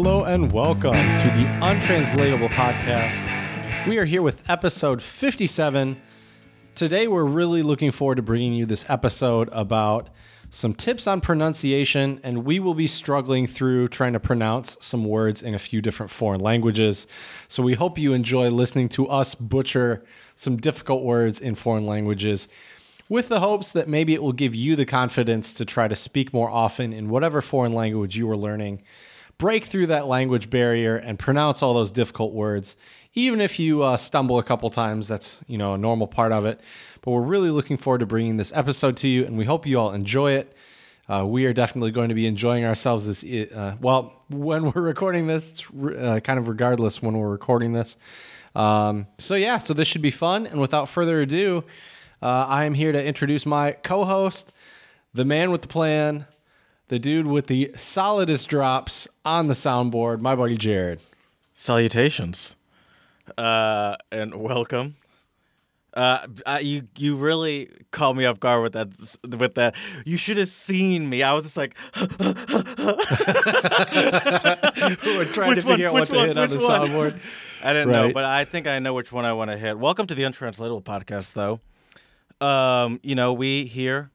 Hello and welcome to the Untranslatable Podcast. We are here with episode 57. Today, we're really looking forward to bringing you this episode about some tips on pronunciation, and we will be struggling through trying to pronounce some words in a few different foreign languages. So, we hope you enjoy listening to us butcher some difficult words in foreign languages with the hopes that maybe it will give you the confidence to try to speak more often in whatever foreign language you are learning. Break through that language barrier and pronounce all those difficult words. Even if you uh, stumble a couple times, that's you know a normal part of it. But we're really looking forward to bringing this episode to you, and we hope you all enjoy it. Uh, we are definitely going to be enjoying ourselves this. Uh, well, when we're recording this, uh, kind of regardless when we're recording this. Um, so yeah, so this should be fun. And without further ado, uh, I am here to introduce my co-host, the man with the plan, the dude with the solidest drops on the soundboard, my buddy Jared. Salutations, uh, and welcome. Uh, I, you you really caught me off guard with that. With that, you should have seen me. I was just like, We're trying Which to figure one? out what to one? hit on the one? soundboard. I didn't know, but I think I know which one I want to hit. Welcome to the Untranslatable Podcast, though. Um, you know, we here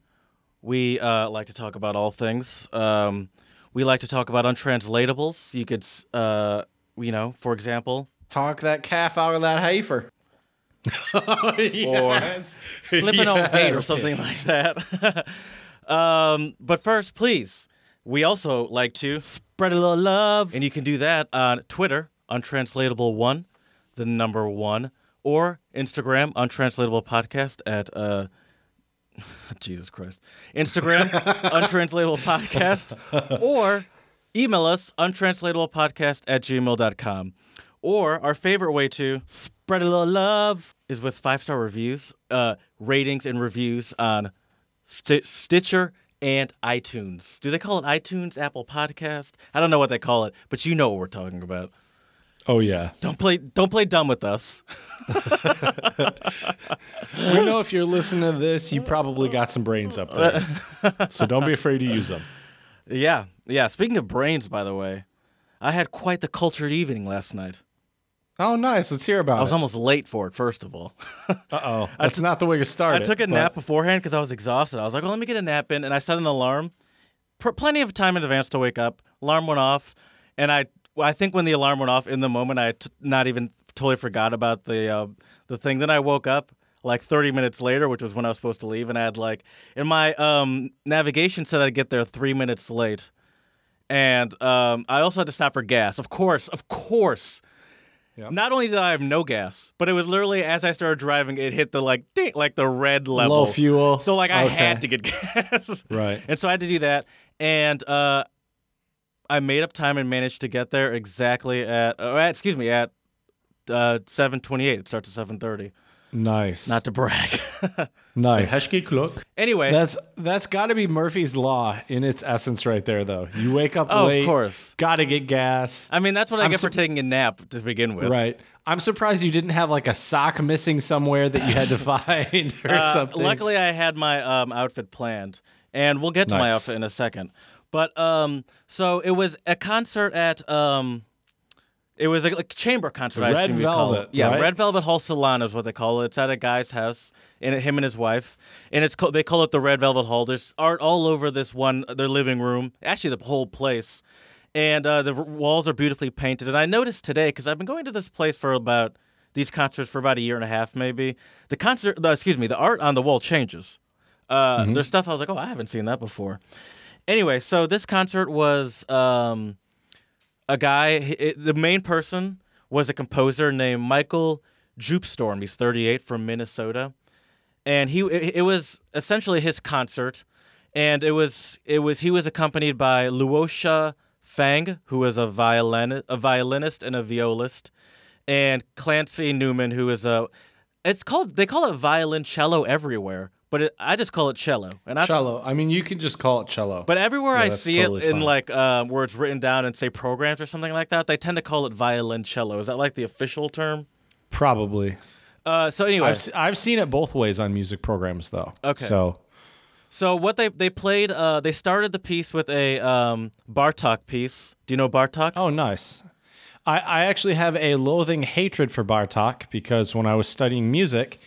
we uh, like to talk about all things. Um, we like to talk about untranslatables. You could, uh, you know, for example, Talk that calf out of that heifer. Yes. slipping on gate or something like that. um, but first, please, we also like to spread a little love, and you can do that on Twitter, untranslatable one, the number one, or Instagram, untranslatable podcast at uh, Jesus Christ, Instagram, untranslatable podcast, or email us untranslatable podcast at gmail.com. Or our favorite way to spread a little love is with five star reviews, uh, ratings, and reviews on Sti Stitcher and iTunes. Do they call it iTunes, Apple Podcast? I don't know what they call it, but you know what we're talking about. Oh yeah. Don't play, don't play dumb with us. We know if you're listening to this, you probably got some brains up there. so don't be afraid to use them. Yeah, yeah. Speaking of brains, by the way, I had quite the cultured evening last night. Oh, nice. Let's hear about I was it. almost late for it. First of all, Uh oh. That's not the way to start. I it, took a but- nap beforehand because I was exhausted. I was like, "Well, let me get a nap in," and I set an alarm. Pr- plenty of time in advance to wake up. Alarm went off, and I, I think when the alarm went off, in the moment, I t- not even totally forgot about the uh, the thing. Then I woke up like 30 minutes later, which was when I was supposed to leave, and I had like, in my um, navigation said I'd get there three minutes late, and um, I also had to stop for gas. Of course, of course. Yep. Not only did I have no gas, but it was literally as I started driving, it hit the like ding, like the red level. Low fuel. So like I Okay. had to get gas. Right. And so I had to do that. And uh, I made up time and managed to get there exactly at, uh, at excuse me, at uh, 7:28. It starts at 7:30. Nice. Not to brag. nice. Hashki anyway, That's that's got to be Murphy's law in its essence, right there. Though you wake up oh, late, of course. got to get gas. I mean, that's what I I'm get for taking a nap to begin with. Right. I'm surprised you didn't have like a sock missing somewhere that you had to find or Uh, something. luckily, I had my um, outfit planned, and we'll get to my outfit in a second. But um, so it was a concert at um, it was a like, chamber concert. I Red Velvet, it. yeah, right? Red Velvet Hall Solana is what they call it. It's at a guy's house, and him and his wife, and it's called, they call it the Red Velvet Hall. There's art all over this one their living room, actually the whole place, and uh, the walls are beautifully painted. And I noticed today because I've been going to this place for about these concerts for about a year and a half, maybe. The concert, the, excuse me, the art on the wall changes. Uh, There's stuff I was like, oh, I haven't seen that before. Anyway, so this concert was um, a guy. It, the main person was a composer named Michael Jupstorm. He's 38 from Minnesota, and he it, it was essentially his concert, and it was it was he was accompanied by Luosha Fang, who was a violin a violinist and a violist, and Clancy Newman, who is a it's called they call it violoncello everywhere, but it, I just call it cello. And I cello. I mean, you can just call it cello. but everywhere Yeah, I see totally it in fine. like uh, where it's written down and say programs or something like that, they tend to call it violoncello. Is that like the official term? probably. Uh, so anyway, I've I've seen it both ways on music programs though. Okay. So So what they they played, uh, they started the piece with a um, Bartok piece. Do you know Bartok? Oh, nice. I, I actually have a loathing hatred for Bartok because when I was studying music,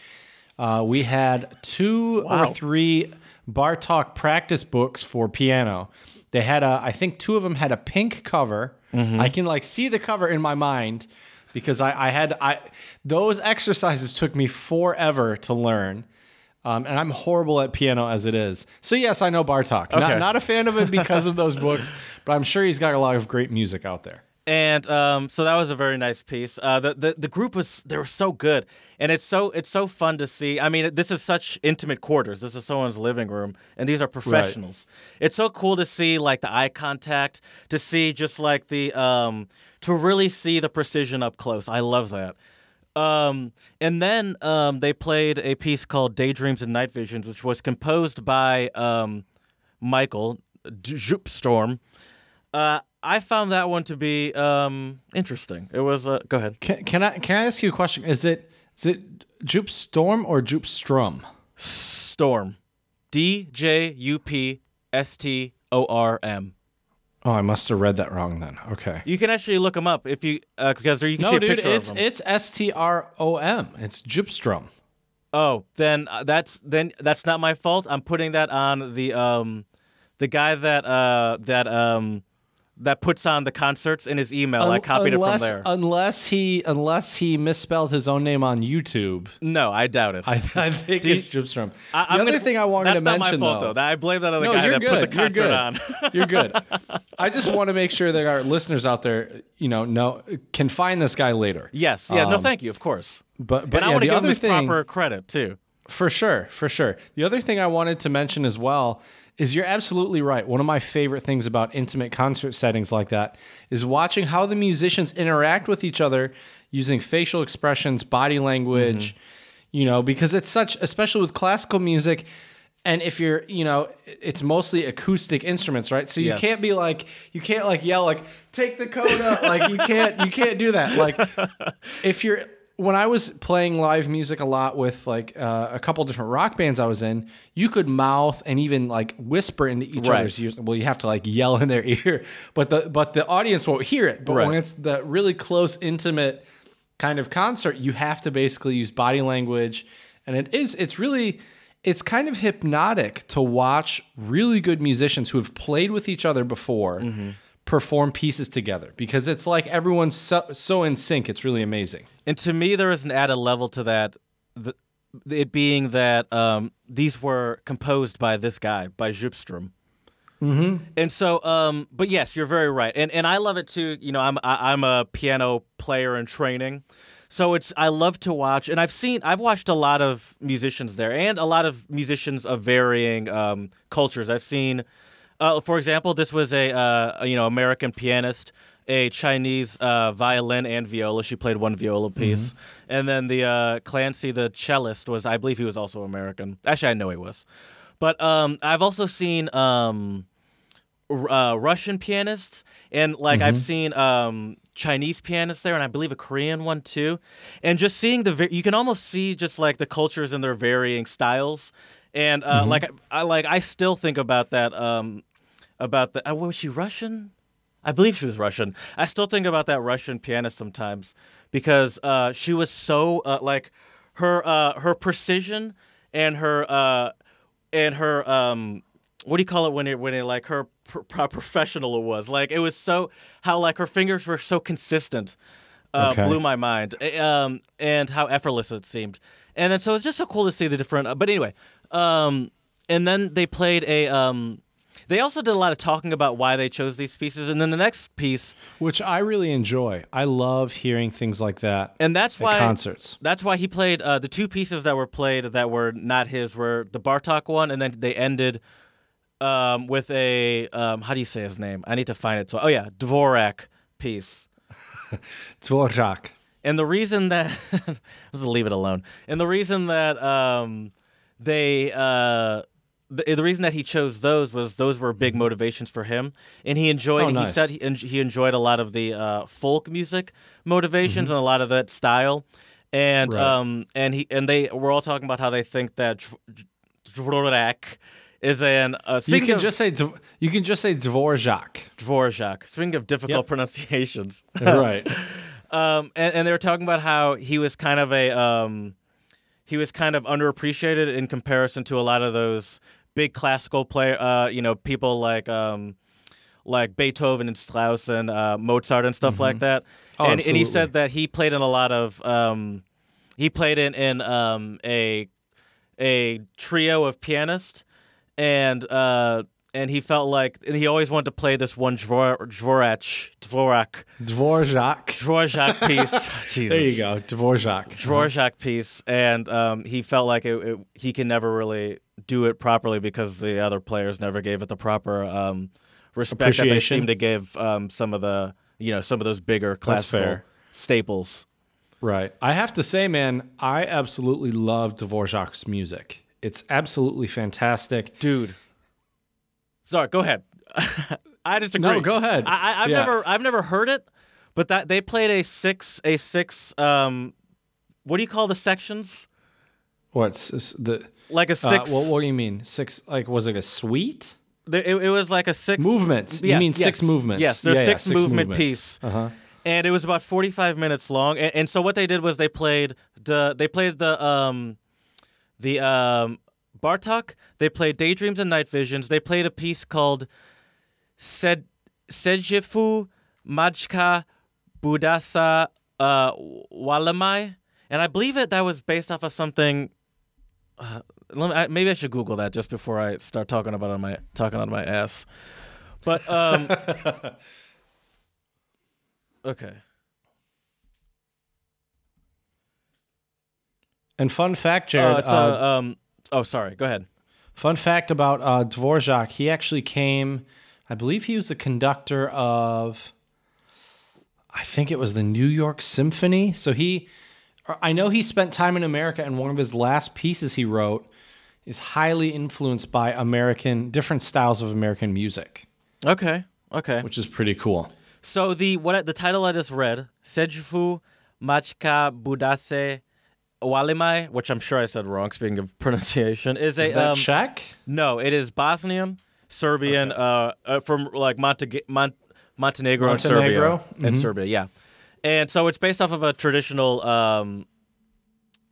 uh, we had two Wow. or three Bartok practice books for piano. They had a, I think two of them had a pink cover. I can like see the cover in my mind because I, I had I those exercises took me forever to learn. Um, and I'm horrible at piano as it is. So yes, I know Bartok. Okay. Not, not a fan of it because of those books, but I'm sure he's got a lot of great music out there. And um, so that was a very nice piece. Uh, the, the the group was they were so good, and it's so it's so fun to see. I mean, this is such intimate quarters. This is someone's living room, and these are professionals. It's so cool to see like the eye contact, to see just like the um, to really see the precision up close. I love that. Um, and then um, they played a piece called Daydreams and Night Visions, which was composed by um, Michael Storm. Uh, I found that one to be um, interesting. It was. Uh, go ahead. Can, can I can I ask you a question? Is it is it Jupe Storm or Jupe Strum? Storm. D J U P S T O R M. Oh, I must have read that wrong then. Okay. You can actually look them up if you uh, because there you can see No, a dude, picture it's of them. it's S T R O M. It's Jupe Strum. Oh, then uh, that's then that's not my fault. I'm putting that on the um the guy that uh that um that puts on the concerts in his email. I copied unless, it from there. Unless he unless he misspelled his own name on YouTube, no, I doubt it. I, I think you- it's Jupe Strum. I, the I'm other gonna- thing I wanted to mention fault though, though. That- I blame that other No, guy you're that good. put the You're concert on. You're good. I just want to make sure that our listeners out there, you know, know can find this guy later. yes, yeah, no, Um, thank you, of course. But but and I yeah, want to the give him his thing, proper credit too. For sure, for sure. The other thing I wanted to mention as well is you're absolutely right. One of my favorite things about intimate concert settings like that is watching how the musicians interact with each other using facial expressions, body language, mm-hmm. you know, because it's such, especially with classical music. And if you're, you know, it's mostly acoustic instruments, right? So you Yes. can't be like, you can't like yell like, take the coda, like you can't, you can't do that. Like, if you're when I was playing live music a lot with like uh, a couple different rock bands I was in, you could mouth and even like whisper into each Right. other's ears. Well, you have to like yell in their ear, but the but the audience won't hear it. But when it's the really close, intimate kind of concert, you have to basically use body language, and it is it's really it's kind of hypnotic to watch really good musicians who have played with each other before. Perform pieces together because it's like everyone's so, so in sync. It's really amazing. And to me, there is an added level to that. The, it being that um, these were composed by this guy, by Djupstrom. Mm-hmm. And so, um, but yes, you're very right, and and I love it too. You know, I'm I, I'm a piano player in training, so it's I love to watch, and I've seen I've watched a lot of musicians there, and a lot of musicians of varying um, cultures. I've seen, uh, for example, this was a uh, you know American pianist, a Chinese uh, violin and viola. She played one viola piece, and then the uh, Clancy, the cellist, was I believe he was also American. Actually, I know he was. But um, I've also seen um, r- uh, Russian pianists, and like I've seen um, Chinese pianists there, and I believe a Korean one too. And just seeing the, you can almost see just like the cultures and their varying styles. And uh, like I, I like I still think about that um, about the uh, was she Russian? I believe she was Russian. I still think about that Russian pianist sometimes because uh, she was so uh, like her uh, her precision and her uh, and her um, what do you call it when it when it like her pr- how professional it was like it was so how like her fingers were so consistent uh, Okay. blew my mind um, and how effortless it seemed and then so it's just so cool to see the different uh, but anyway um, and then they played a um, they also did a lot of talking about why they chose these pieces and then the next piece which I really enjoy. I love hearing things like that and that's at why concerts. That's why he played uh, the two pieces that were played that were not his were the Bartok one, and then they ended um, with a um, how do you say his name? I need to find it. So oh yeah, Dvorak piece. Dvorak. And the reason that I'll just leave it alone. And the reason that um, they uh, the, the reason that he chose those was those were big motivations for him, and he enjoyed. Oh, He said he, en- he enjoyed a lot of the uh, folk music motivations and a lot of that style, and Mm-hmm. Right. um and he and they were all talking about how they think that Dvorak is an uh, You can of just say you can just say Dvorak. Dvorak. Speaking of difficult Yep. pronunciations, right. um, and, and they were talking about how he was kind of a um, he was kind of underappreciated in comparison to a lot of those big classical player, uh, you know, people like um, like Beethoven and Strauss and uh, Mozart and stuff like that. Oh, and, and he said that he played in a lot of um, he played in in um, a a trio of pianists, and uh, and he felt like and he always wanted to play this one Dvor- Dvorak Dvorak Dvorak. Dvorak piece. Jesus. There you go. Dvorak. Dvorak piece, and um, he felt like it, it, he can never really do it properly because the other players never gave it the proper um, respect that they seem to give um, some of the you know some of those bigger classical fair. staples. Right. I have to say, man, I absolutely love Dvorak's music. It's absolutely fantastic. Dude, sorry, go ahead. I disagree. No, go ahead. I, I, I've Yeah. never I've never heard it, but that they played a six a six um, what do you call the sections? What's the Like a uh, six. what, what do you mean? Six? Like was it a suite? there- it, it was like a six Movements. Yes, you mean yes. six movements? Yes, there's Yeah, yeah, six movement movements. piece. Uh-huh. and it was about 45 minutes long and, and so what they did was they played the they played the um the um bartok they played daydreams and night visions they played a piece called Sed Sejifu Majka Budasa uh Walamai and I believe it that was based off of something uh, let me, I, maybe I should Google that just before I start talking about on my talking on my ass. But um, okay. And fun fact, Uh, Jared. it's, uh, uh, um, oh, sorry. Go ahead. Fun fact about uh, Dvorak, he actually came, I believe he was the conductor of, I think it was the New York Symphony. So he, I know he spent time in America, and one of his last pieces he wrote is highly influenced by American, different styles of American music, Okay. Okay. which is pretty cool. So the what the title I just read, Sejufu Machka Budase Walimai, which I'm sure I said wrong. Speaking of pronunciation, is a Is that um, Czech? no. It is Bosnian, Serbian, uh, uh, from like Monte- Mon- Montenegro, and Serbia. Montenegro? Serbia, and Serbia. Yeah, and so it's based off of a traditional, um,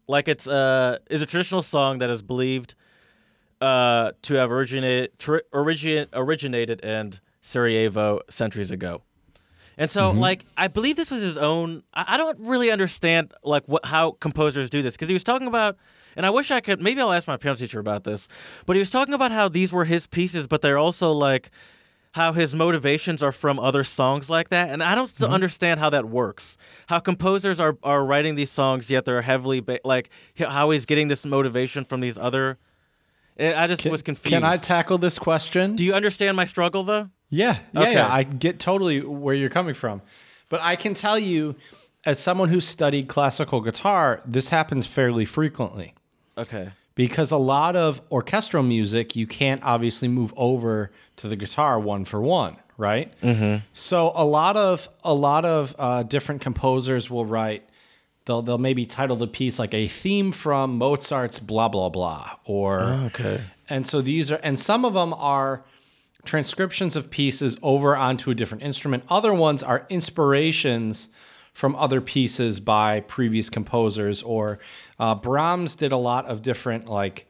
like it's uh, is a traditional song that is believed uh, to have originated tr- origin- originated in Sarajevo centuries ago. And so, mm-hmm. like, I believe this was his own. I, I don't really understand like what how composers do this because he was talking about, and I wish I could. Maybe I'll ask my piano teacher about this. But he was talking about how these were his pieces, but they're also like how his motivations are from other songs like that. And I don't still mm-hmm. understand how that works. How composers are are writing these songs, yet they're heavily ba- like how he's getting this motivation from these other. I I just was confused. Can I tackle this question? do you understand my struggle though? Yeah, yeah, Okay. yeah. I get totally where you're coming from. But I can tell you, as someone who studied classical guitar, this happens fairly frequently Okay. because a lot of orchestral music, you can't obviously move over to the guitar one for one, right? Mm-hmm. So a lot of a lot of uh, different composers will write. They'll they'll maybe title the piece like a theme from Mozart's blah blah blah, or Okay. and so these are, and some of them are transcriptions of pieces over onto a different instrument. Other ones are inspirations from other pieces by previous composers. Or uh, Brahms did a lot of different like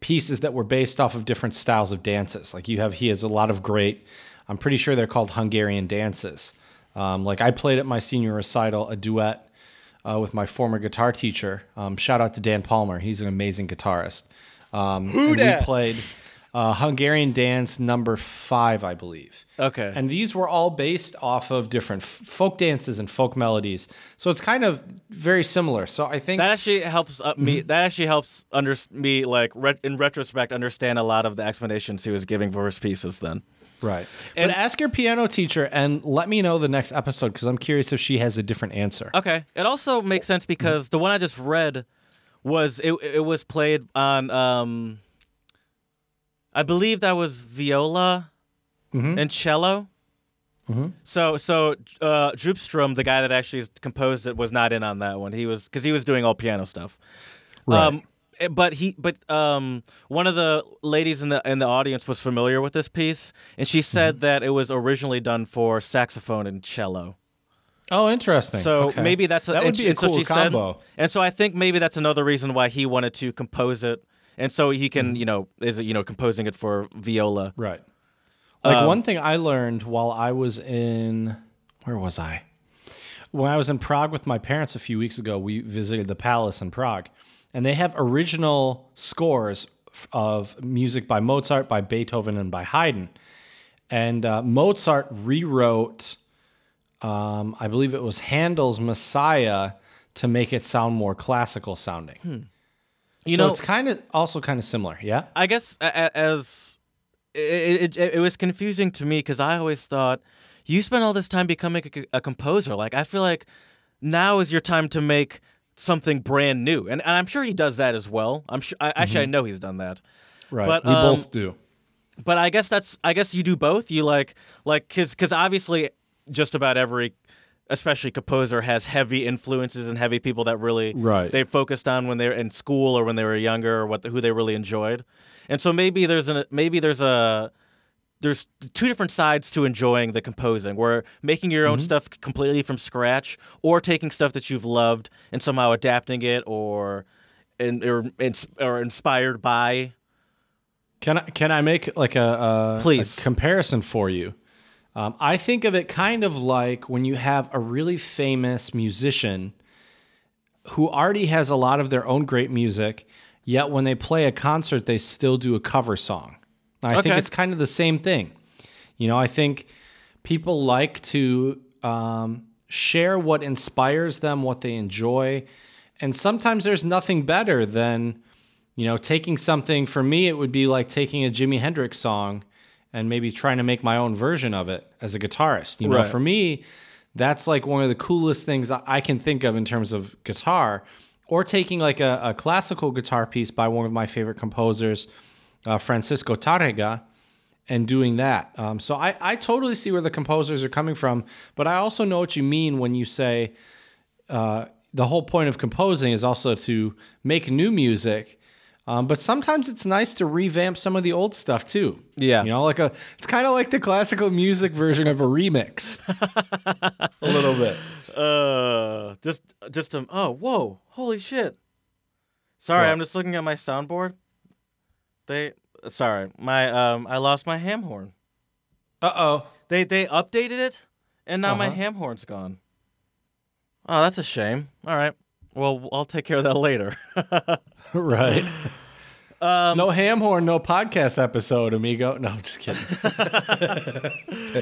pieces that were based off of different styles of dances. Like you have, he has a lot of great. I'm pretty sure they're called Hungarian dances. Um, like I played at my senior recital a duet uh, with my former guitar teacher. Um, shout out to Dan Palmer. He's an amazing guitarist. Um, and dat? we played uh, Hungarian dance number five, I believe. Okay. And these were all based off of different f- folk dances and folk melodies. So it's kind of very similar. So I think that actually helps uh, me. That actually helps under me like re- in retrospect understand a lot of the explanations he was giving for his pieces. Then right. And- but ask your piano teacher and let me know the next episode because I'm curious if she has a different answer. okay, it also makes sense because the one I just read was it. It was played on. um I believe that was viola and cello. So so uh, Droopstrom, the guy that actually composed it, was not in on that one. He was because he was doing all piano stuff. Right. Um, but he but um one of the ladies in the in the audience was familiar with this piece and she said that it was originally done for saxophone and cello. Oh, interesting. So Okay. maybe that's a, that would she- be a and so cool she said- combo. and so I think maybe that's another reason why he wanted to compose it, and so he can Mm-hmm. you know is you know composing it for viola. Right. Like Um, one thing I learned while I was in where was I? When I was in Prague with my parents a few weeks ago, we visited the Palace in Prague, and they have original scores of music by Mozart, by Beethoven, and by Haydn. And uh, Mozart rewrote, um, I believe it was Handel's Messiah to make it sound more classical sounding. You so know, it's kind of also kind of similar, yeah. I guess as it, it, it was confusing to me because I always thought you spent all this time becoming a, a composer. Like I feel like now is your time to make something brand new, and, and I'm sure he does that as well. I'm sure. I, Actually, I know he's done that. Right. But, we um, both do. But I guess that's I guess you do both. You like like because because obviously just about every especially composer has heavy influences and heavy people that really Right. they focused on when they were in school or when they were younger or what the, who they really enjoyed. And so maybe there's an maybe there's a there's two different sides to enjoying the composing where making your own stuff completely from scratch or taking stuff that you've loved and somehow adapting it or and or, or inspired by Can I can I make like a, a, Please. a comparison for you? Um, I think of it kind of like when you have a really famous musician who already has a lot of their own great music, yet when they play a concert, they still do a cover song. I think it's kind of the same thing. You know, I think people like to um, share what inspires them, what they enjoy, and sometimes there's nothing better than you know, taking something for me, it would be like taking a Jimi Hendrix song and maybe trying to make my own version of it as a guitarist. You know, Right. for me, that's like one of the coolest things I I can think of in terms of guitar. Or taking like a, a classical guitar piece by one of my favorite composers, uh, Francisco Tarrega, and doing that. Um, so I, I totally see where the composers are coming from, but I also know what you mean when you say uh, the whole point of composing is also to make new music. Um, but sometimes it's nice to revamp some of the old stuff too. Yeah. you know, like a it's kind of like the classical music version of a remix, a little bit. Uh, just, just um. Oh, whoa! Holy shit! Sorry, What? I'm just looking at my soundboard. They, sorry, my um, I lost my ham horn. Uh oh. They they updated it, and now my Uh-huh. ham horn's gone. Oh, that's a shame. All right. Well, I'll take care of that later. right. um, No ham horn, no podcast episode, amigo. No, I'm just kidding.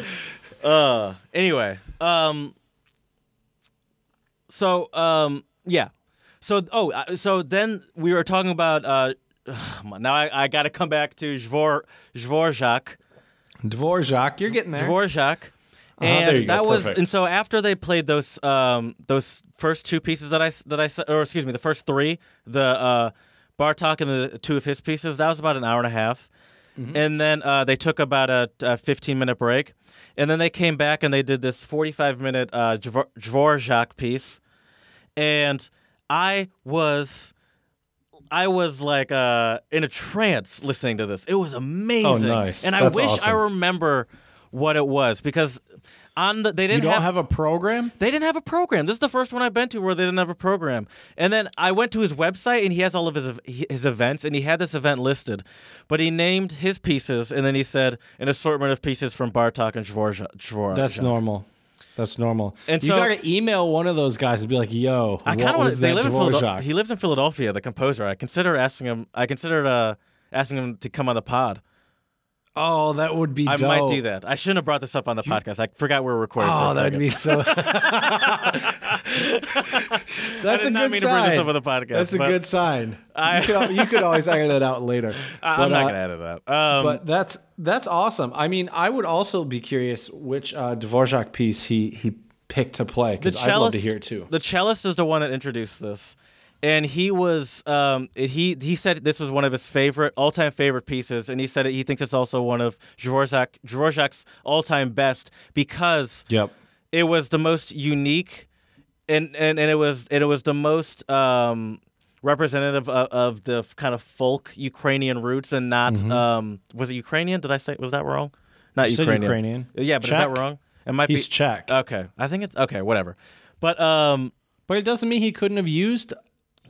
Uh. Anyway. Um. So. Um. Yeah. So. Oh. uh, So then we were talking about. Uh. Now I, I got to come back to Dvor Dvorak. Dvorak, you're getting there. Dvorak. Uh-huh, And there go, that was and so after they played those um those first two pieces that I that I said or excuse me the first three the uh Bartok and the two of his pieces that was about an hour and a half Mm-hmm. and then uh, they took about a, a 15 minute break and then they came back and they did this 45 minute uh Dvorak piece and I was I was like uh, in a trance listening to this. It was amazing. Oh, nice. And I That's wish I remember what it was because on the they didn't don't have, have a program? they didn't have a program. This is the first one I've been to where they didn't have a program. And then I went to his website and he has all of his his events and he had this event listed, but he named his pieces and then he said an assortment of pieces from Bartok and. Dvorak. That's normal. That's normal. And you so- gotta email one of those guys and be like, "Yo, I kind of want to. They live in Philadelphia. He lives in Philadelphia. The composer. I consider asking him. I considered uh, asking him to come on the pod. Oh, that would be. I dope. might do that. I shouldn't have brought this up on the podcast. I forgot we are recording. Oh, that'd be so. That's a not good mean to bring this sign. up on the podcast. That's a good sign. I- you, could, you could always iron it out later. I- But, I'm not uh, gonna edit that. Um, But that's that's awesome. I mean, I would also be curious which uh, Dvorak piece he he picked to play because I'd love to hear it too. The cellist is the one that introduced this, and he was um, he he said this was one of his favorite all time favorite pieces, and he said he thinks it's also one of Dvorak Dvorak's all time best because Yep. it was the most unique and, and, and it was and it was the most um, representative of, of the kind of folk Ukrainian roots and not um was it Ukrainian? Did I say was that wrong? Not Mm-hmm. You Ukrainian. Ukrainian. Yeah, but is that wrong? It might He's be Czech, Okay. I think it's okay, whatever. But um but it doesn't mean he couldn't have used,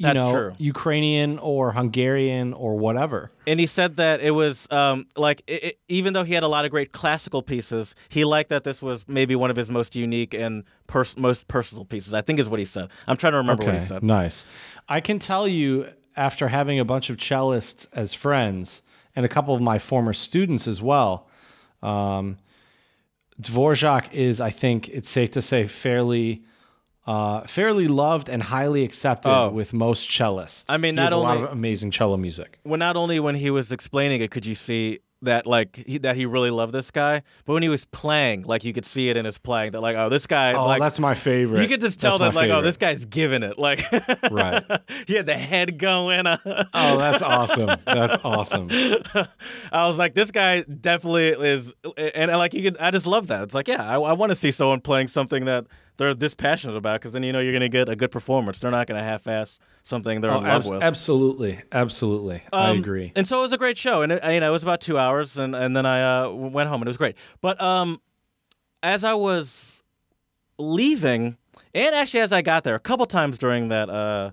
you That's know, true. Ukrainian or Hungarian or whatever. and he said that it was um, like it, it- even though he had a lot of great classical pieces, he liked that this was maybe one of his most unique and pers- most personal pieces. I think is what he said. I'm trying to remember what he said. Nice. I can tell you after having a bunch of cellists as friends and a couple of my former students as well, um, Dvorak is, I think it's safe to say, fairly. Uh, fairly loved and highly accepted Oh. with most cellists. I mean, not a lot only- of amazing cello music. Well, not only when he was explaining it could you see that like he, that he really loved this guy, but when he was playing, like you could see it in his playing that like oh this guy Oh, like that's my favorite. you could just tell That's that like oh this guy's giving it like Right. he had the head going. Oh, that's awesome. That's awesome. I was like, this guy definitely is, and, and like you could, I just love that. It's like, yeah, I, I want to see someone playing something that they're this passionate about, because then you know you're gonna get a good performance. They're not gonna half-ass something they're Oh, in love abs- with. absolutely. Absolutely. I Um, agree. And so it was a great show, and it, you know it was about two hours, and and then I uh, went home, and it was great. But um, as I was leaving, and actually as I got there, a couple times during that uh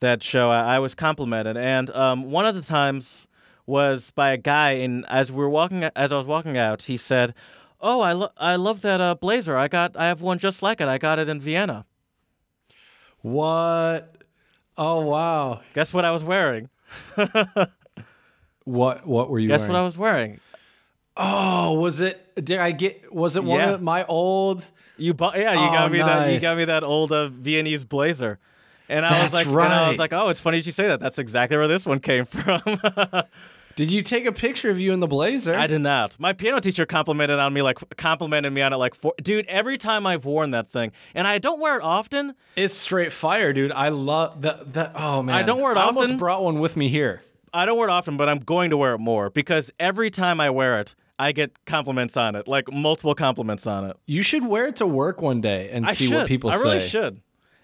that show, I, I was complimented, and um, one of the times was by a guy, and as we were walking, as I was walking out, he said. Oh, I, lo- I love that uh, blazer. I got I have one just like it. I got it in Vienna. What? Oh, wow. Guess what I was wearing? What What were you Guess wearing? what I was wearing? Oh, was it? Did I get? Was it one Yeah. of my old? You bought, yeah, you Oh, got me that. You got me that old uh, Viennese blazer, and I was That's like, and I was like, oh, it's funny you say that. That's exactly where this one came from. Did you take a picture of you in the blazer? I did not. My piano teacher complimented on me, like complimented me on it, like, four, dude. Every time I've worn that thing, and I don't wear it often. It's straight fire, dude. I love that. That. Oh man, I don't wear it often. I almost brought one with me here. I don't wear it often, but I'm going to wear it more because every time I wear it, I get compliments on it, like multiple compliments on it. You should wear it to work one day and I see should. what people I say. I really should.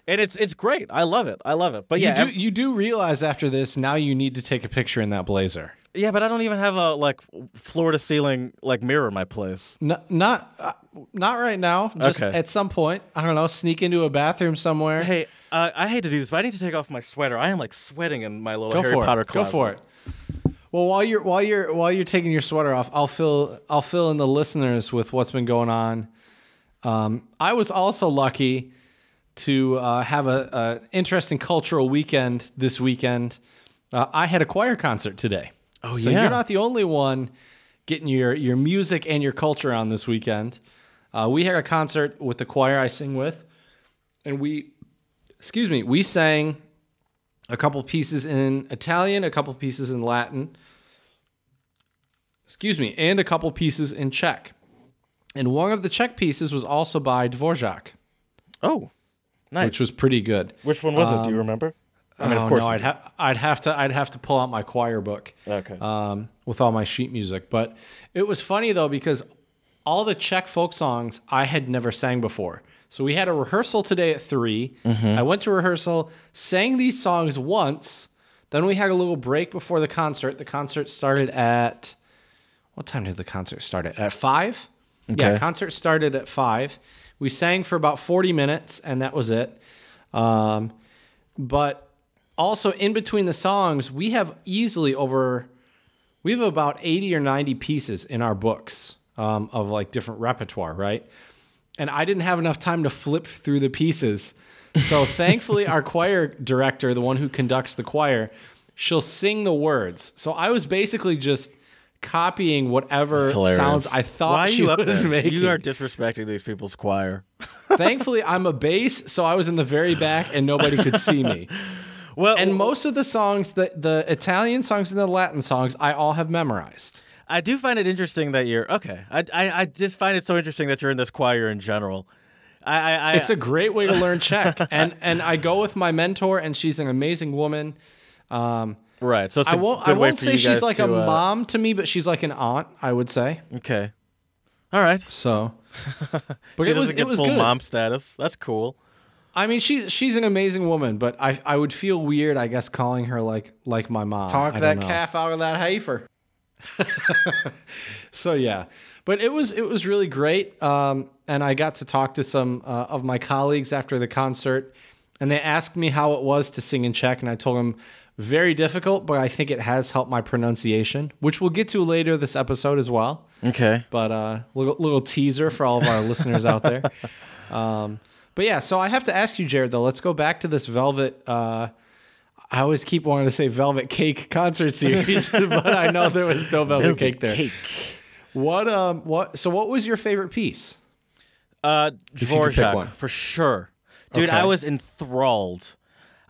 And it's it's great. I love it. I love it. But You yeah, do. You do realize after this, now you need to take a picture in that blazer. Yeah, but I don't even have a like floor to ceiling like mirror in my place. Not, not, uh, not right now. Just Okay. at some point. I don't know. Sneak into a bathroom somewhere. Hey, uh, I hate to do this, but I need to take off my sweater. I am like sweating in my little Go Harry for Potter it. Go for it. Well, while you're while you're while you're taking your sweater off, I'll fill I'll fill in the listeners with what's been going on. Um, I was also lucky to uh, have a, a interesting cultural weekend this weekend. Uh, I had a choir concert today. Oh, so yeah. you're not the only one getting your your music and your culture on this weekend. Uh, we had a concert with the choir I sing with, and we, excuse me, we sang a couple pieces in Italian, a couple pieces in Latin, excuse me, and a couple pieces in Czech. And one of the Czech pieces was also by Dvorak, Oh, nice. which was pretty good. Which one was it? Do you remember? I mean, Oh, of course. no, I'd, ha- I'd have to I'd have to pull out my choir book Okay. um, with all my sheet music. But it was funny though because all the Czech folk songs I had never sang before. So we had a rehearsal today at 3 I went to rehearsal, sang these songs once. Then we had a little break before the concert. The concert started at what time did the concert start at? At five. Yeah, Okay. concert started at five. We sang for about 40 minutes, and that was it. Um, but also in between the songs, we have easily over we have about 80 or 90 pieces in our books um, of like different repertoire, right? And I didn't have enough time to flip through the pieces. So thankfully, our choir director, the one who conducts the choir, she'll sing the words. So I was basically just copying whatever sounds I thought Why she was there? making. You are disrespecting these people's choir. Thankfully, I'm a bass, so I was in the very back and nobody could see me. Well, And most of the songs, the the Italian songs and the Latin songs, I all have memorized. I do find it interesting that you're okay. I, I I just find it so interesting that you're in this choir in general. I I, I It's a great way to learn Czech, and and I go with my mentor, and she's an amazing woman. Um, right. So it's a I won't I won't say she's like to, a uh, mom to me, but she's like an aunt. I would say Okay. All right. so. But She it was it was full good. mom status. That's cool. I mean, she's she's an amazing woman, but I I would feel weird, I guess, calling her like like my mom. Talk I that know. calf out of that heifer. So yeah, but it was it was really great, um, and I got to talk to some uh, of my colleagues after the concert, and they asked me how it was to sing in Czech, and I told them very difficult, but I think it has helped my pronunciation, which we'll get to later this episode as well. Okay. But uh, little little teaser for all of our listeners out there. Um, but yeah, so I have to ask you, Jared. Though, let's go back to this Velvet. Uh, I always keep wanting to say Velvet Cake concert series, but I know there was no Velvet, Cake there. What um what? So what was your favorite piece? Uh, you could pick one. Dvorak for sure, dude. Okay. I was enthralled.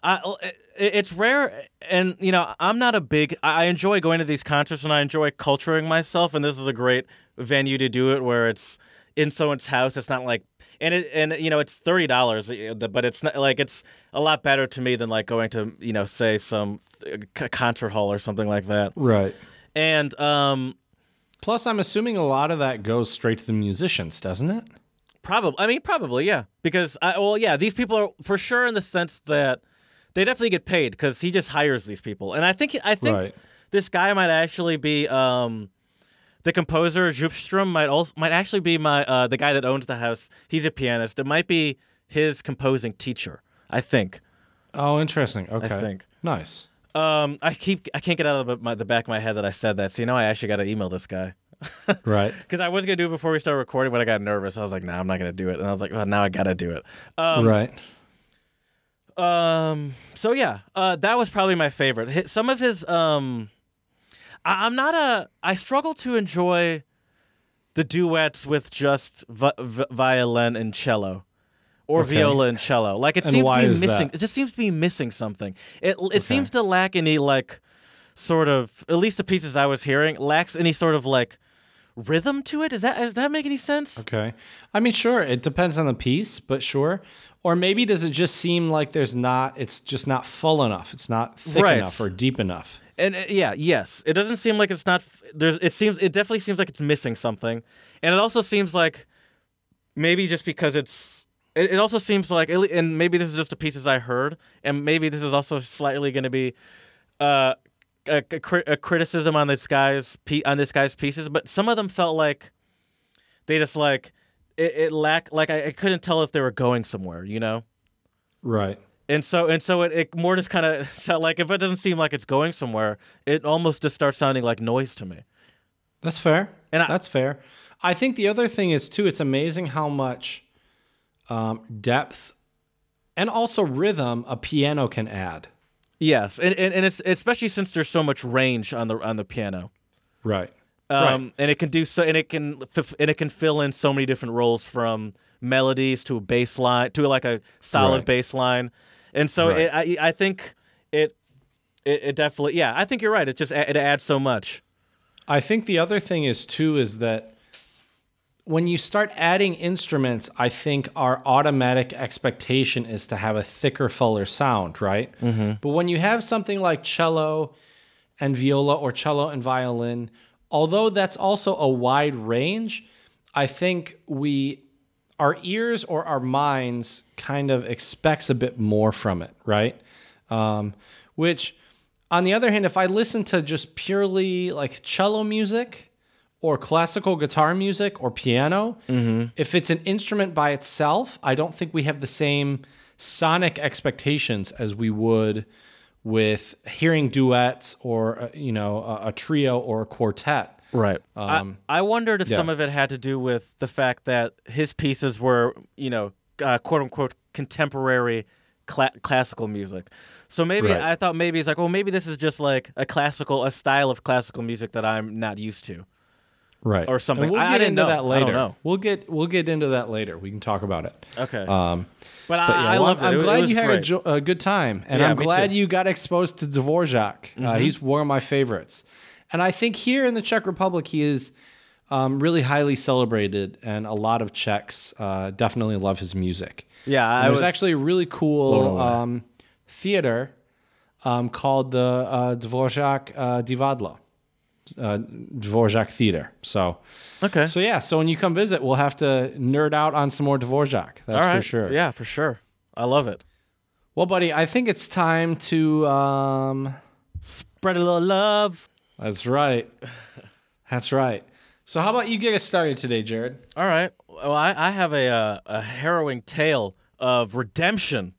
I, it- it's rare, and you know, I'm not a big. I I enjoy going to these concerts, and I enjoy culturing myself, and this is a great venue to do it, where it's in someone's house. It's not like, and it, and you know, it's thirty dollars, but it's not like it's a lot better to me than like going to, you know, say some uh, concert hall or something like that. Right. And um, Plus, I'm assuming a lot of that goes straight to the musicians, doesn't it? Probably. I mean, probably, yeah. Because I well, yeah, these people are for sure in the sense that they definitely get paid because he just hires these people, and I think I think Right. this guy might actually be um, the composer. Djupstrom might also might actually be my uh, the guy that owns the house. He's a pianist. It might be his composing teacher. I think. Oh, interesting. Okay. I think. Nice. Um, I keep I can't get out of the, my, the back of my head that I said that. So you know, I actually got to email this guy. Right. Because I was gonna do it before we started recording, but I got nervous. I was like, "Nah, I'm not gonna do it." And I was like, "Well, now I gotta do it." Um, right. Um. So yeah, uh, that was probably my favorite. Some of his um, I- I'm not a. I struggle to enjoy the duets with just vi- vi- violin and cello, or Okay. viola and cello. Like it And seems to be missing. that? It just seems to be missing something. It it seems to lack any like sort of at least the pieces I was hearing lacks any sort of like rhythm to it. Does that does that make any sense? Okay. I mean, sure, it depends on the piece, but sure. Or maybe does it just seem like there's not, it's just not full enough. It's not thick Right. enough or deep enough. And uh, yeah, yes, it doesn't seem like it's not. f- There's. It seems. It definitely seems like it's missing something, and it also seems like maybe just because it's. It, it also seems like, and maybe this is just the pieces I heard, and maybe this is also slightly going to be, uh, a, a, cri- a criticism on this guy's pe- on this guy's pieces, but some of them felt like they just like it, it lacked. Like I, I couldn't tell if they were going somewhere, you know. Right. And so and so it, it more just kind of sound like if it doesn't seem like it's going somewhere, it almost just starts sounding like noise to me. That's fair. And I- That's fair. I think the other thing is too. It's amazing how much um, depth and also rhythm a piano can add. Yes, and and, and it's especially since there's so much range on the on the piano. Right. Um, and it can do so, and it can and it can fill in so many different roles from melodies to a bass line to like a solid Right. bass line, and so Right. it, I I think it, it it definitely yeah I think you're right. It just it adds so much. I think the other thing is too is that when you start adding instruments, I think our automatic expectation is to have a thicker, fuller sound, right? Mm-hmm. But when you have something like cello and viola or cello and violin, although that's also a wide range, I think we our ears or our minds kind of expects a bit more from it, right? Um, which, on the other hand, if I listen to just purely like cello music or classical guitar music or piano, if it's an instrument by itself, I don't think we have the same sonic expectations as we would with hearing duets or uh, you know a, a trio or a quartet. Right. Um, I, I wondered if yeah. some of it had to do with the fact that his pieces were, you know, uh, quote unquote contemporary cla- classical music. So maybe Right. I thought maybe it's like, well, maybe this is just like a classical, a style of classical music that I'm not used to. right or something. And we'll I- I get didn't into know. that I don't later know. we'll get we'll get into that later we can talk about it Okay. um but I, but yeah I well, loved I'm, it. I'm It- it glad was you had a, jo- a good time and Yeah, i'm glad too. Mm-hmm. you got exposed to dvorak uh, he's one of my favorites and i think here in the czech republic he is um, really highly celebrated and a lot of czechs uh, definitely love his music Yeah, I there's was actually a really cool um, theater um, called the uh, Dvorak uh, Divadlo, uh, Dvorak Theater. So, okay. so yeah. So when you come visit, we'll have to nerd out on some more Dvorak. That's right. for sure. Yeah, for sure. I love it. Well, buddy, I think it's time to. Um, Spread a little love. That's right. That's right. So, how about you get us started today, Jared? All right. Well, I, I have a uh, a harrowing tale of redemption.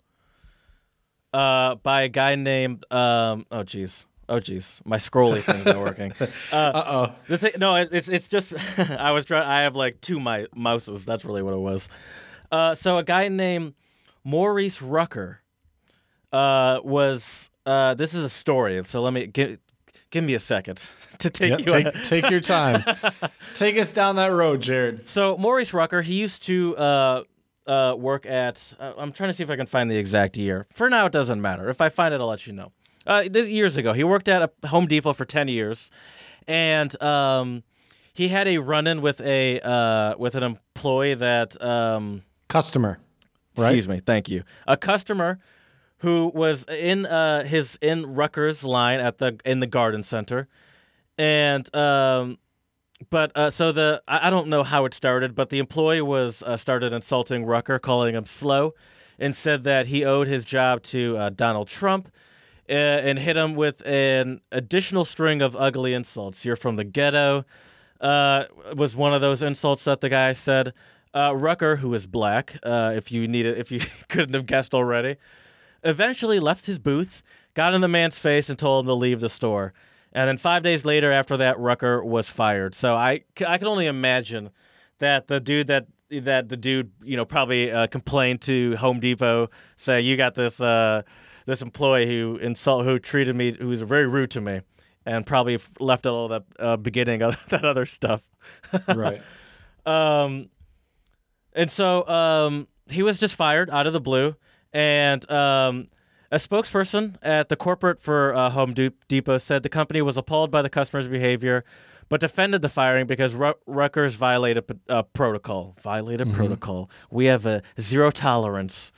Uh, by a guy named um. Oh jeez. Oh jeez. My scrolly thing's not working. Uh, oh. the thing. No, it, it's it's just. I was trying. I have like two my mouses. That's really what it was. Uh, so a guy named Maurice Rucker. Uh, was uh. This is a story. So let me give give me a second to take Yep, you. take, take your time. take us down that road, Jared. So Maurice Rucker, he used to uh, uh, work at. Uh, I'm trying to see if I can find the exact year. For now, it doesn't matter. If I find it, I'll let you know. Uh, this years ago, he worked at a Home Depot for ten years, and um, he had a run-in with a uh, with an employee that. Um, Customer. Right? Excuse me. Thank you. A customer who was in uh, his in Rutgers line at the in the garden center, and um, but uh, so the I, I don't know how it started, but the employee was uh, started insulting Rucker, calling him slow, and said that he owed his job to uh, Donald Trump. Uh, and hit him with an additional string of ugly insults. You're from the ghetto. Uh, was one of those insults that the guy said. Rucker, who is black, if you need it, if you couldn't have guessed already, eventually left his booth, got in the man's face, and told him to leave the store. And then five days later, after that, Rucker was fired. So I, I can only imagine that the dude that that the dude you know probably uh, complained to Home Depot, say you got this uh, this employee who insult who treated me who was very rude to me, and probably left all that uh, beginning of that other stuff. Right. Um, and so um, he was just fired out of the blue, and um, a spokesperson at the corporate for uh, Home Depot said the company was appalled by the customer's behavior, but defended the firing because Ru- Rutgers violated uh, protocol. Violated protocol. We have a zero tolerance.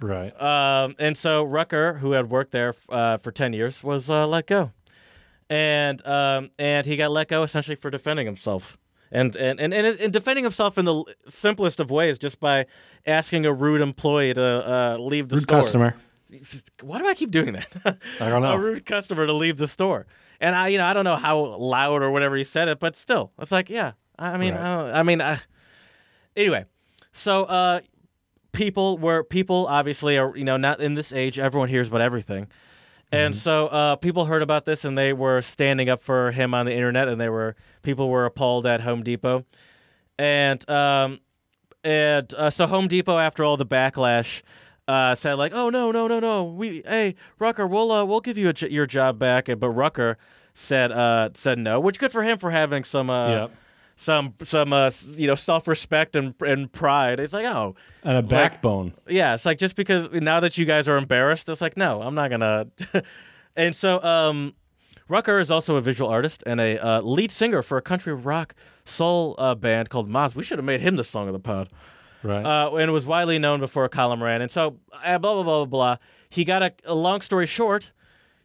Right. Um, and so Rucker, who had worked there uh, for ten years, was uh, let go, and um, and he got let go essentially for defending himself, and and and and, defending himself in the simplest of ways, just by asking a rude employee to uh, leave the Rude store. customer. Why do I keep doing that? I don't know. a rude customer to leave the store, and I, you know, I don't know how loud or whatever he said it, but still, it's like, yeah, I mean, Right. I, don't, I mean, I, anyway, so uh, people were people obviously are you know not in this age everyone hears about everything and so uh, people heard about this and they were standing up for him on the internet and they were people were appalled at home depot. And um, and uh, so home depot after all the backlash uh, said like oh no no no no. We hey rucker we'll uh, we'll give you j- your job back. But rucker said uh said no which good for him for having some uh Yep. Some some uh you know self-respect and and pride it's like oh And a backbone. yeah, it's like just because now that you guys are embarrassed, it's like no, I'm not gonna. and so, um, Rucker is also a visual artist and a uh, lead singer for a country rock soul uh, band called Moz. We should have made him the song of the pod. Right. Uh, and was widely known before a column ran. And so, uh, blah blah blah blah blah. He got a, a long story short.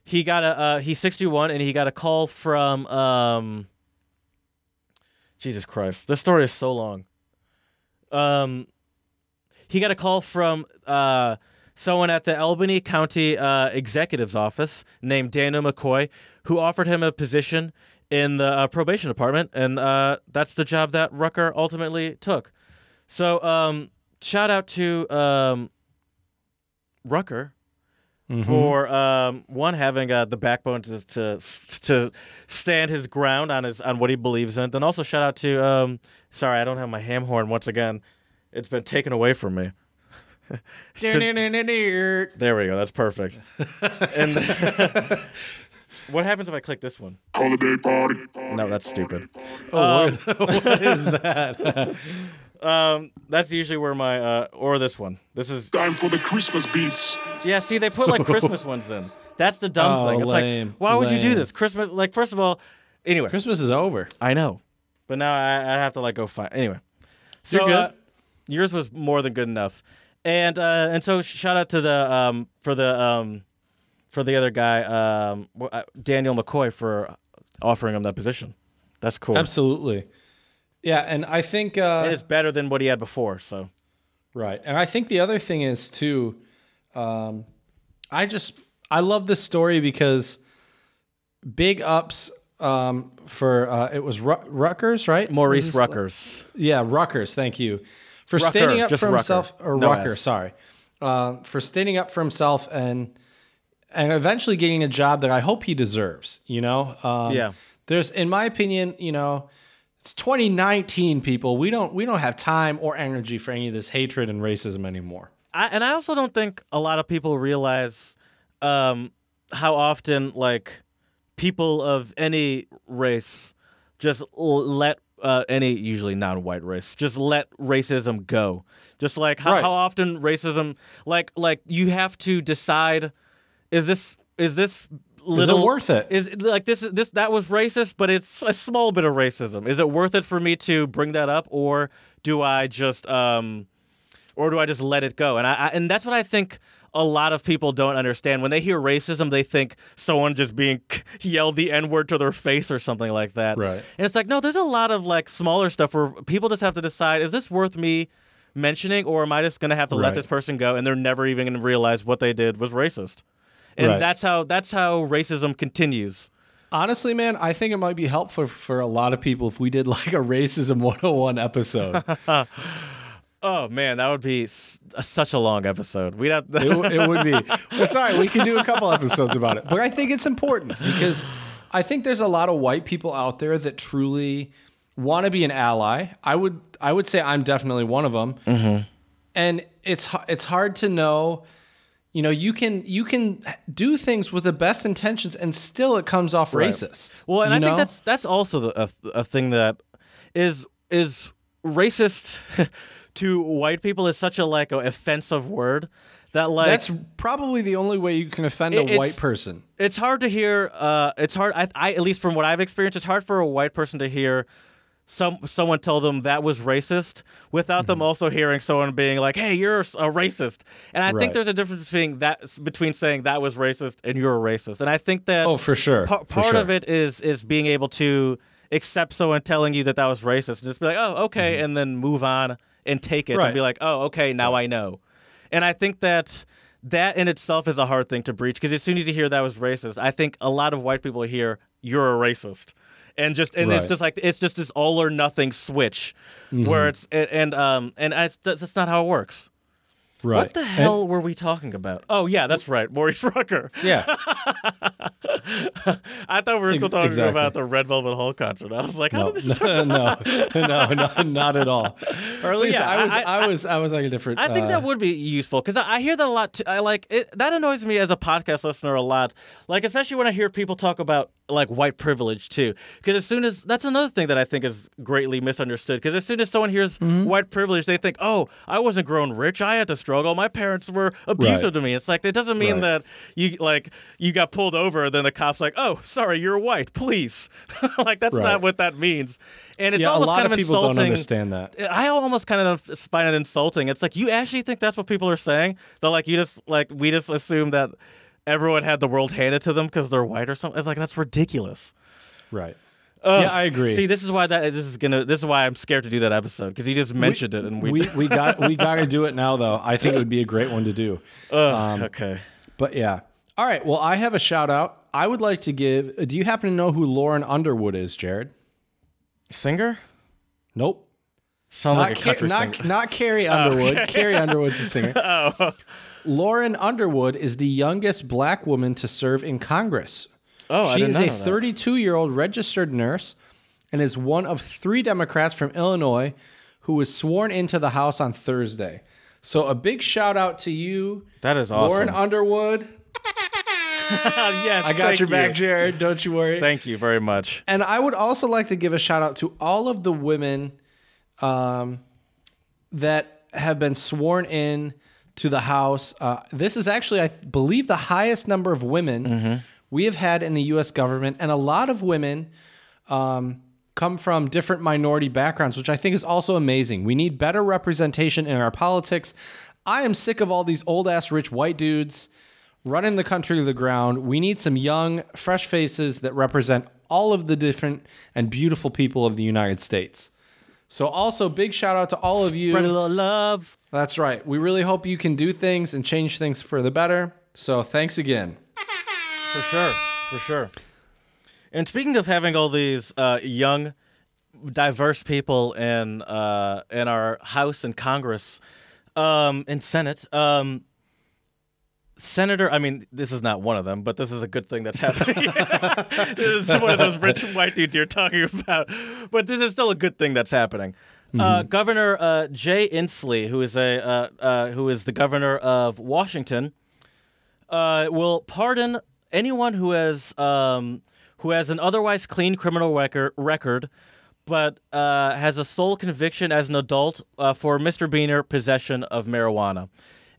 He got a uh, he's 61 and he got a call from um. Jesus Christ, this story is so long. Um, he got a call from uh, someone at the Albany County uh, Executive's office named Daniel McCoy, who offered him a position in the uh, probation department, and uh, that's the job that Rucker ultimately took. So, um, shout out to um, Rucker Mhm. for um, one having uh, the backbone to, to to stand his ground on his on what he believes in. Then also shout out to um, sorry, I don't have my ham horn once again. It's been taken away from me. There we go. That's perfect. and what happens if I click this one? Holiday party. No, that's stupid. Oh, what- what is that? Um, that's usually where my uh, or this one. This is Time for the Christmas beats. yeah. See, they put like Christmas ones in. That's the dumb Oh, thing. It's lame, like, why would you do this? Christmas, like, first of all, anyway, Christmas is over. I know, but now I, I have to like go find anyway. So You're good. Uh, yours was more than good enough, and uh, and so shout out to the um for the um for the other guy um uh, Daniel McCoy for offering him that position. That's cool. Absolutely. Yeah, and I think uh, it's better than what he had before. So Right. And I think the other thing is too, um, I just I love this story because big ups um, for uh, it was Ru- Rutgers, right? Maurice this- Ruckers. Yeah, Rutgers. Thank you for Rucker, standing up for Rucker. himself. Or No Rucker, S. sorry, uh, for standing up for himself and and eventually getting a job that I hope he deserves. You know. Um, Yeah. There's, in my opinion, you know, it's 2019. People, we don't we don't have time or energy for any of this hatred and racism anymore. I, and I also don't think a lot of people realize um, how often like people of any race just l- let uh, any usually non-white race just let racism go. Just like how, Right. how often racism like like you have to decide is this is this little is it worth it? Is like this this that was racist, but it's a small bit of racism. Is it worth it for me to bring that up, or do I just um, or do I just let it go? And I, I and that's what I think a lot of people don't understand when they hear racism. They think someone just being yelled the n word to their face or something like that. Right. And it's like no, there's a lot of like smaller stuff where people just have to decide: is this worth me? Mentioning, or am I just gonna have to let this person go, and they're never even gonna realize what they did was racist? And Right. that's how that's how racism continues. Honestly, man, I think it might be helpful for a lot of people if we did like a racism 101 episode. Oh man, that would be s- such a long episode. We'd have it, w- it would be. It's all right. We can do a couple episodes about it. But I think it's important because I think there's a lot of white people out there that truly want to be an ally. I would I would say I'm definitely one of them. Mm-hmm. And it's it's hard to know. You know, you can you can do things with the best intentions, and still it comes off racist. Well, and I think that's that's also a, a thing that is is racist to white people is such a like offensive word that like that's probably the only way you can offend a white person. it's hard to hear. Uh, it's hard. I, I at least from what I've experienced, it's hard for a white person to hear some someone tell them that was racist without Mm-hmm. them also hearing someone being like, "Hey, you're a racist." And I Right. think there's a difference between that between saying that was racist and you're a racist. And I think that Oh, for sure. pa- For part of it is is being able to accept someone telling you that that was racist, and just be like, "Oh, okay," and then move on and take it Mm-hmm. Right. and be like, "Oh, okay, now I know." And I think that that in itself is a hard thing to breach because as soon as you hear that was racist, I think a lot of white people hear you're a racist. And just and it's just like it's just this all or nothing switch, Mm-hmm. where it's and, and um and it's, that's not how it works. Right. What the hell were we talking about? Oh yeah, that's right, Maurice Rucker. Yeah. I thought we were still talking exactly. about the Red Velvet Hall concert. I was like, how No, did this no, no, no, no, not at all. Or at least yeah, I was, I- I, was, I was like a different. I think uh, that would be useful because I, I hear that a lot. Too. I like it. That annoys me as a podcast listener a lot. Like especially when I hear people talk about like white privilege too. Because as soon as that's another thing that I think is greatly misunderstood. Because as soon as someone hears Mm-hmm. white privilege, they think, "Oh, I wasn't grown rich. I had to struggle. My parents were abusive Right. to me." It's like it doesn't mean Right. that you like you got pulled over. Then the cops like, "Oh, sorry, you're white. Please." like that's Right. not what that means. And it's yeah, a almost lot kind of of people insulting. don't understand that. I almost kind of find it insulting. It's like you actually think that's what people are saying. That like you just like we just assume that everyone had the world handed to them because they're white or something. It's like that's ridiculous. Right. Ugh. Yeah, I agree. See, this is why that this is gonna. This is why I'm scared to do that episode because he just mentioned it and we. we we got we got to do it now though. I think it would be a great one to do. Ugh, um, okay. But yeah. All right. Well, I have a shout out. I would like to give. Do you happen to know who Lauren Underwood is, Jared? Singer Nope. Sounds Not, like a country not, singer. not Carrie oh. Underwood. Carrie Underwood's a singer. oh. Lauren Underwood is the youngest black woman to serve in Congress. Oh, I she is a know that. 32 year old registered nurse and is one of three Democrats from Illinois who was sworn into the House on Thursday. So a big shout out to you, That is awesome. Lauren Underwood. yes, I got your back. Jared. Don't you worry. Thank you very much. And I would also like to give a shout out to all of the women um, that have been sworn in to the House. Uh, this is actually, I believe, the highest number of women we have had in the U.S. government, and a lot of women um, come from different minority backgrounds, which I think is also amazing. We need better representation in our politics. I am sick of all these old ass rich white dudes running the country to the ground. We need some young, fresh faces that represent all of the different and beautiful people of the United States. So also big shout out to all of you. Spread a little love. That's right. We really hope you can do things and change things for the better. So thanks again. For sure. For sure. And speaking of having all these uh, young, diverse people in uh, in our House and Congress um, and Senate, um, Senator, I mean, this is not one of them, but this is a good thing that's happening. this is one of those rich white dudes you're talking about, but this is still a good thing that's happening. Uh, governor uh, Jay Inslee, who is a uh, uh, who is the governor of Washington, uh, will pardon anyone who has um, who has an otherwise clean criminal record, record but uh, has a sole conviction as an adult uh, for misdemeanor possession of marijuana.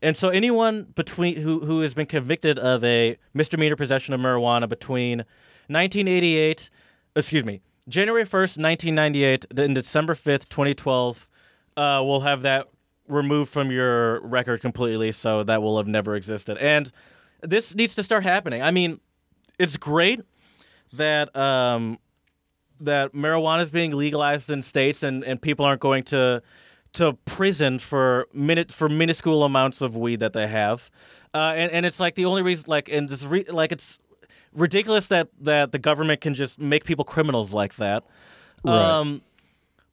And so anyone between who who has been convicted of a misdemeanor possession of marijuana between 1988, excuse me, January 1st, 1998, and December 5th, 2012, uh, will have that removed from your record completely, so that will have never existed. And this needs to start happening. I mean, it's great that um, that marijuana is being legalized in states and, and people aren't going to to prison for minute for minuscule amounts of weed that they have, uh, and and it's like the only reason like and this re- like it's ridiculous that that the government can just make people criminals like that. Right. Um,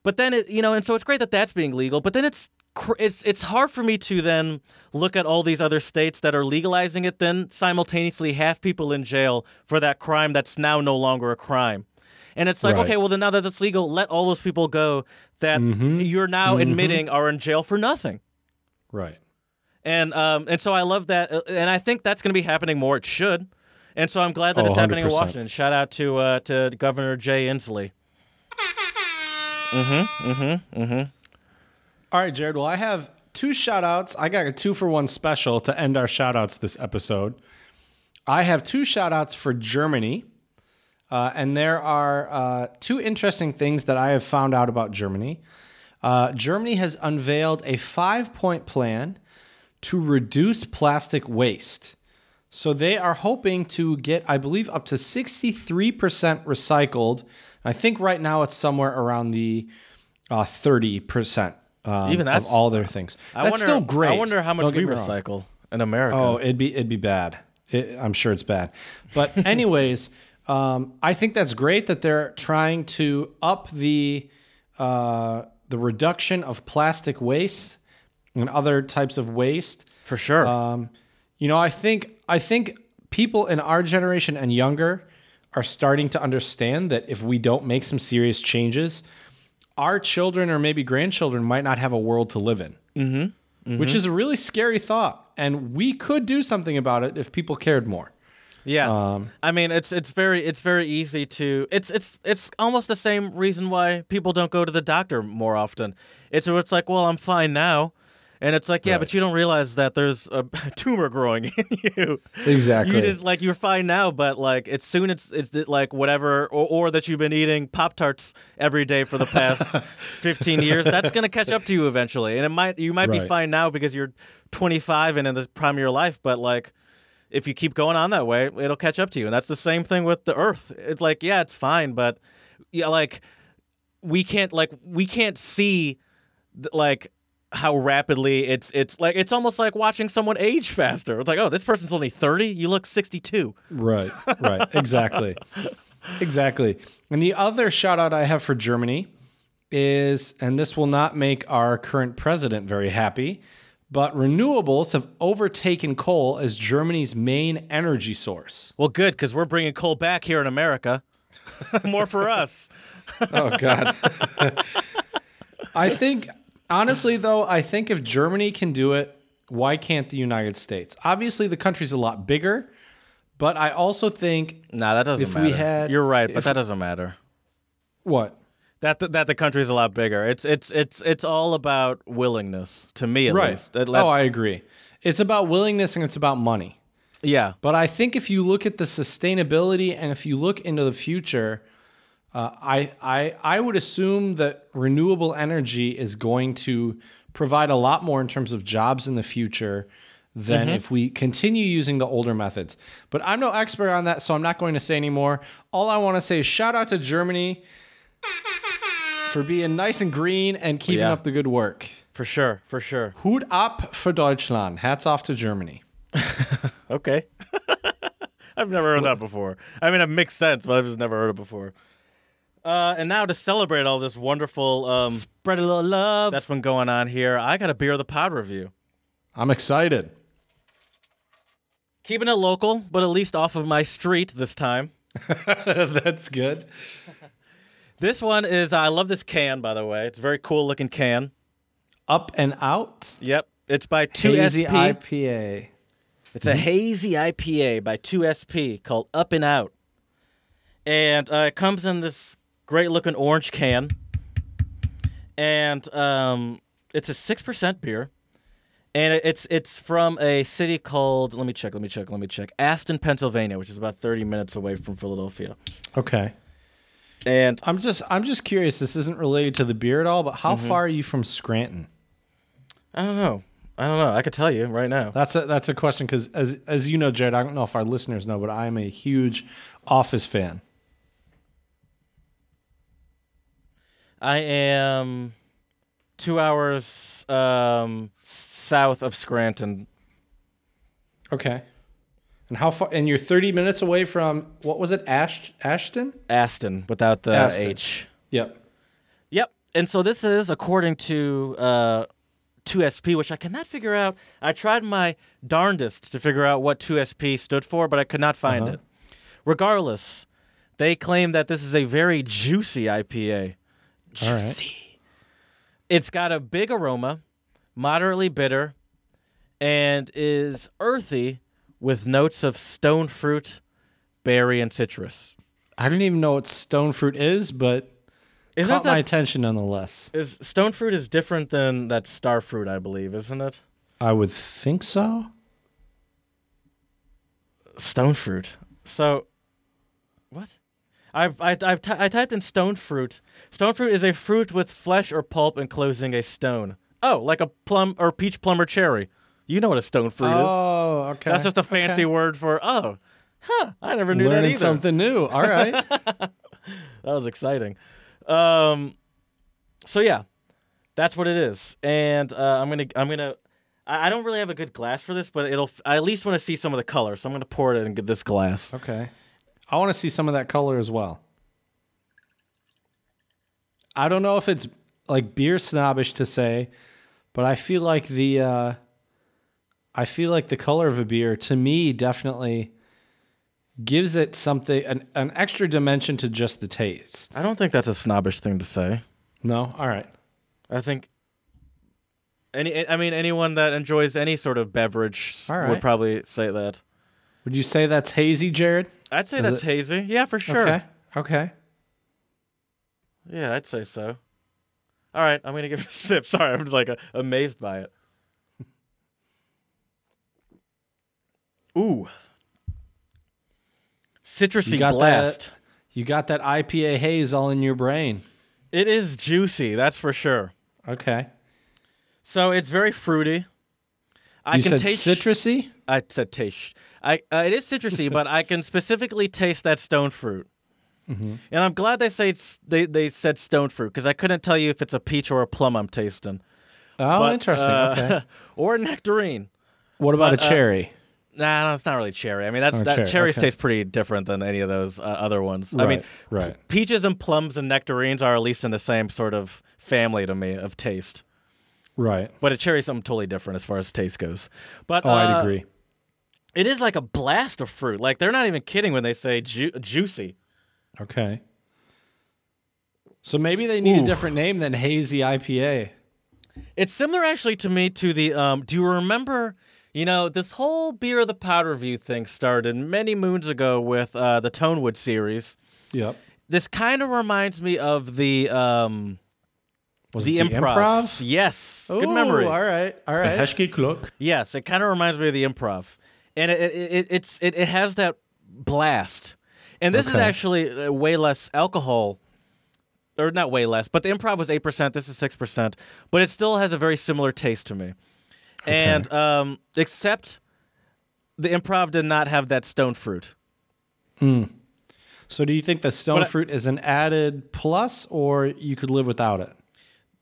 but then it you know and so it's great that that's being legal, but then it's cr- it's it's hard for me to then look at all these other states that are legalizing it, then simultaneously have people in jail for that crime that's now no longer a crime. And it's like, Right. okay, well then now that that's legal, let all those people go that Mm-hmm. you're now admitting are in jail for nothing. Right. And um and so I love that, uh, and I think that's going to be happening more. It should. And so I'm glad that Oh, it's happening in 100%. Washington. Shout out to uh, to Governor Jay Inslee. Mm-hmm. Mm-hmm. Mm-hmm. All right, Jared. Well, I have two shout outs. I got a two for one special to end our shout outs this episode. I have two shout outs for Germany. Uh, and there are uh, two interesting things that I have found out about Germany. Uh, Germany has unveiled a five point plan to reduce plastic waste. So they are hoping to get, I believe, up to 63% recycled. I think right now it's somewhere around the uh, 30% um, Even of all their things. I that's wonder, still great. I wonder how much we me wrong. recycle in America. Oh, it'd be it'd be bad. It, I'm sure it's bad. But anyways, um, I think that's great that they're trying to up the uh, the reduction of plastic waste and other types of waste. for sure. Um, you know, I think I think people in our generation and younger are starting to understand that if we don't make some serious changes, our children or maybe grandchildren might not have a world to live in. Mm-hmm. Which is a really scary thought, and we could do something about it if people cared more. Yeah, Um, I mean it's it's very it's very easy to it's it's it's almost the same reason why people don't go to the doctor more often. It's it's like well I'm fine now, and it's like yeah Right. but you don't realize that there's a tumor growing in you. Exactly. You just like you're fine now, but like it's soon it's it's like whatever or, or that you've been eating Pop Tarts every day for the past 15 years. That's gonna catch up to you eventually, and it might you might be fine now because you're 25 and in the prime of your life, but like if you keep going on that way, it'll catch up to you. And that's the same thing with the earth. It's like, yeah, it's fine, but yeah, like we can't like we can't see like how rapidly it's it's like it's almost like watching someone age faster. It's like, oh, this person's only 30, you look 62. Right, right, exactly. exactly. And the other shout out I have for Germany is, and this will not make our current president very happy, but renewables have overtaken coal as Germany's main energy source. Well, good cuz we're bringing coal back here in America. More for us. Oh, God. I think, honestly, though, I think if Germany can do it, why can't the United States? Obviously, the country's a lot bigger, but I also think Nah, that doesn't If matter. we had- You're right, but if- that doesn't matter. what? That the, that the country's a lot bigger. It's it's it's it's all about willingness to me at Right. least. Oh, I agree. It's about willingness and it's about money. yeah. But I think if you look at the sustainability and if you look into the future, uh, I, I I would assume that renewable energy is going to provide a lot more in terms of jobs in the future than if we continue using the older methods. But I'm no expert on that, so I'm not going to say anymore. All I want to say is shout out to Germany. For being nice and green and keeping Yeah. up the good work. For sure, for sure. Hut ab for Deutschland. Hats off to Germany. Okay. I've never heard that before. I mean, it makes sense, but I've just never heard it before. Uh, and now to celebrate all this wonderful um, Spread a little love. that's been going on here, I got a beer of the pod review. I'm excited. Keeping it local, but at least off of my street this time. That's good. This one is, I love this can, by the way. It's a very cool looking can. Up and out. Yep. It's by 2SP. Hazy IPA. It's a hazy IPA by 2SP called Up and Out. And uh, it comes in this great looking orange can. And um, it's a 6% beer. And it's it's from a city called let me check, let me check, let me check. Aston, Pennsylvania, which is about 30 minutes away from Philadelphia. Okay. And I'm just I'm just curious. This isn't related to the beer at all, but how Mm-hmm. far are you from Scranton? I don't know. I don't know. I could tell you right now. That's a that's a question because as as you know, Jared, I don't know if our listeners know, but I'm a huge Office fan. I am 2 hours um, south of Scranton, Okay. And how far? And you're 30 minutes away from what was it? Ash Ashton? Aston without the Aston. H. Yep. Yep. And so this is according to uh, 2SP, which I cannot figure out. I tried my darndest to figure out what 2SP stood for, but I could not find Uh-huh. it. Regardless, they claim that this is a very juicy IPA. All right. Juicy. It's got a big aroma, moderately bitter, and is earthy with notes of stone fruit, berry, and citrus. I don't even know what stone fruit is, but Isn't caught that my attention nonetheless. Is stone fruit is different than that star fruit, I believe, isn't it? I would think so. Stone fruit. So, what? I've I I've ty- I typed in stone fruit. Stone fruit is a fruit with flesh or pulp enclosing a stone. Oh, like a plum or peach plum or cherry. You know what a stone fruit is? Oh, okay. That's just a fancy Okay. word for oh, huh? I never knew Learning that either. something new. All right. That was exciting. Um, so yeah, that's what it is, and uh, I'm gonna I'm gonna. I I don't really have a good glass for this, but it'll. I at least want to see some of the color, so I'm gonna pour it in this glass. okay. I want to see some of that color as well. I don't know if it's like beer snobbish to say, but I feel like the uh I feel like the color of a beer to me definitely gives it something an, an extra dimension to just the taste. I don't think that's a snobbish thing to say. No? All right. I think any. I mean, anyone that enjoys any sort of beverage All would probably say that. Would you say that's hazy, Jared? I'd say Is that's it- hazy. Yeah, for sure. Okay. Okay. Yeah, I'd say so. All right, I'm gonna give it a sip. Sorry, I'm like amazed by it. Ooh, citrusy You blast. that you got that IPA haze all in your brain. It is juicy, that's for sure. Okay. So it's very fruity. I you can said taste citrusy? I said taste. I uh, it is citrusy, but I can specifically taste that stone fruit. Mm-hmm. And I'm glad they say it's, they they said stone fruit because I couldn't tell you if it's a peach or a plum I'm tasting. Oh, But, interesting. uh, okay. or a nectarine. What about but, a uh, cherry? Nah, no, it's not really cherry. I mean, that's Oh, that cherry, cherries okay. taste pretty different than any of those uh, other ones. I mean, Right, right. peaches and plums and nectarines are at least in the same sort of family to me of taste. Right. But a cherry is something totally different as far as taste goes. But Oh, I'd uh, agree. It is like a blast of fruit. Like they're not even kidding when they say ju- juicy. Okay. So maybe they need Ooh. a different name than hazy IPA. It's similar actually to me to the um do you remember you know this whole beer of the pod review thing started many moons ago with uh the Tonewood series. Yep. This kind of reminds me of the um Was the, it the improv. improv? Yes. Good memory. All right. All right. Heshki Kluk. Yes, it kind of reminds me of the improv, and it, it, it it's it, it has that blast, and this is actually uh, way less alcohol, or not way less, but the improv was eight percent. This is six percent, but it still has a very similar taste to me, and um, except the improv did not have that stone fruit. So do you think the stone But I- fruit is an added plus, or you could live without it?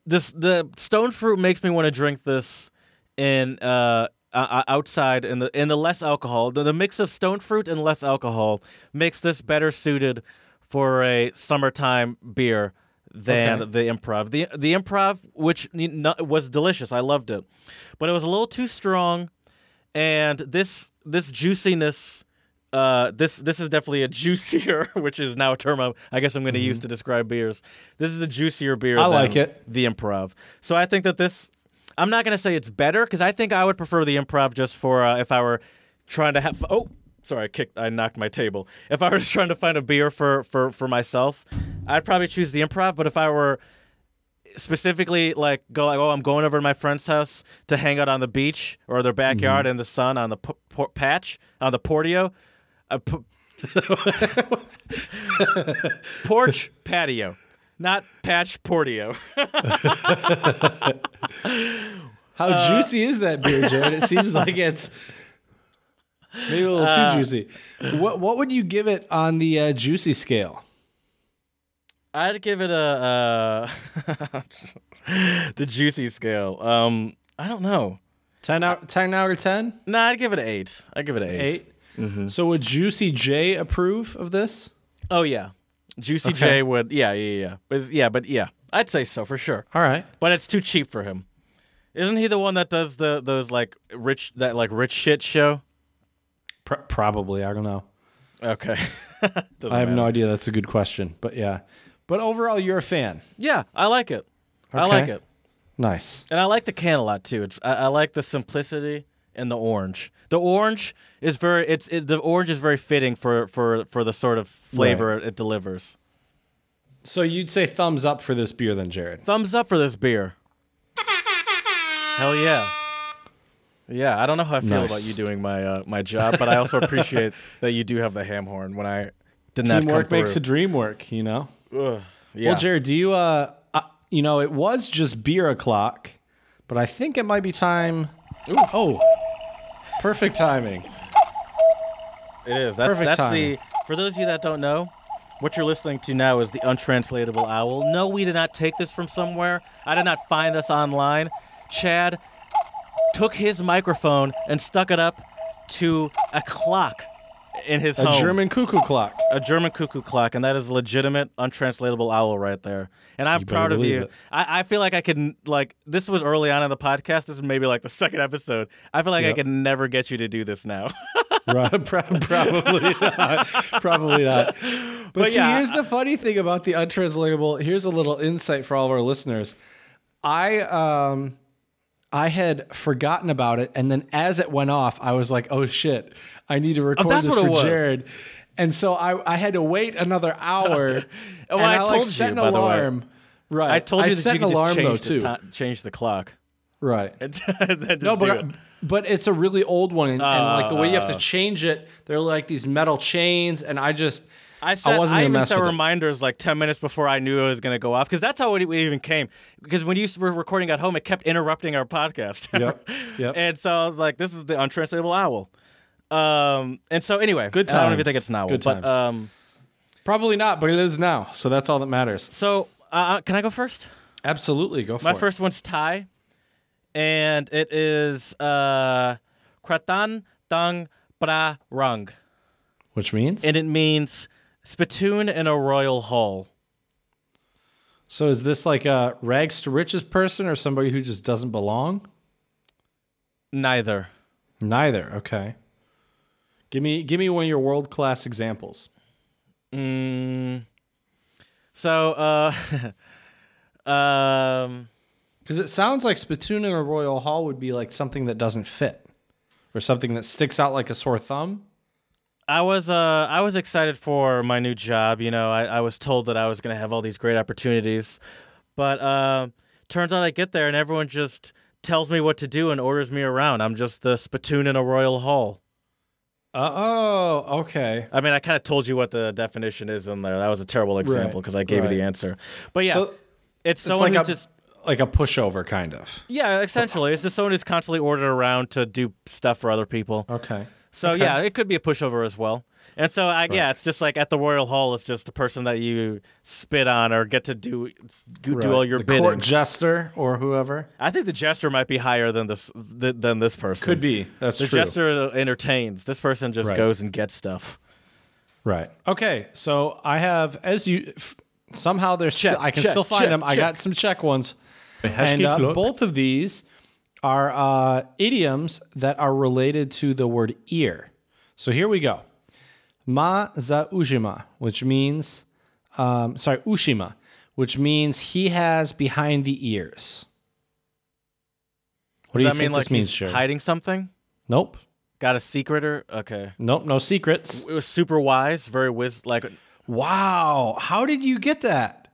This the stone fruit makes me want to drink this in uh uh, outside in the in the less alcohol. The, the mix of stone fruit and less alcohol makes this better suited for a summertime beer than Okay. the improv. The the improv, which was delicious, I loved it, but it was a little too strong, and this this juiciness. Uh, this this is definitely a juicier, which is now a term I'm, I guess I'm going to use to describe beers. This is a juicier beer. Mm-hmm. I than like it. The improv. So I think that this. I'm not going to say it's better because I think I would prefer the improv just for uh, if I were trying to have. Oh, sorry, I kicked. I knocked my table. If I was trying to find a beer for for for myself, I'd probably choose the improv. But if I were specifically like go like oh I'm going over to my friend's house to hang out on the beach or their backyard Mm-hmm. in the sun on the p- por- patch on the portio, p- porch patio, not patch portio. How Uh, juicy is that beer, Jared? It seems like it's maybe a little Uh, too juicy. What what would you give it on the uh, juicy scale? I'd give it a uh, the juicy scale. Um, I don't know. Ten out ten out of ten? Nah, I'd give it an eight. I'd give it an eight. Eight. So would Juicy J approve of this? Oh yeah, Juicy Okay. J would. Yeah, yeah, yeah. But yeah, but yeah, I'd say so for sure. All right. But it's too cheap for him. Isn't he the one that does the those like rich that like rich shit show? Pr- probably. I don't know. Okay. I have no idea. That's a good question. But yeah. But overall, you're a fan. Yeah, I like it. I like it, Nice. and I like the can a lot too. It's I, I like the simplicity and the orange. The orange is very it's it, the orange is very fitting for for for the sort of flavor it delivers. So you'd say thumbs up for this beer then, Jared? Thumbs up for this beer. Hell yeah. Yeah, I don't know how I feel about you doing my uh, my job, but I also appreciate that you do have the ham horn when I did not Teamwork makes a dream work, you know? Ugh, yeah. Well, Jared, do you, uh, uh, you know, it was just beer o'clock, but I think it might be time. Oh, perfect timing. It is. That's Perfect that's the for those of you that don't know, what you're listening to now is the untranslatable owl. No, we did not take this from somewhere. I did not find this online. Chad took his microphone and stuck it up to a clock in his home. A home. German cuckoo clock. a German cuckoo clock, and that is a legitimate, untranslatable owl right there. And I'm You better proud of believe you. it. I, I feel like I could like this was early on in the podcast. This is maybe like the second episode. I feel like I Yep. could never get you to do this now. Right, probably not. Probably not. But, But see, yeah, here's the funny thing about the untranslatable. Here's a little insight for all of our listeners. I um I had forgotten about it, and then as it went off, I was like, "Oh shit, I need to record that's this for. Jared." And so I, I had to wait another hour. Oh, and I I, like told set an by the way. alarm. Right. I told you I that set you an could alarm just though too. the, change the clock. Right. And then just No, but it. but it's a really old one, and, and like the way you have to Uh. change it, they're like these metal chains, and I just I set, wasn't I, even set with it. reminders like ten minutes before I knew it was gonna go off because that's how it, even came. Because when you were recording at home, it kept interrupting our podcast. Yep, yep. and so I was like, "This is the untranslatable owl." Um, and so anyway, Good I don't even times. think it's an owl, Good but times. um, probably not, but it is now, so that's all that matters. so uh, can I go first? Absolutely, go for My it. first one's Thai, and it is uh, Kratan Dang Pra Rung, which means. and it means spittoon in a royal hall. so is this like a rags to riches person or somebody who just doesn't belong? Neither. Neither. Okay. Give me give me one of your world class examples. Mm, so, uh, um, Because it sounds like spittoon in a royal hall would be like something that doesn't fit, or something that sticks out like a sore thumb. I was uh I was excited for my new job. You know, I, I was told that I was gonna have all these great opportunities, but uh, turns out I get there and everyone just tells me what to do and orders me around. I'm just the spittoon in a royal hall. Uh, oh, okay. I mean, I kind of told you what the definition is in there. That was a terrible example because I gave you the answer. But yeah, So it's it's someone like who's a just like a pushover kind of. yeah, essentially, it's just someone who's constantly ordered around to do stuff for other people. Okay. So Okay. yeah, it could be a pushover as well. And so, I, yeah, it's just like at the royal hall, it's just a person that you spit on or get to do do all your the bidding. court jester or whoever I think the jester might be higher than this than this person. could be. That's The true. The jester entertains. This person just Right. goes and gets stuff. Right. Okay. So I have, as you f- somehow there's, Check, sti- I can check, still find Czech, them. I got some Czech ones, and uh, both of these are uh, idioms that are related to the word ear. So here we go. Ma za ujima, which means, um, sorry, ushima, which means he has behind the ears. What do you that think mean this like means, he's Sherry? hiding something? Nope. Got a secret or okay? Nope. No secrets. It was super wise, very wis like Wow. How did you get that?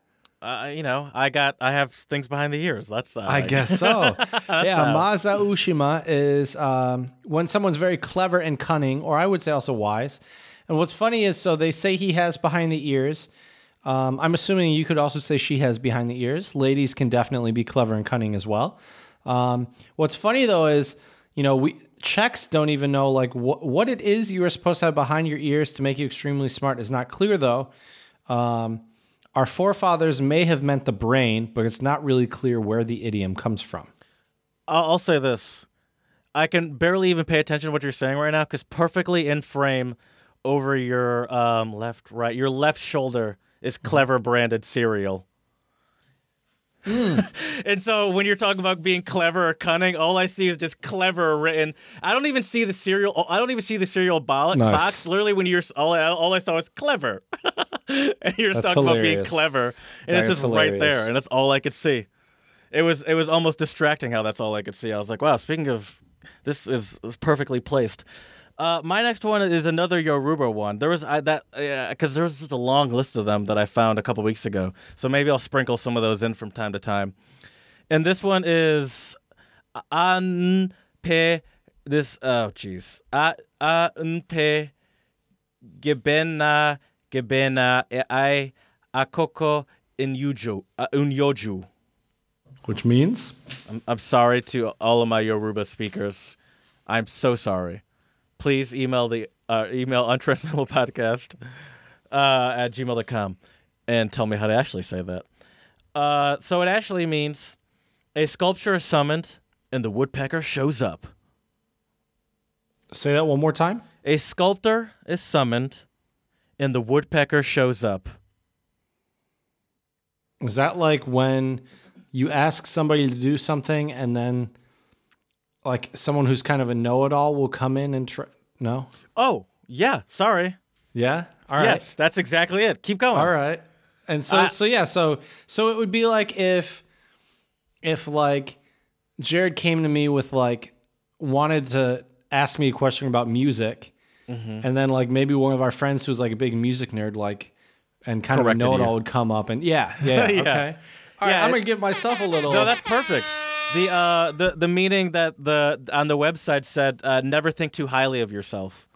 Uh, you know, I got I have things behind the ears. That's uh, I guess so. yeah, Maza Ushima is um, when someone's very clever and cunning, or I would say also wise. And what's funny is, so they say he has behind the ears. Um, I'm assuming you could also say she has behind the ears. Ladies can definitely be clever and cunning as well. Um, what's funny though is, you know, we Czechs don't even know like what what it is you are supposed to have behind your ears to make you extremely smart is not clear though. Um, our forefathers may have meant the brain, but it's not really clear where the idiom comes from. I'll, I'll say this: I can barely even pay attention to what you're saying right now because perfectly in frame over your um, left, right, your left shoulder is clever branded cereal. and so when you're talking about being clever or cunning, all I see is just clever written. I don't even see the cereal. I don't even see the cereal bo- Nice. box. Literally, when you're all I, all I saw was clever, and you're just talking about being clever, and That it's just right there, and that's all I could see. It was it was almost distracting how that's all I could see. I was like, wow, speaking of this is, is perfectly placed. Uh, my next one is another Yoruba one. There was I, that because there was just a long list of them that I found a couple weeks ago. So maybe I'll sprinkle some of those in from time to time. And this one is anpe this oh jeez anpe gebena gebena ai akoko inyuju uh, unyoju. Which means? I'm, I'm sorry to all of my Yoruba speakers. I'm so sorry. Please email the uh, email untranslatable podcast uh, at gmail.com and tell me how to actually say that. Uh, so it actually means a sculpture is summoned and the woodpecker shows up. Say that one more time. A sculptor is summoned and the woodpecker shows up. Is that like when you ask somebody to do something and then like someone who's kind of a know-it-all will come in and try No? Oh, yeah, sorry. Yeah? All right. Yes, that's exactly it. Keep going. All right. And so I- so yeah, so so it would be like if if like Jared came to me with like wanted to ask me a question about music Mm-hmm. and then like maybe one of our friends who's like a big music nerd like and kind Corrected of a know-it-all you. would come up and yeah, yeah, Yeah. okay. All right, Yeah, I'm going to give myself a little No, that's perfect. The uh the the meaning that the on the website said uh, never think too highly of yourself.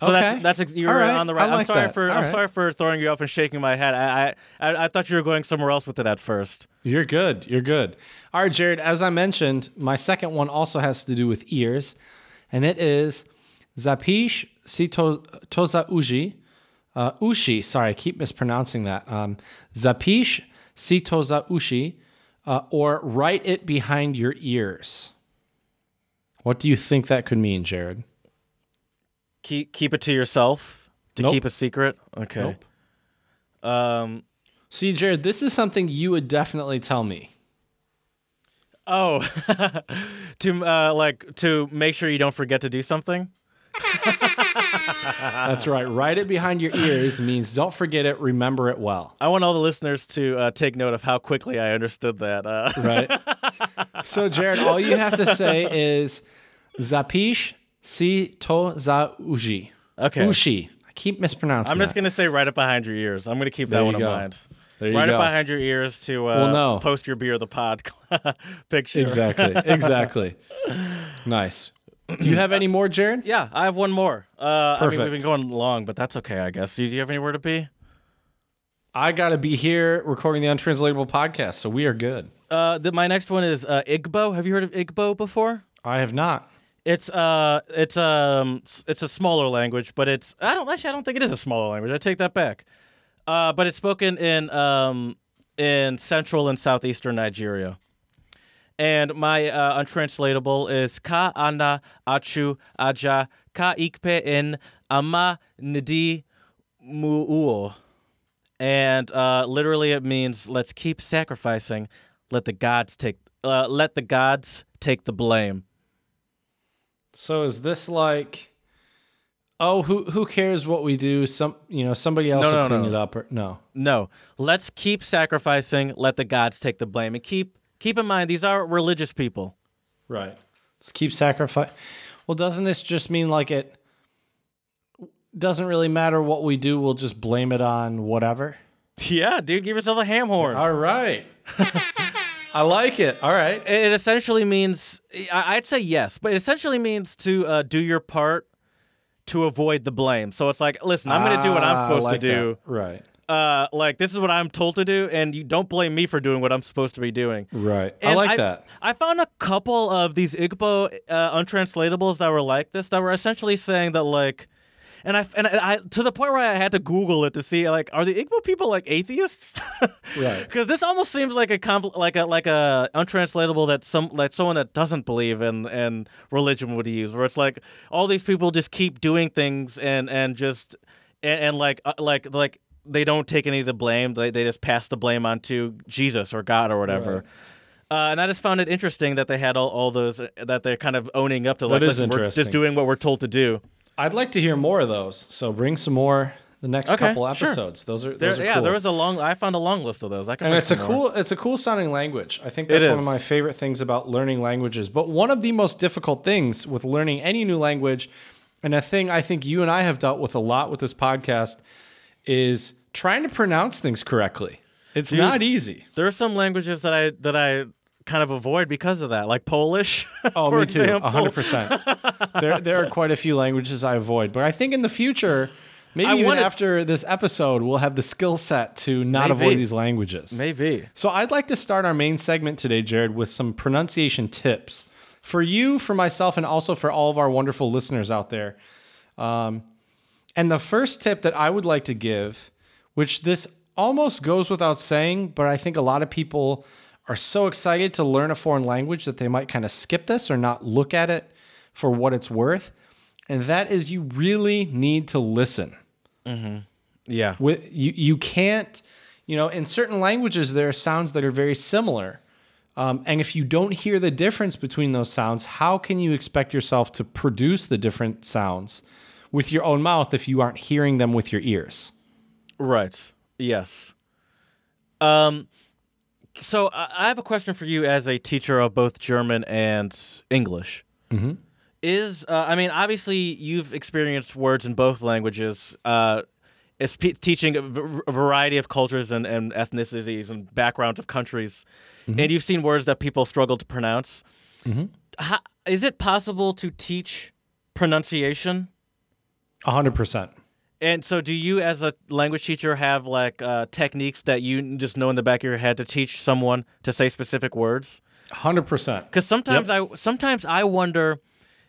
So Okay. that's that's ex- you All were right. on the right. I'm sorry that. for All I'm right. sorry for throwing you off and shaking my head. I, I I I thought you were going somewhere else with it at first. You're good. You're good. All right, Jared, as I mentioned, my second one also has to do with ears, and it is Zapish Sito Toza Uji. Uh, ushi, sorry, I keep mispronouncing that. Um, Zapish Sitoza Ushi, uh, or write it behind your ears. What do you think that could mean, Jared? Keep keep it to yourself to Nope. keep a secret. Okay. Um. See, Jared, this is something you would definitely tell me. Oh, to uh like to make sure you don't forget to do something. That's right. Write it behind your ears means don't forget it, remember it well. I want all the listeners to uh, take note of how quickly I understood that. Uh, Right. so, Jared, all you have to say is Zapish si to za uji. okay. Ushi. I keep mispronouncing I'm just gonna say right up behind your ears. I'm gonna keep There that one in mind. There you right go. up behind your ears to uh, Well, no. post your beer the pod picture. Exactly. Exactly. nice. Do you have any more, Jared? Yeah, I have one more. Uh, I mean, we've been going long, but that's okay, I guess. Do you have anywhere to be? I got to be here recording the untranslatable podcast, so we are good. Uh, the, my next one is uh, Igbo. Have you heard of Igbo before? I have not. It's uh, it's um, it's a smaller language, but it's I don't actually I don't think it is a smaller language. I take that back. Uh, but it's spoken in um, in central and southeastern Nigeria. And my uh, untranslatable is ka ana achu aja ka ikpe in ama nidi mu'uo. And uh, literally it means let's keep sacrificing, let the gods take uh, let the gods take the blame. So is this like, oh, who who cares what we do? Some you know somebody else No, will no, clean no. it up. Or no, No, let's keep sacrificing, let the gods take the blame. And keep keep in mind these are religious people. right. Let's keep sacrifice. Well, doesn't this just mean like it doesn't really matter what we do? We'll just blame it on whatever. Yeah, dude, give yourself a ham horn. All right. I like it. All right. It essentially means I- I'd say yes, but it essentially means to uh, do your part to avoid the blame. So it's like, listen, I'm going to do what Ah, I'm I supposed like to do. that. Right. Uh, like this is what I'm told to do, and you don't blame me for doing what I'm supposed to be doing. Right. I And like that. I found a couple of these Igbo uh, untranslatables that were like this, that were essentially saying that like, and I and I to the point where I had to Google it to see like, are the Igbo people like atheists? Right. Because this almost seems like a compl- like a like a untranslatable that some like someone that doesn't believe in in religion would use, where it's like all these people just keep doing things and and just and, and like uh, like like they don't take any of the blame. They they just pass the blame on to Jesus or God or whatever. Uh, and I just found it interesting that they had all, all those that they're kind of owning up to. Like, is listen, we're interesting. just doing what we're told to do. I'd like to hear more of those. So bring some more the next Okay, couple sure. episodes. Those are There, those are yeah, cool. there was a long. I found a long list of those. I can. and it's a more. cool it's a cool sounding language. I think that's one of my favorite things about learning languages. But one of the most difficult things with learning any new language, and a thing I think you and I have dealt with a lot with this podcast, is trying to pronounce things correctly. It's not easy. There are some languages that I that I kind of avoid because of that, like Polish. Oh, me too. hundred percent. There, there are quite a few languages I avoid, but I think in the future, maybe I even wanna- after this episode, we'll have the skill set to not Maybe. avoid these languages. Maybe. So I'd like to start our main segment today, Jared, with some pronunciation tips for you, for myself, and also for all of our wonderful listeners out there. Um, and the first tip that I would like to give, which this almost goes without saying, but I think a lot of people are so excited to learn a foreign language that they might kind of skip this or not look at it for what it's worth. And that is you really need to listen Yeah. with you you can't you know in certain languages there are sounds that are very similar um, and if you don't hear the difference between those sounds how can you expect yourself to produce the different sounds with your own mouth if you aren't hearing them with your ears Right. Yes. Um. So I I have a question for you as a teacher of both German and English. Mm-hmm. Is uh, I mean, obviously you've experienced words in both languages. Uh, pe- teaching a, v- a variety of cultures and, and ethnicities and backgrounds of countries, and you've seen words that people struggle to pronounce. How, is it possible to teach pronunciation? 100% And so, do you, as a language teacher, have like uh, techniques that you just know in the back of your head to teach someone to say specific words? 100% Because sometimes I sometimes I wonder,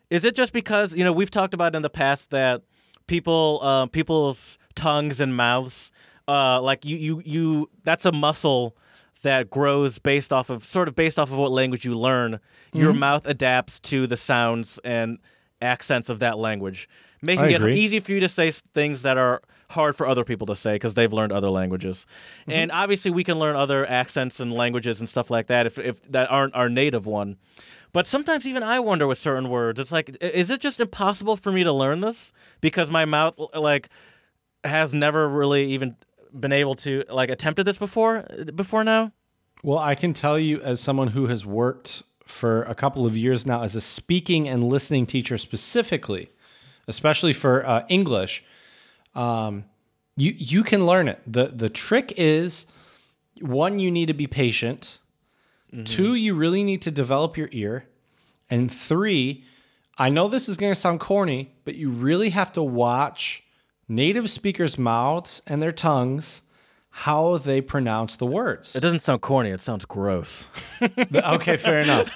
is it just because you know we've talked about in the past that people uh, people's tongues and mouths, uh, like you you you that's a muscle that grows based off of sort of based off of what language you learn. Your mouth adapts to the sounds and accents of that language, making it easy for you to say things that are hard for other people to say because they've learned other languages. Mm-hmm. And obviously, we can learn other accents and languages and stuff like that if, if that aren't our native one. But sometimes even I wonder with certain words, it's like, is it just impossible for me to learn this because my mouth like has never really even been able to like attempted this before before now? Well, I can tell you, as someone who has worked for a couple of years now as a speaking and listening teacher specifically, especially for uh, English, um, you you can learn it. the The trick is one, you need to be patient. Two, you really need to develop your ear, and three, I know this is going to sound corny, but you really have to watch native speakers' mouths and their tongues how they pronounce the words. It doesn't sound corny. It sounds gross. okay, fair enough.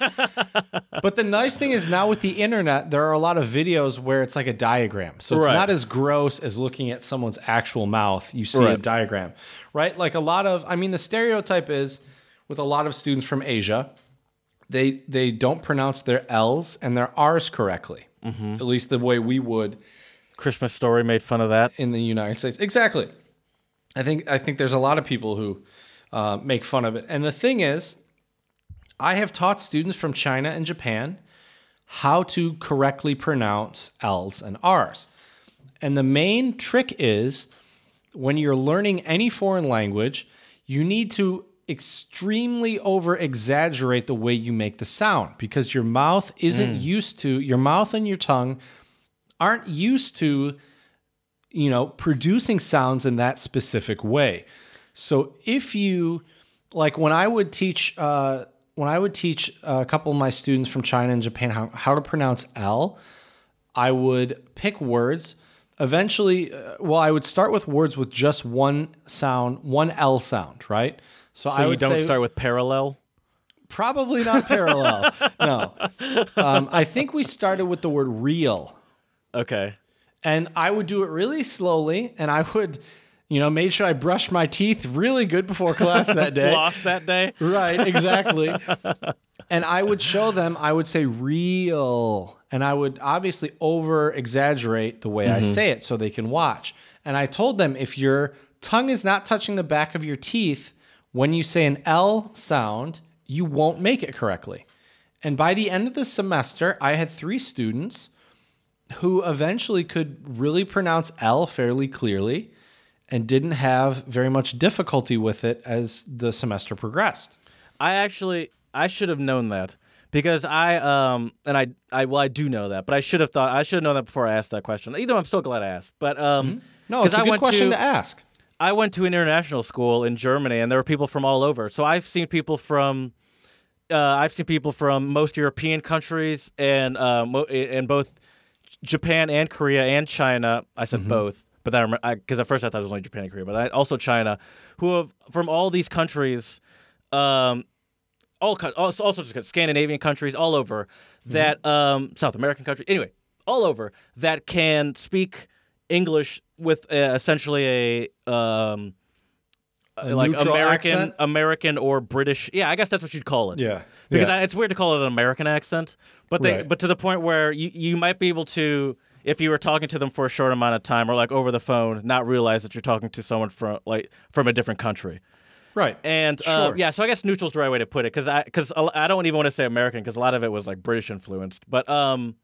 But the nice thing is now with the internet, there are a lot of videos where it's like a diagram. So it's Right. not as gross as looking at someone's actual mouth. You see a diagram, right? Like a lot of, I mean, the stereotype is with a lot of students from Asia, they they don't pronounce their L's and their R's correctly. Mm-hmm. At least the way we would Christmas Story made fun of that. in the United States. Exactly. I think I think there's a lot of people who uh, make fun of it. And the thing is, I have taught students from China and Japan how to correctly pronounce L's and R's. And the main trick is when you're learning any foreign language, you need to extremely over exaggerate the way you make the sound because your mouth isn't used to, your mouth and your tongue aren't used to you know producing sounds in that specific way. So if you like when i would teach uh, when i would teach a couple of my students from china and japan how, how to pronounce l i would pick words. Eventually uh, well i would start with words with just one sound one l sound right? So, So i you would don't say start with parallel. probably not parallel no. Um, i think we started with the word real. Okay. And I would do it really slowly, and I would, you know, made sure I brushed my teeth really good before class that day. Lost that day. right, exactly. and I would show them. I would say real, and I would obviously over exaggerate the way I mm-hmm. say it so they can watch. And I told them if your tongue is not touching the back of your teeth when you say an L sound, you won't make it correctly. And by the end of the semester, I had three students who eventually could really pronounce L fairly clearly and didn't have very much difficulty with it as the semester progressed. I actually I should have known that because I um and I I well I do know that, but I should have thought I should have known that before I asked that question. Either way, I'm still glad I asked. But um no, it's a I good went question to, to ask. I went to an international school in Germany, and there were people from all over. So I've seen people from uh, I've seen people from most European countries and uh, mo- in both Japan and Korea and China. I Mm-hmm. said both, but that I remember because at first I thought it was only Japan and Korea, but I, also China, who have from all these countries, um, all all sorts of Scandinavian countries, all over Mm-hmm. that um, South American country. anyway, all over that can speak English with uh, essentially a um, A like American, accent? American or British. Yeah, I guess that's what you'd call it. Yeah. because Yeah. I, it's weird to call it an American accent, but they, Right. but to the point where you, you might be able to, if you were talking to them for a short amount of time or like over the phone, not realize that you're talking to someone from like from a different country. Right. And uh, Sure. yeah, so I guess neutral's the right way to put it because I because I don't even want to say American because a lot of it was like British influenced, but um,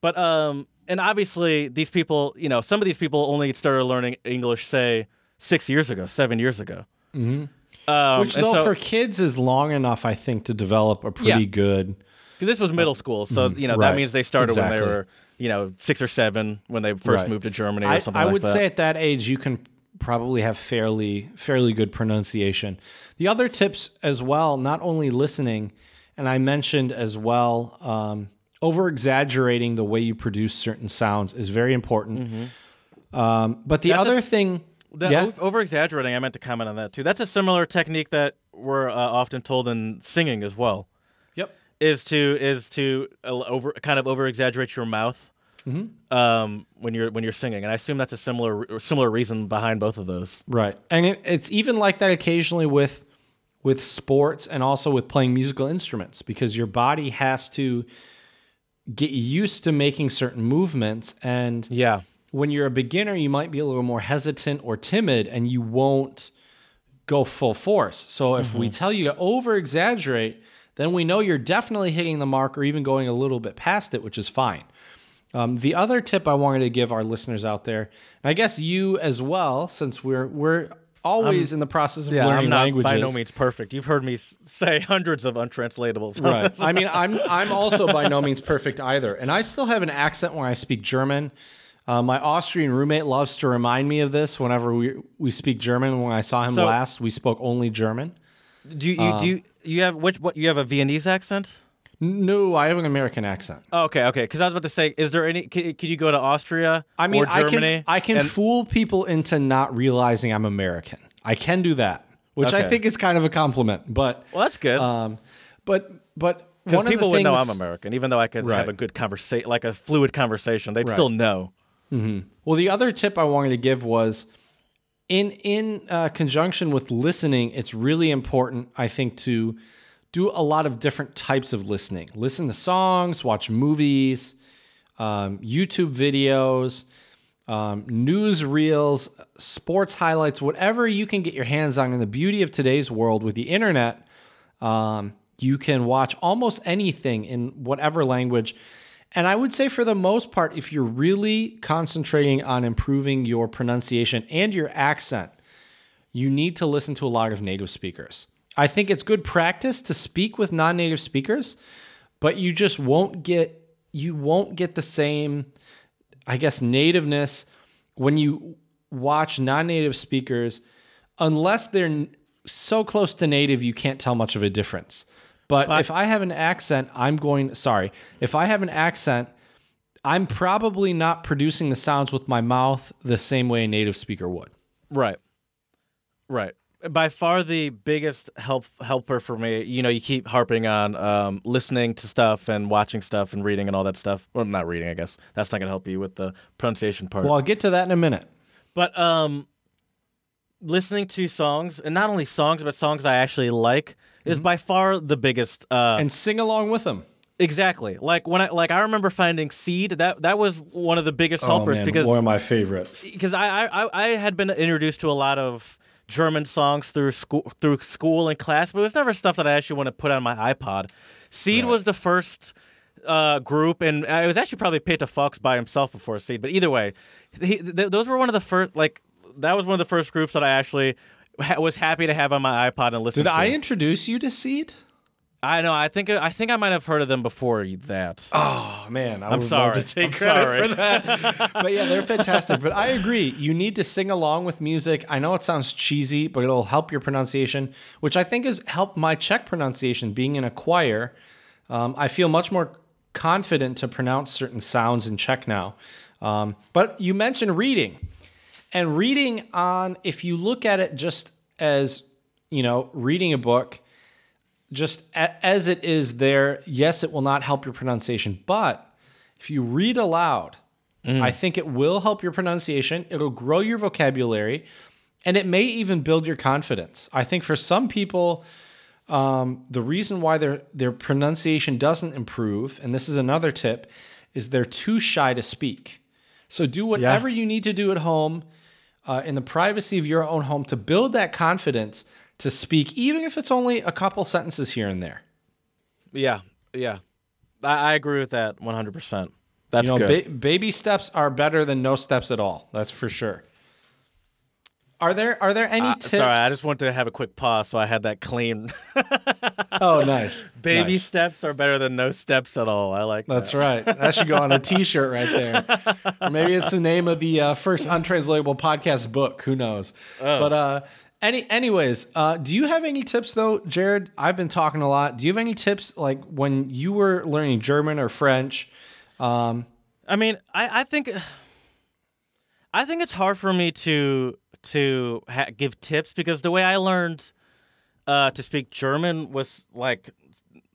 but um, and obviously these people, you know, some of these people only started learning English say six years ago, seven years ago. Mm-hmm. Um, Which though so- for kids is long enough, I think, to develop a pretty Yeah. good. this was middle school, so you know mm-hmm. right. that means they started when they were you know six or seven when they first Right. moved to Germany or I, something I like would that. say at that age you can probably have fairly fairly good pronunciation. The other tips as well, not only listening, and I mentioned as well, um, over exaggerating the way you produce certain sounds is very important. Um, but the Mm-hmm. That's other s- thing, That yeah, over exaggerating, I meant to comment on that too. That's a similar technique that we're uh, often told in singing as well. yep, Is to is to uh, over kind of over exaggerate your mouth Mm-hmm. um, when you're when you're singing, and I assume that's a similar similar reason behind both of those. right, and it, it's even like that occasionally with with sports and also with playing musical instruments because your body has to get used to making certain movements and Yeah, when you're a beginner, you might be a little more hesitant or timid and you won't go full force. So if we tell you to over exaggerate, then we know you're definitely hitting the mark or even going a little bit past it, which is fine. Um, the other tip I wanted to give our listeners out there, and I guess you as well, since we're we're always in the process of learning I'm not languages. by no means perfect. You've heard me say hundreds of untranslatables. right. I mean, I'm I'm also by no means perfect either, and I still have an accent when I speak German. Uh, my Austrian roommate loves to remind me of this whenever we we speak German. When I saw him So- last, we spoke only German. do you, you do you, you have which what you have a Viennese accent? No, I have an American accent. Oh, okay, okay. Because I was about to say, is there any? Could, could you go to Austria I mean, or I Germany? can I can and- fool people into not realizing I'm American. I can do that, which I Okay. think is kind of a compliment. But Well, that's good. um, but but Because one of people the would things, know I'm American, even though I could Right. have a good conversation, like a fluid conversation. They'd still know. Well, the other tip I wanted to give was in in uh, conjunction with listening. It's really important, I think, to do a lot of different types of listening. Listen to songs, watch movies, um, YouTube videos, um, news reels, sports highlights, whatever you can get your hands on. And the beauty of today's world with the internet, um, you can watch almost anything in whatever language. And I would say, for the most part, if you're really concentrating on improving your pronunciation and your accent, you need to listen to a lot of native speakers. I think it's good practice to speak with non-native speakers, but you just won't get you won't get the same I guess nativeness when you watch non-native speakers unless they're so close to native you can't tell much of a difference. But if I have an accent, I'm going sorry. If I have an accent, I'm probably not producing the sounds with my mouth the same way a native speaker would. Right. Right. By far the biggest help helper for me, you know, you keep harping on um, listening to stuff and watching stuff and reading and all that stuff. Well, not reading, I guess. That's not going to help you with the pronunciation part. Well, I'll get to that in a minute. But um, listening to songs, and not only songs, but songs I actually like, is by far the biggest. Uh, And sing along with them. exactly. Like when I like, I remember finding Seeed. That that was one of the biggest helpers because one of my favorites. because I, I I had been introduced to a lot of German songs through school through school and class, but it was never stuff that I actually want to put on my iPod. Seeed was the first uh, group, and I was actually probably Peter Fox by himself before Seeed. But either way, he, th- those were one of the first like that was one of the first groups that I actually was happy to have on my iPod and listen to. Did to. I introduce you to Seeed? I know. I think I think I might have heard of them before that. Oh man, I I'm would sorry. to take I'm credit sorry. for that. but yeah, they're fantastic. But I agree, you need to sing along with music. I know it sounds cheesy, but it'll help your pronunciation, which I think has helped my Czech pronunciation. Being in a choir, um, I feel much more confident to pronounce certain sounds in Czech now. Um, but you mentioned reading, and reading on if you look at it just as you know, reading a book just a- as it is there, yes, it will not help your pronunciation, but if you read aloud, I think it will help your pronunciation. It'll grow your vocabulary, and it may even build your confidence. I think for some people, um, the reason why their their pronunciation doesn't improve, and this is another tip, is they're too shy to speak. So do whatever you need to do at home, uh, in the privacy of your own home, to build that confidence to speak, even if it's only a couple sentences here and there. Yeah, yeah. I, I agree with that 100. percent That's You know, good. ba- baby steps are better than no steps at all. That's for sure. Are there are there any Uh, tips? sorry, I just wanted to have a quick pause, so I had that clean. oh, nice. Baby Nice. steps are better than no steps at all. I like that. That's that. right. That should go on a T-shirt right there. Or maybe it's the name of the uh, first untranslatable podcast book. Who knows? Oh. But uh, any, anyways, uh, do you have any tips though, Jared? I've been talking a lot. Do you have any tips like when you were learning German or French? Um, I mean, I, I think, I think it's hard for me to to ha- give tips because the way I learned uh, to speak German was like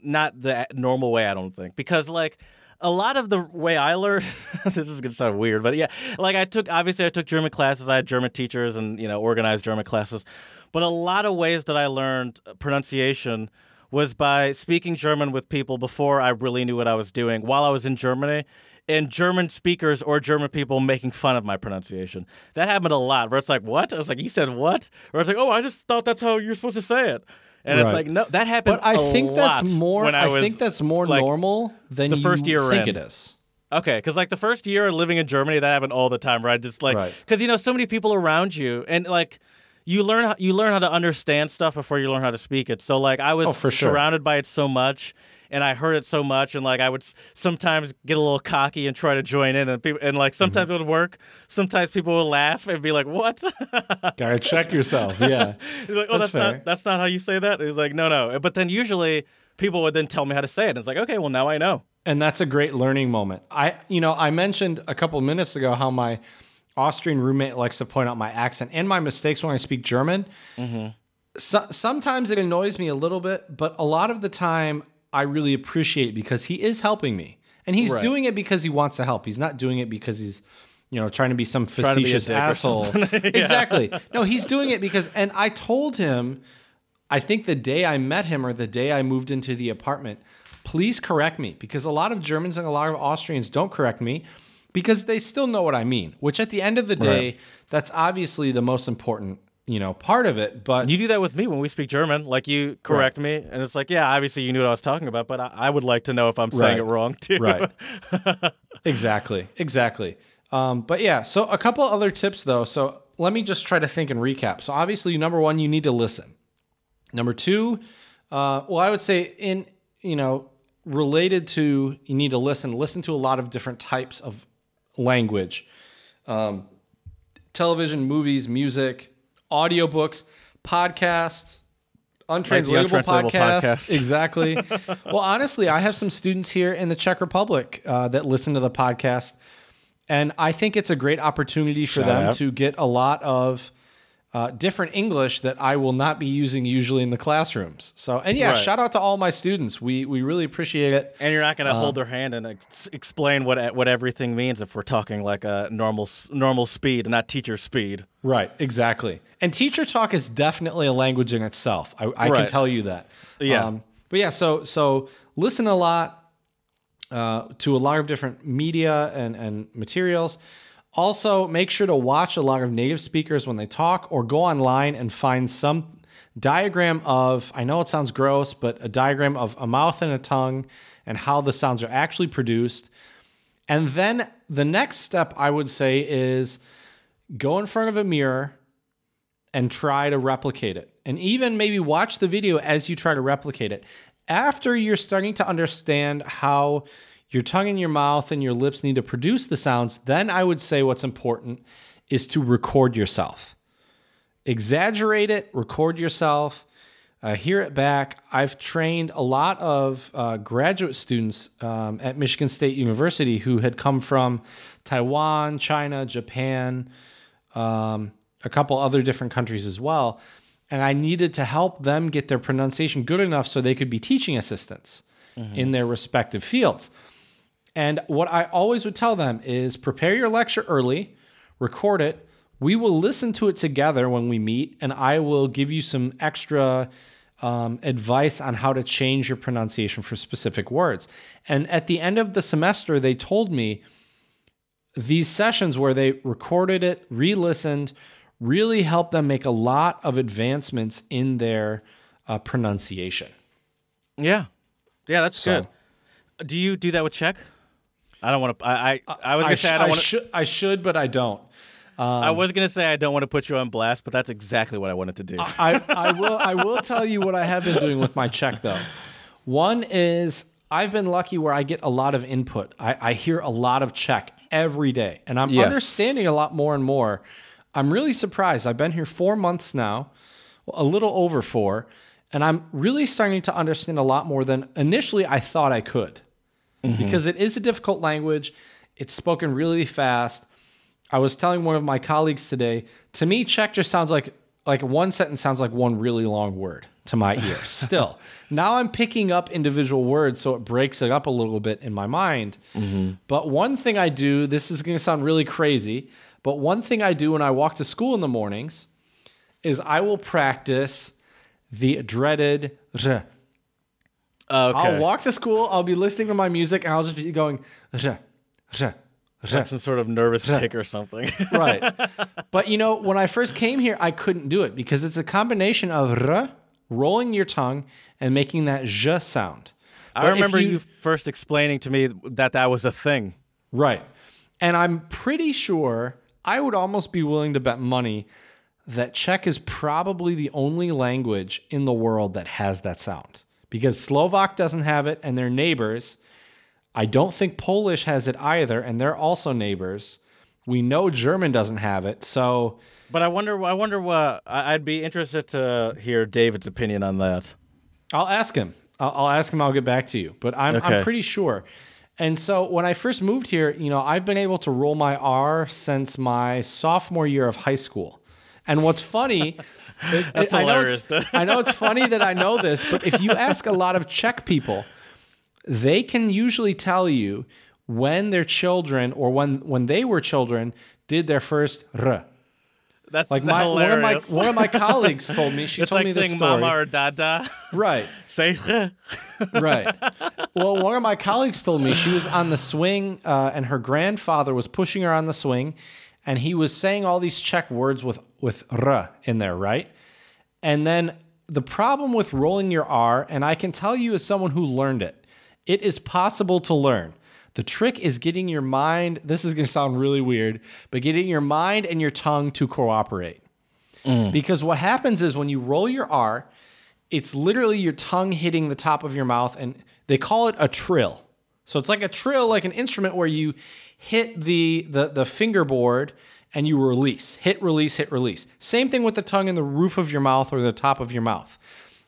not the normal way. I don't think because like a lot of the way I learned, this is gonna sound weird, but yeah, like I took obviously I took German classes. I had German teachers and you know organized German classes, but a lot of ways that I learned pronunciation was by speaking German with people before I really knew what I was doing while I was in Germany. And German speakers or German people making fun of my pronunciation. That happened a lot. Where it's like, "What?" I was like, "You said what?" Or it's like, "Oh, I just thought that's how you're supposed to say it." And it's like, no, that happened. but I think that's more. I, I, think that's more like, normal than the first year think in. it is. Okay, because like the first year living in Germany, that happened all the time. I just like, Right. because you know, so many people around you, and like, you learn how, you learn how to understand stuff before you learn how to speak it. So like, I was Oh, sure. surrounded by it so much, and I heard it so much, and like, I would s- sometimes get a little cocky and try to join in, and people, and like sometimes Mm-hmm. it would work. Sometimes people would laugh and be like, "What?" Gotta check yourself. Yeah. He's like, "Oh, That's that's, not that's not how you say that." He's like, "No, no." But then usually people would then tell me how to say it. And it's like, okay, well now I know. and that's a great learning moment. I, you know, I mentioned a couple minutes ago how my Austrian roommate likes to point out my accent and my mistakes when I speak German. So, sometimes it annoys me a little bit, but a lot of the time I really appreciate because he is helping me. And he's Right. doing it because he wants to help. He's not doing it because he's, you know, trying to be some to be facetious asshole. Exactly. No, he's doing it because, and I told him, I think the day I met him or the day I moved into the apartment, please correct me because a lot of Germans and a lot of Austrians don't correct me because they still know what I mean, which at the end of the day, Right. that's obviously the most important, you know, part of it. But You do that with me when we speak German. Like you correct me, and it's like, yeah, obviously you knew what I was talking about, but I, I would like to know if I'm saying it wrong too. right exactly exactly um, but yeah so a couple other tips though so let me just try to think and recap so obviously number one you need to listen number two uh, well i would say in you know related to you need to listen listen to a lot of different types of language um, television movies music audiobooks podcasts untranslatable, Untranslatable podcasts. Exactly. well, honestly, I have some students here in the Czech Republic uh, that listen to the podcast, and I think it's a great opportunity for Shout them out. to get a lot of uh, different English that I will not be using usually in the classrooms. So, and yeah, Right. shout out to all my students. We we really appreciate it. And you're not going to Uh-huh. hold their hand and ex- explain what what everything means if we're talking like a normal normal speed and not teacher speed. Right, exactly. And teacher talk is definitely a language in itself. I, I can tell you that. Yeah. Um, but yeah, so so listen a lot uh, to a lot of different media and and materials. Also, make sure to watch a lot of native speakers when they talk, or go online and find some diagram of. I know it sounds gross, but a diagram of a mouth and a tongue and how the sounds are actually produced. And then the next step I would say is go in front of a mirror and try to replicate it. And even maybe watch the video as you try to replicate it. After you're starting to understand how your tongue and your mouth and your lips need to produce the sounds, then I would say what's important is to record yourself. Exaggerate it, record yourself, uh, hear it back. I've trained a lot of uh, graduate students um, at Michigan State University who had come from Taiwan, China, Japan, um, a couple other different countries as well. And I needed to help them get their pronunciation good enough so they could be teaching assistants in their respective fields. And what I always would tell them is prepare your lecture early, record it. We will listen to it together when we meet, and I will give you some extra um, advice on how to change your pronunciation for specific words. And at the end of the semester, they told me these sessions where they recorded it, re listened, really helped them make a lot of advancements in their uh, pronunciation. Yeah, yeah, that's So- good. Do you do that with Czech? I don't want to. I I, I was I, gonna sh- say I I, don't want should, I should, but I don't. Um, I was gonna say I don't want to put you on blast, but that's exactly what I wanted to do. I, I will I will tell you what I have been doing with my Czech though. One is I've been lucky where I get a lot of input. I, I hear a lot of Czech every day, and I'm Yes. understanding a lot more and more. I'm really surprised. I've been here four months now, a little over four, and I'm really starting to understand a lot more than initially I thought I could. Mm-hmm. Because it is a difficult language. It's spoken really fast. I was telling one of my colleagues today, to me, Czech just sounds like like one sentence sounds like one really long word to my ear. Still, now I'm picking up individual words, so it breaks it up a little bit in my mind. Mm-hmm. But one thing I do, this is going to sound really crazy, but one thing I do when I walk to school in the mornings is I will practice the dreaded r. Oh, okay. I'll walk to school, I'll be listening to my music, and I'll just be going r, r. Like some sort of nervous tick or something. right. But you know, when I first came here, I couldn't do it because it's a combination of r, rolling your tongue, and making that j sound. I But if remember you, first explaining to me that that was a thing. Right. And I'm pretty sure I would almost be willing to bet money that Czech is probably the only language in the world that has that sound because Slovak doesn't have it and they're neighbors. I don't think Polish has it either and they're also neighbors. We know German doesn't have it. So But I wonder. I wonder what. I'd be interested to hear David's opinion on that. I'll ask him. I'll, I'll ask him. I'll get back to you. But I'm, I'm pretty sure. And so when I first moved here, you know, I've been able to roll my R since my sophomore year of high school. And what's funny, it- That's I, know it's, I know it's funny that I know this, but if you ask a lot of Czech people, they can usually tell you when their children or when when they were children did their first r. That's Like my one of my one of my colleagues told me she it's told like me this saying story. mama or dada. right. Say right. Well, one of my colleagues told me she was on the swing, uh, and her grandfather was pushing her on the swing, and he was saying all these Czech words with with r in there, right? And then the problem with rolling your r, and I can tell you as someone who learned it, it is possible to learn. The trick is getting your mind. This is going to sound really weird, but getting your mind and your tongue to cooperate. Mm. Because what happens is when you roll your R, it's literally your tongue hitting the top of your mouth, and they call it a trill. So it's like a trill, like an instrument where you hit the the, the fingerboard and you release, hit, release, hit, release. Same thing with the tongue in the roof of your mouth or the top of your mouth.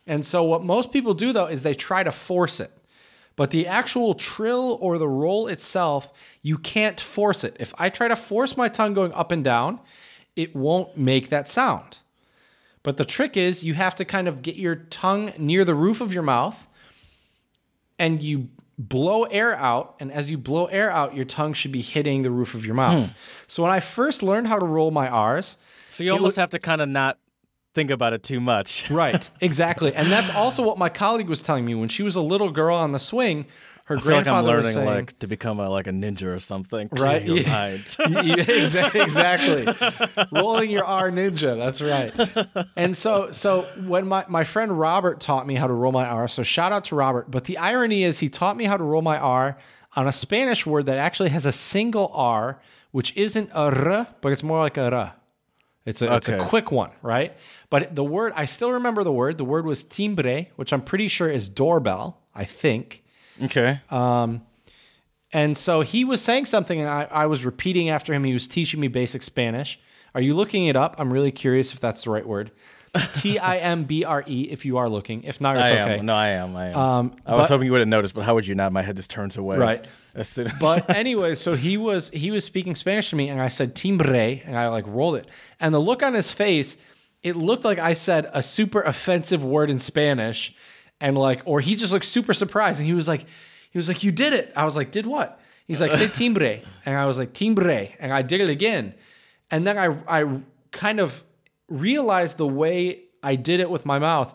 And so what most people do though is they try to force it. But the actual trill or the roll itself, you can't force it. If I try to force my tongue going up and down, it won't make that sound. But the trick is you have to kind of get your tongue near the roof of your mouth and you blow air out. And as you blow air out, your tongue should be hitting the roof of your mouth. Hmm. So when I first learned how to roll my R's, So you almost have to kind of not think about it too much. right, exactly. And that's also what my colleague was telling me when she was a little girl on the swing. Her I feel like I'm grandfather was learning saying, like to become a, like a ninja or something. Right, yeah. Exactly. Rolling your R ninja. That's right. And so, so when my, my friend Robert taught me how to roll my R, so shout out to Robert. But the irony is, he taught me how to roll my R on a Spanish word that actually has a single R, which isn't a R, but it's more like a R. It's a, it's a quick one, right? But the word, I still remember the word. The word was timbre, which I'm pretty sure is doorbell, I think. Okay. Um, And so he was saying something, and I, I was repeating after him. He was teaching me basic Spanish. Are you looking it up? I'm really curious if that's the right word. T I M B R E, if you are looking. If not, it's I okay. am. No, I am. I am. Um, I was but- hoping you would have noticed, but how would you not? My head just turns away. Right. As soon as But anyway, so he was he was speaking Spanish to me, and I said timbre, and I like rolled it. And the look on his face, it looked like I said a super offensive word in Spanish, and like, or he just looked super surprised, and he was like, he was like, "You did it." I was like, "Did what?" He's like, "Say timbre," and I was like, "Timbre," and I did it again, and then I I kind of realized the way I did it with my mouth,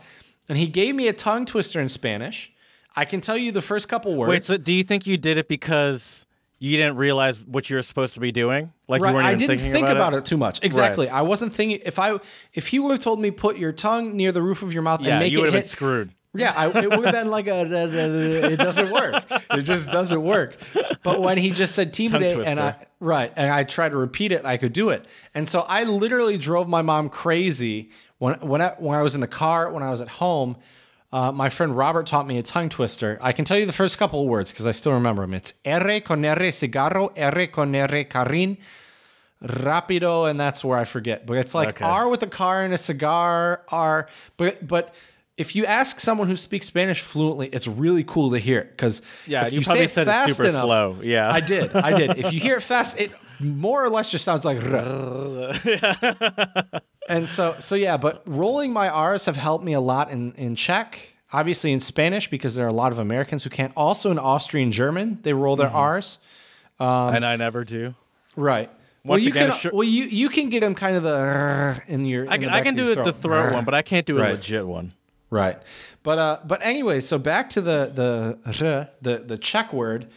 and he gave me a tongue twister in Spanish. I can tell you the first couple words. wait, so do you think you did it because you didn't realize what you were supposed to be doing? Like right. you weren't I didn't thinking think about, about it? too much. Exactly. Right. I wasn't thinking if I if he would have told me put your tongue near the roof of your mouth Yeah, and make you it would have hit. been screwed. Yeah, I, it would have been like a. It doesn't work. It just doesn't work. But when he just said team today, and I right, and I tried to repeat it, I could do it. And so I literally drove my mom crazy when when I, when I was in the car, when I was at home. Uh, my friend Robert taught me a tongue twister. I can tell you the first couple of words because I still remember them. It's R con R cigarro, R con R carrin, rapido, and that's where I forget. But it's like Okay. R with a car and a cigar, R. But but if you ask someone who speaks Spanish fluently, it's really cool to hear it because Yeah, if you you, probably say it said it fast super enough, slow. Yeah. I did, I did. If you hear it fast, it more or less just sounds like. And so so yeah, but rolling my R's have helped me a lot in in Czech. Obviously in Spanish because there are a lot of Americans who can't. Also in Austrian German, they roll Mm-hmm. their R's. and I never do. Right. well, you again, can. sure- Well, you you can get them kind of the in your. I can, I can do it the throat one, but I can't do a Right. legit one. Right. But uh but anyway, so back to the the the the Czech word,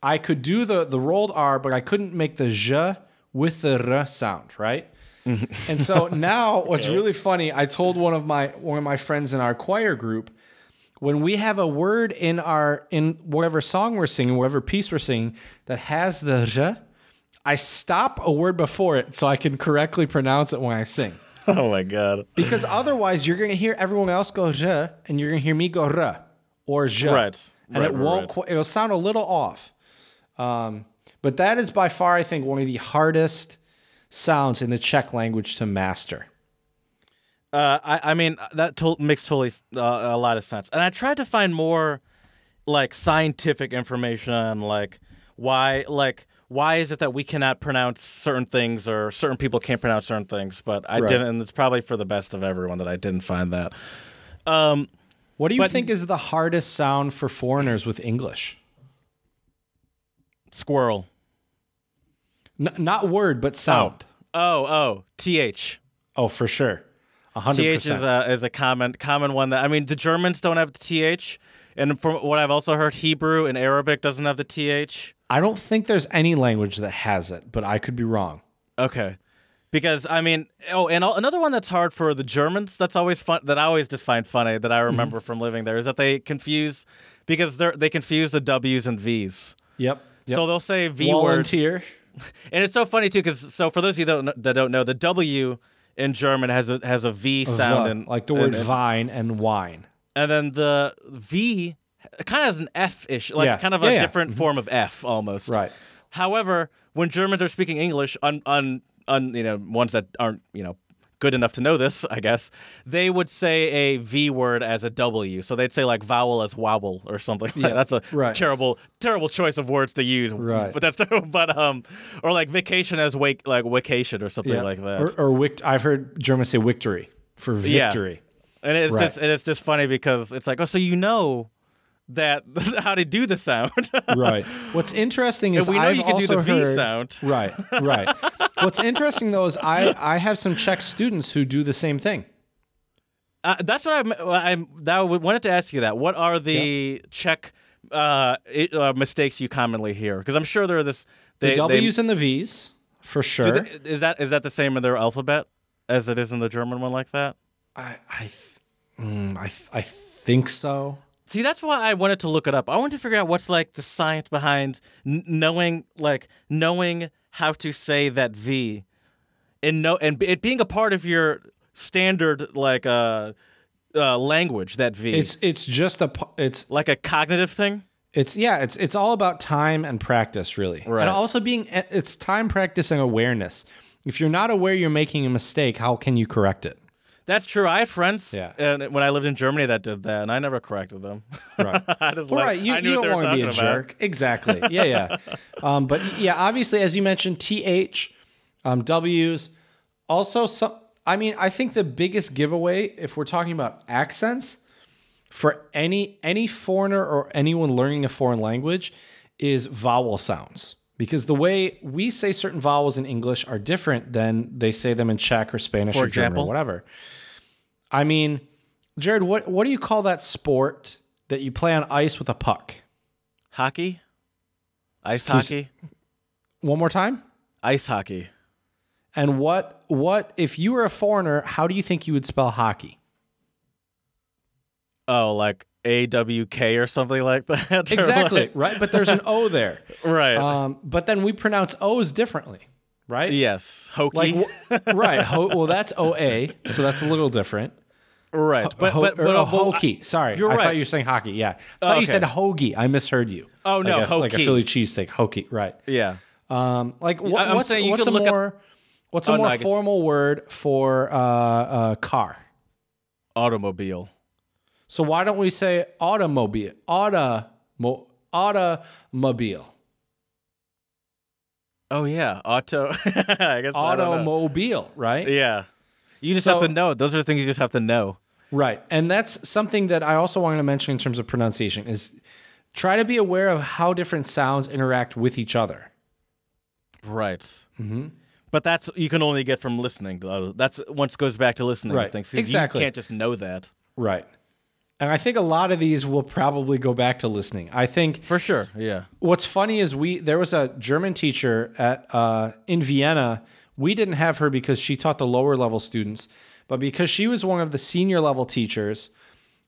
I could do the the rolled R, but I couldn't make the j with the r sound, right? and so now what's really funny, I told one of my one of my friends in our choir group when we have a word in our in whatever song we're singing, whatever piece we're singing that has the j, I stop a word before it so I can correctly pronounce it when I sing. Oh my god. Because otherwise, you're going to hear everyone else go je, and you're going to hear me go r or je. Right. And Right, it right, won't, right. it'll sound a little off. Um, but that is by far, I think, one of the hardest sounds in the Czech language to master. Uh, I, I mean that to- makes totally uh, a lot of sense, and I tried to find more like scientific information, like why like why is it that we cannot pronounce certain things or certain people can't pronounce certain things? But I Right. didn't, and it's probably for the best of everyone that I didn't find that. Um, What do you But- think is the hardest sound for foreigners with English? squirrel. N- not word, but sound. Oh, oh, th. Oh, for sure. A hundred Th is percent. a is a common common one that I mean the Germans don't have the th, and from what I've also heard, Hebrew and Arabic doesn't have the th. I don't think there's any language that has it, but I could be wrong. Okay. Because I mean, oh, and another one that's hard for the Germans. That's always fun. That I always just find funny. That I Mm-hmm. remember from living there is that they confuse because they they confuse the W's and V's. Yep. yep. So they'll say V word, volunteer. and it's so funny too. Because so for those of you that don't, know, that don't know, the W in German has a has a V sound, and like the word and, vine and wine. And then the V kind of has an F ish, like Yeah. kind of Yeah, a yeah. different form of F almost. Right. However, when Germans are speaking English, on on on you know ones that aren't you know good enough to know this, I guess they would say a V word as a W. So they'd say like vowel as wobble or something. Yeah, that's a right. terrible terrible choice of words to use. Right. But that's but um or like vacation as wake like vacation or something Yeah. like that. Or, or wict- I've heard Germans say victory for Yeah. And it's Right. just and it's just funny because it's like oh so you know that how to do the sound. right. What's interesting is And we know I've you can do the V heard, sound. Right, right. What's interesting though is I I have some Czech students who do the same thing. Uh, that's what I'm. I'm. That I wanted to ask you that. What are the Czech uh, it, uh, mistakes you commonly hear? Because I'm sure there are this. The They, W's and the V's for sure. they- is that is that the same in their alphabet as it is in the German one like that? I I th- mm, I th- I think so. See, that's why I wanted to look it up. I wanted to figure out what's like the science behind n- knowing, like knowing how to say that V, and know and it being a part of your standard like uh, uh language. That V, It's it's just a it's like a cognitive thing. It's yeah, it's it's all about time and practice, really, Right. and also being it's time, practice, and awareness. If you're not aware you're making a mistake, how can you correct it? That's true. I had friends Yeah. and when I lived in Germany that did that, and I never corrected them. Right. I just Well, right, you, I knew you don't want to be a about. jerk, exactly. Yeah, yeah. um, but yeah, obviously, as you mentioned, th, um, w's, also some. I mean, I think the biggest giveaway, if we're talking about accents, for any any foreigner or anyone learning a foreign language, is vowel sounds. Because the way we say certain vowels in English are different than they say them in Czech or Spanish For or German or whatever. I mean, Jared, what what do you call that sport that you play on ice with a puck? Hockey, ice Excuse- hockey, One more time. ice hockey. And what what if you were a foreigner, how do you think you would spell hockey? Oh, like A W K or something like that. Exactly, like- right? But there's an O there. right. Um, but then we pronounce O's differently, right? yes, hokey. Like right. Ho- well, that's OA, so that's a little different. Right. But Ho- but but, uh, hokey. Sorry, you're I right. thought you were saying hockey. Yeah, I thought you said hoagie. I misheard you. Oh, no, like a, like a. Philly cheesesteak. Hokey, right? yeah. Um, like what, I'm what's saying you what's a could look up- more what's a Oh, more guess- formal word for uh, uh, car? Automobile. So why don't we say automobile? Automo- automobile. Oh yeah, auto. I guess I don't know. Automobile, right? Yeah. You just So- have to know. Those are the things you just have to know. Right. And that's something that I also wanted to mention in terms of pronunciation is try to be aware of how different sounds interact with each other. Right. Mm-hmm. But that's you can only get from listening. to other- That's once goes back to listening Right. to things. Exactly. You can't just know that. Right. And I think a lot of these will probably go back to listening. I think For sure. Yeah. what's funny is we there was a German teacher at uh, in Vienna. We didn't have her because she taught the lower level students, but because she was one of the senior level teachers,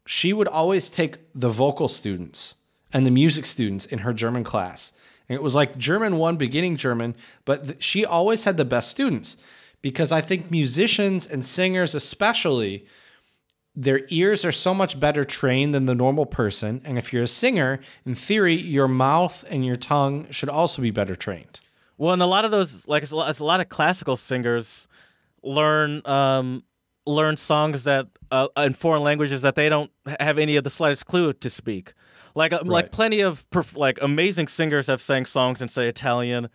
she would always take the vocal students and the music students in her German class. And it was like German one, beginning German, but th- she always had the best students because I think musicians and singers, especially, their ears are so much better trained than the normal person. And if you're a singer, in theory, your mouth and your tongue should also be better trained. Well, and a lot of those, like it's a lot, a lot of classical singers, learn um, learn songs that uh, in foreign languages that they don't have any of the slightest clue to speak. Like uh, like plenty of perf- like amazing singers have sang songs in say Italian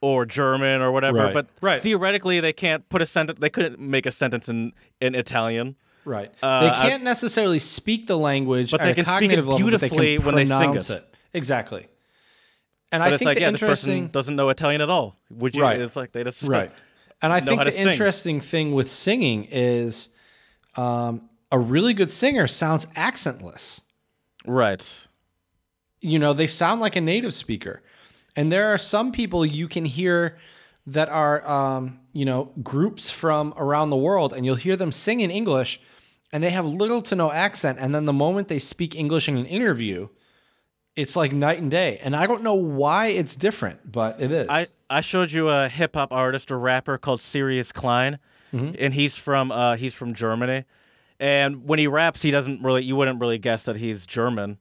or German or whatever, Right. but Right. theoretically they can't put a sentence. They couldn't make a sentence in in Italian. Right. Uh, they can't necessarily speak the language But at they a can speak it cognitive level, but they beautifully when they sing pronounce it. Exactly. And But I it's think like the yeah, this person doesn't know Italian at all. Would you? Right. It's like they just right. And I think the sing. interesting thing with singing is um, a really good singer sounds accentless. right. you know they sound like a native speaker and there are some people you can hear that are um, you know groups from around the world and you'll hear them sing in english and they have little to no accent and then the moment they speak english in an interview it's like night and day and i don't know why it's different but it is I, I showed you a hip hop artist or rapper called Sirius Klein, and he's from uh, he's from Germany. And when he raps, he doesn't really you wouldn't really guess that he's German.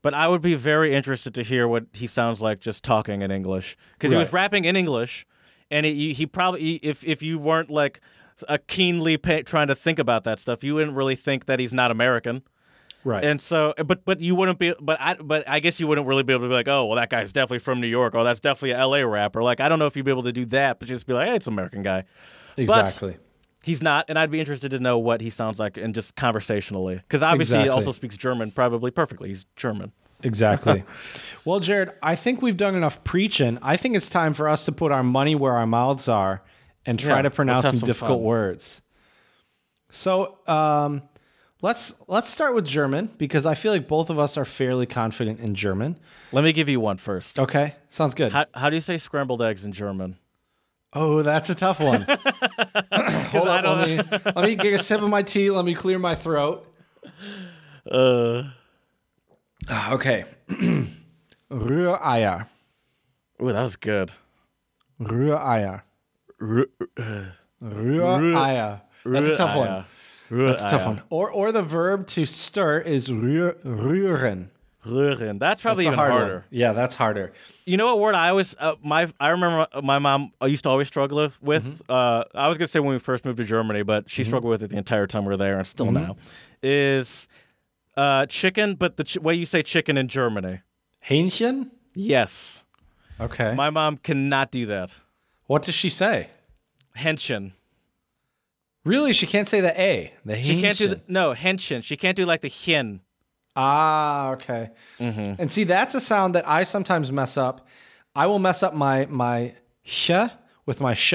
But I would be very interested to hear what he sounds like just talking in English because he was rapping in English, and he, he probably if if you weren't like a keenly pay, trying to think about that stuff, you wouldn't really think that he's not American. Right And so, but but you wouldn't be, but I but I guess you wouldn't really be able to be like, oh, well, that guy's definitely from New York, or that's definitely a L.A. rapper. Like, I don't know if you'd be able to do that, but just be like, hey, it's an American guy. exactly He's not, and I'd be interested to know what he sounds like, and just conversationally, because obviously he also speaks German, probably perfectly. He's German. Exactly. well, Jared, I think we've done enough preaching. I think it's time for us to put our money where our mouths are and try Yeah, to pronounce some some difficult fun. words. So, um, let's let's start with German because I feel like both of us are fairly confident in German. Let me give you one first. Okay, sounds good. How, how do you say scrambled eggs in German? oh, that's a tough one. Hold up, let me let me get a sip of my tea. Let me clear my throat. Uh, Ah, Okay. Rühreier. ooh, that was good. Rühreier. Rühreier. That's a tough one. Rühreier. That's a tough Rühreier. one. Or or the verb to stir is rühr, rühren. Rühren. That's probably That's even hard harder. one. Yeah, that's harder. You know what word I always uh, my I remember my mom I used to always struggle with. with Mm-hmm. uh, I was gonna say when we first moved to Germany, but she struggled with it the entire time we were there, and still Mm-hmm. now. Is uh, chicken, but the ch- way you say chicken in Germany. Hähnchen? Yes, Okay. my mom cannot do that. what does she say? Henchen. Really, she can't say the A. The She can't do the, no henchen. She can't do like the hin. Ah, okay. Mm-hmm. And see, that's a sound that I sometimes mess up. I will mess up my my sh with my sh.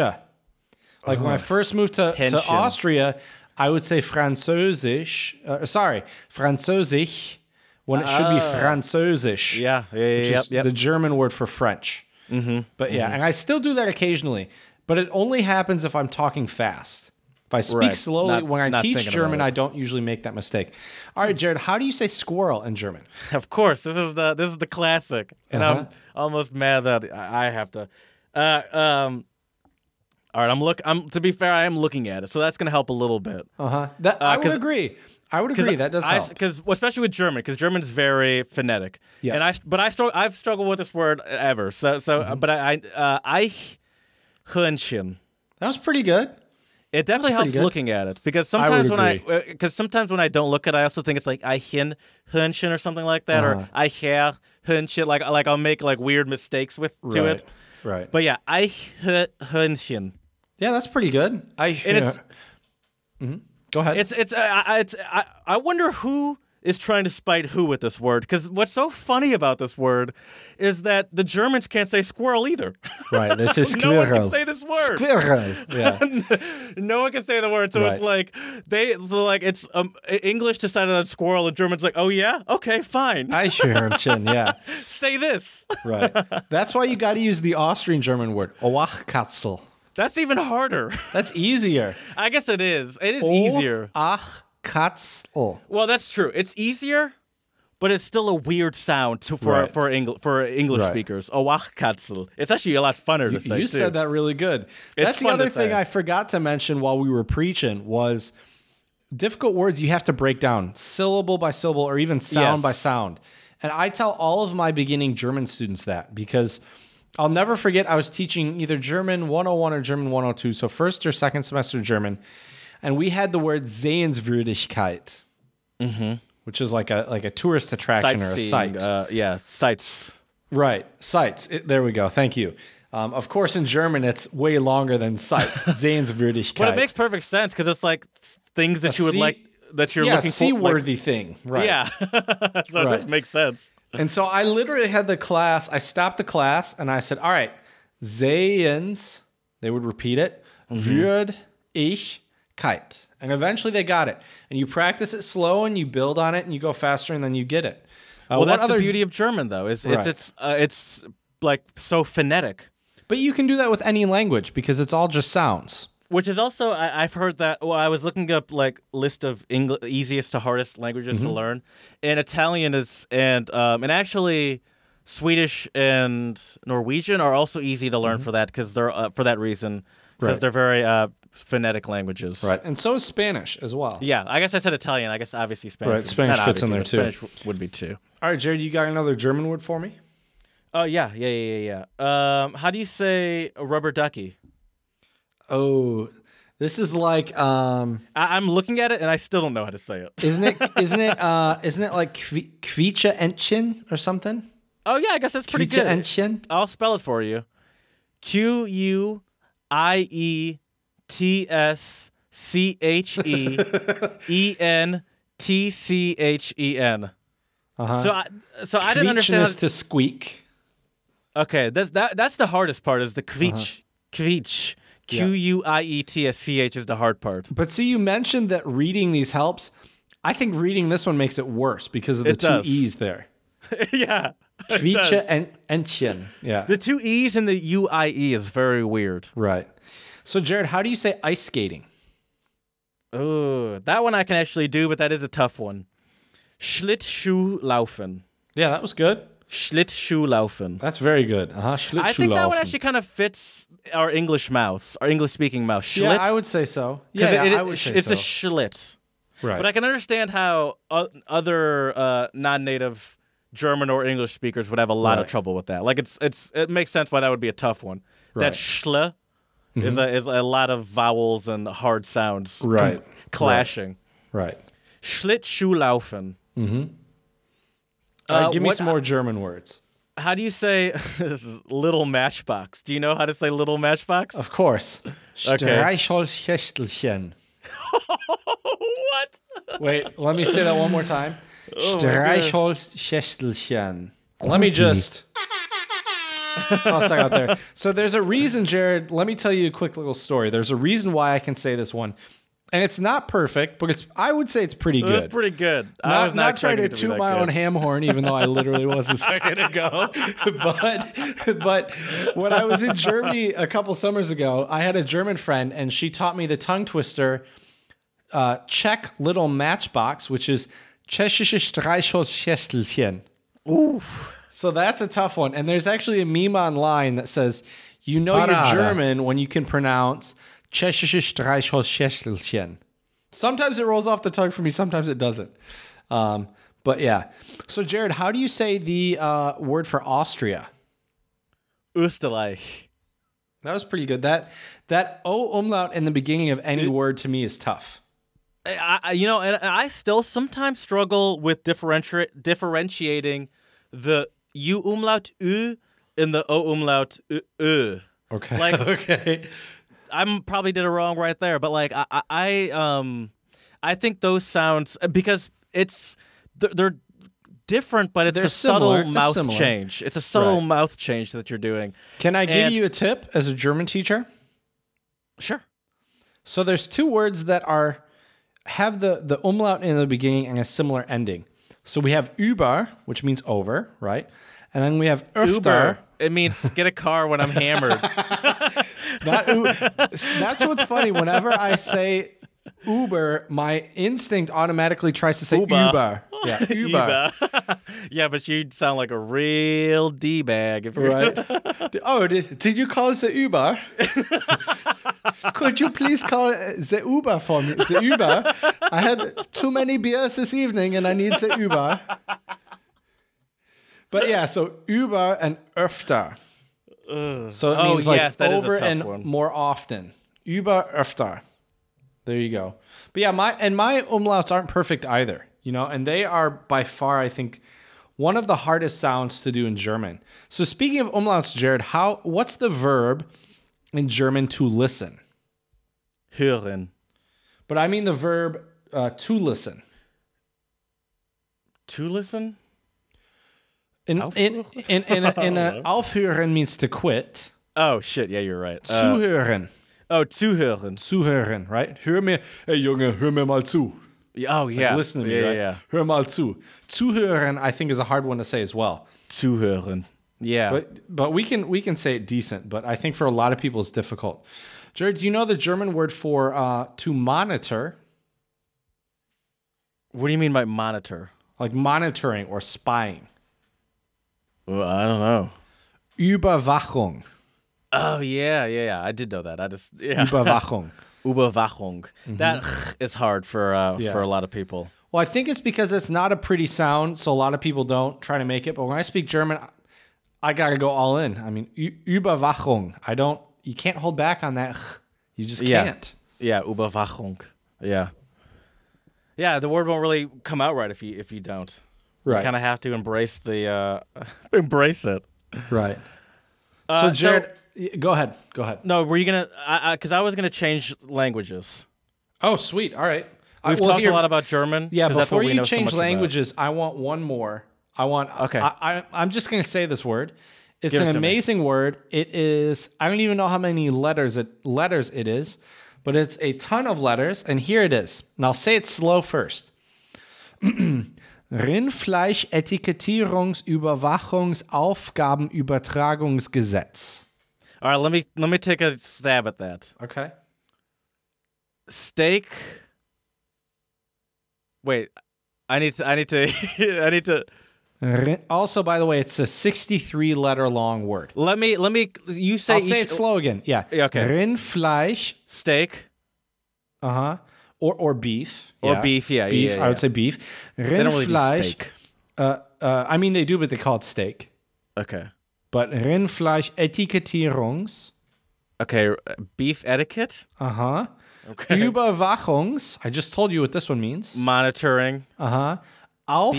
Like when I first moved to, to Austria, I would say Französisch. Uh, sorry, Französisch when it should be Französisch. Yeah, yeah, yeah, yep, yep. the German word for French. Mm-hmm. But yeah, and I still do that occasionally, but it only happens if I'm talking fast. If I speak Right. slowly, Not- when I teach German. I don't usually make that mistake. All right, Jared, how do you say squirrel in German? Of course, this is the this is the classic, and I'm Uh-huh. almost mad that I have to. Uh, um, all right, I'm look. I'm to be fair, I am looking at it, so that's gonna help a little bit. Uh huh. That I would agree. I would agree. That does I, help. Because especially with German, because German's very phonetic. Yeah. And I but I struggle. I've struggled with this word ever. So so Mm-hmm. but I I uh, Eichhörnchen. that was pretty good. It definitely helps good. looking at it because I sometimes when I because sometimes when I don't look at, it, I also think it's like Eichhörnchen or something like that, Uh-huh. or Eichhörnchen. Like like I'll make like weird mistakes with to it. Right. But yeah, I Eichhörnchen. yeah, that's pretty good. I. It's Mhm. Go ahead. It's it's uh, I- it's I, I wonder who is trying to spite who with this word because what's so funny about this word is that the Germans can't say squirrel either. right. This is squirrel. no one can say this word. Squirrel. Yeah. no one can say the word, so it's like they so like it's um English decided on squirrel and German's like oh yeah okay fine I Eichhörnchen. Yeah. say this. Right. That's why you got to use the Austrian German word Oachkatzel. That's even harder. That's easier. I guess it is. It is easier. Oachkatzel. Well, that's true. It's easier, but it's still a weird sound to, for Right. for Engl- for English Right. speakers. Oh, Oachkatzel. It's actually a lot funner to say. You too. said that really good. That's the other thing. I forgot to mention while we were preaching was difficult words you have to break down syllable by syllable or even sound by sound. And I tell all of my beginning German students that because I'll never forget I was teaching either German 101 or German 102, so first or second semester German, and we had the word Sehenswürdigkeit, which which is like a like a tourist attraction or a site. Uh, yeah, sites. right, sites. It- there we go. Thank you. Um, of course, in German, it's way longer than sites. Sehenswürdigkeit. But it makes perfect sense because it's like things that you would sea- like that you're yeah, looking for. like- seaworthy thing. Right. yeah, so it Right. just makes sense. And so I literally had the class, I stopped the class and I said, all right, sehens, they would repeat it, Mm-hmm. würd ich kite. And eventually they got it. And you practice it slow and you build on it and you go faster and then you get it. Uh, Well, that's other- the beauty of German, though. Is Right. it's it's uh, it's like so phonetic. But you can do that with any language because it's all just sounds. Which is also I, I've heard that. Well, I was looking up like list of English easiest to hardest languages Mm-hmm. to learn, and Italian is and um and actually Swedish and Norwegian are also easy to learn Mm-hmm. for that because they're uh, for that reason because Right. they're very uh, phonetic languages. Right. And so is Spanish as well. Yeah, I guess I said Italian. I guess obviously Spanish. Right, Spanish fits in there, too. Spanish w- would be too. All right, Jared, you got another German word for me? Oh yeah, yeah, yeah, yeah, yeah. Um, how do you say a rubber ducky? Oh, this is like um I- I'm looking at it and I still don't know how to say it. isn't it isn't it uh isn't it like kvi- Kvicha Entchen or something? Oh yeah, I guess that's pretty Kvicha good. Entchen? I'll spell it for you. Q U I E T S C H E E N T C H E N. Uh-huh. So I so I didn't understand. Kvichen is to squeak. okay, that's that that's the hardest part is the Uh-huh. kveech. Kveech. Q U I E T S C H is the hard part. But see, you mentioned that reading these helps. I think reading this one makes it worse because of the It two does. E's there. yeah. it Kvicha and Entchen. Yeah. The two E's and the U I E is very weird. right. So, Jared, how do you say ice skating? Oh, that one I can actually do, but that is a tough one. Schlittschuhlaufen. Yeah, that was good. Schlittschuhlaufen. That's very good. Uh huh. I think that one actually kind of fits our English mouths, our English speaking mouth. Schlitt. Yeah, I would say so. Yeah, yeah, it- I it- would say it's so. a schlit. right. But I can understand how other uh, non-native German or English speakers would have a lot of trouble with that. Like it's it's it makes sense why that would be a tough one. Right. That schle is mm-hmm. a is a lot of vowels and hard sounds com- Right. clashing. right. Schlittschuhlaufen. All right, Uh, give me what- some more German words. How do you say this is little matchbox? Do you know how to say little matchbox? Of course. Streichholzschächtelchen. what? Wait, let me say that one more time. Oh Streichholzschächtelchen. Let me just toss that out there. So there's a reason, Jared. Let me tell you a quick little story. There's a reason why I can say this one, and it's not perfect, but it's I would say it's pretty good. was pretty good. I was not, not trying to it toot my that own good. ham horn, even though I literally was a second ago. but but when I was in Germany a couple summers ago, I had a German friend, and she taught me the tongue twister, uh, Czech little matchbox, which is Tschechische Streichholzschächtelchen. Ooh. So that's a tough one. And there's actually a meme online that says, "You know Parada. you're German when you can pronounce Tschechische Streichholzschächtelchen." Sometimes it rolls off the tongue for me. Sometimes it doesn't. Um, but yeah. So Jared, how do you say the uh, word for Austria? Österreich. That was pretty good. That that o umlaut in the beginning of any word to me is tough. I, I- you know, and I still sometimes struggle with differenti- differentiating the U umlaut U in the O umlaut U. U. Okay. Like- okay. I'm probably did it wrong right there, but like I, I, um, I think those sounds because it's they're, they're different, but it's They're a subtle similar. They're mouth similar. change. It's a subtle Right. mouth change that you're doing. Can I give And- you a tip as a German teacher? Sure. So there's two words that are have the the umlaut in the beginning and a similar ending. So we have über, which means over, right? And then we have öfter. Uber. It means get a car when I'm hammered. Not That's what's funny. Whenever I say Uber, my instinct automatically tries to say Uber. Uber. Yeah, Uber. Uber. yeah, but you'd sound like a real d bag if you're Right. Oh, did, did you call the Uber? Could you please call uh, the Uber for me? The Uber. I had too many beers this evening and I need the Uber. But yeah, so Uber and öfter. So it Oh, means like yes, that is a over and one. more often. Über öfter. There you go. But yeah, my and my umlauts aren't perfect either. you know, and they are by far, I think, one of the hardest sounds to do in German. So speaking of umlauts, Jared, how what's the verb in German to listen? Hören. But I mean the verb uh, to listen. To listen? In in in in, in, a, aufhören means to quit. Oh shit, yeah, you're right. Uh, Zuhören. Oh, zuhören. Zuhören, right? Hör mir, hey Junge, hör mir mal zu. Oh yeah. Listen to me, yeah, right? yeah, Hör mal zu. Zuhören, I think, is a hard one to say as well. Zuhören. Yeah. But but we can we can say it decent, but I think for a lot of people it's difficult. Jared, do you know the German word for uh, to monitor, what do you mean by monitor? like monitoring or spying? Well, I don't know. Überwachung. Oh yeah, yeah, yeah. I did know that. I just yeah. Überwachung. Überwachung. That is hard for uh, Mm-hmm. Yeah. for a lot of people. Well, I think it's because it's not a pretty sound, so a lot of people don't try to make it. But when I speak German, I gotta go all in. I mean, Überwachung. I don't. You can't hold back on that. You just can't. Yeah, yeah Überwachung. Yeah. Yeah, the word won't really come out right if you if you don't. Right. You kind of have to embrace the uh embrace it. Right. Uh, so, Jared, y- go ahead. Go ahead. No, were you gonna? I because I, was gonna change languages. Oh, sweet. All right. We've well, talked here- a lot about German. Yeah. before we you know so change about. languages, I want one more. I want. Okay. I, I, I'm just going to say this word. It's Give it an me. amazing word. It is. I don't even know how many letters it letters it is, but it's a ton of letters. And here it is. And I'll say it slow first. Rindfleisch-Etikettierungs-Überwachungsaufgabenübertragungsgesetz. All right, let me let me take a stab at that. Okay. Steak. Wait, I need to. I need to. I need to. Also, by the way, it's a 63 letter long word. Let me. Let me. You say. I'll say it slow again. Yeah. Yeah, okay. Rindfleisch Steak Uh huh. Or or beef. or yeah. beef. Yeah, Beef. Yeah, yeah, I would say beef. They don't really do steak. Uh, uh, I mean, they do, but they call it steak. Okay. But Rindfleisch Etikettierungs. Okay. uh, Beef etiquette. Uh huh. Okay. Überwachungs. I just told you what this one means. Monitoring. Uh huh. Auf.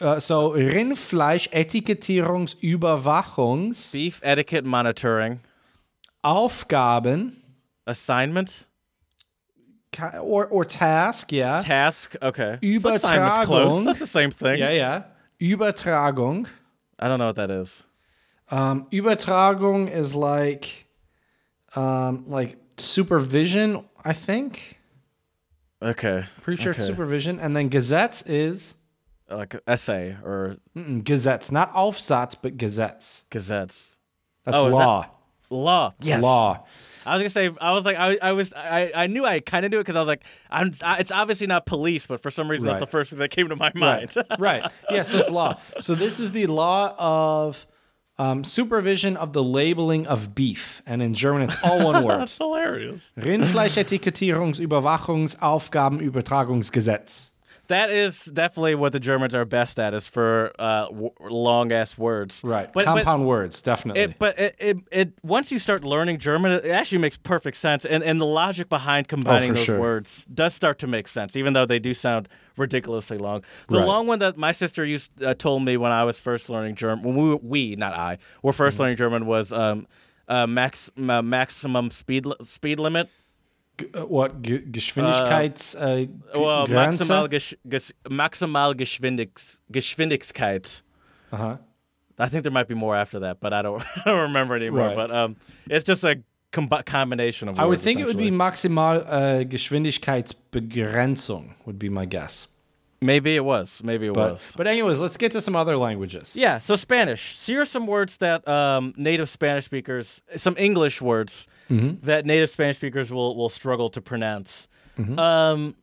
Uh, so Rindfleisch Etikettierungsüberwachungs Beef etiquette monitoring. Aufgaben Assignment. Or or task. Yeah. Task. Okay. So Übertragung. close. That's the same thing. yeah. Yeah. Übertragung. I don't know what that is. Um, Übertragung is like, um, like supervision. I think. Okay. Pretty sure it's supervision. And then Gesetz is Like essay or mm-mm, Gesetz, not Aufsatz, but Gesetz. gazettes. That's Oh, is that- law. Law. It's yes. law. I was gonna say. I was like. I. I was. I. I knew I kind of knew it because I was like. I'm. I, it's obviously not police, but for some reason that's the first thing that came to my mind. Right. right. Yeah. So it's law. So this is the law of um, supervision of the labeling of beef, and in German it's all one word. that's hilarious. Rindfleischetikettierungsüberwachungsaufgabenübertragungsgesetz. That is definitely what the Germans are best at, is for uh, w- long ass words. Right. But, Compound words, definitely. it, but it, it, it once you start learning German, it actually makes perfect sense, and and the logic behind combining Oh, those sure. words does start to make sense, even though they do sound ridiculously long. The Right. long one that my sister used uh, told me when I was first learning German, when we, were- we not I, were 1st Mm-hmm. learning German was um, uh, max uh, maximum speed li- speed limit. G- uh, what Ge- Geschwindigkeits uh, g- Well, Grenze? maximal gesch- ges- maximal Geschwindigs Geschwindigkeit. Uh-huh. I think there might be more after that, but I don't I don't remember anymore. Right. But um, it's just a com- combination of. I would think it would be maximal uh, Geschwindigkeitsbegrenzung would be my guess. maybe it was, maybe it But was. but anyways, let's get to some other languages. Yeah, so Spanish. So here are some words that um, native Spanish speakers, some English words Mm-hmm. that native Spanish speakers will will struggle to pronounce. Um,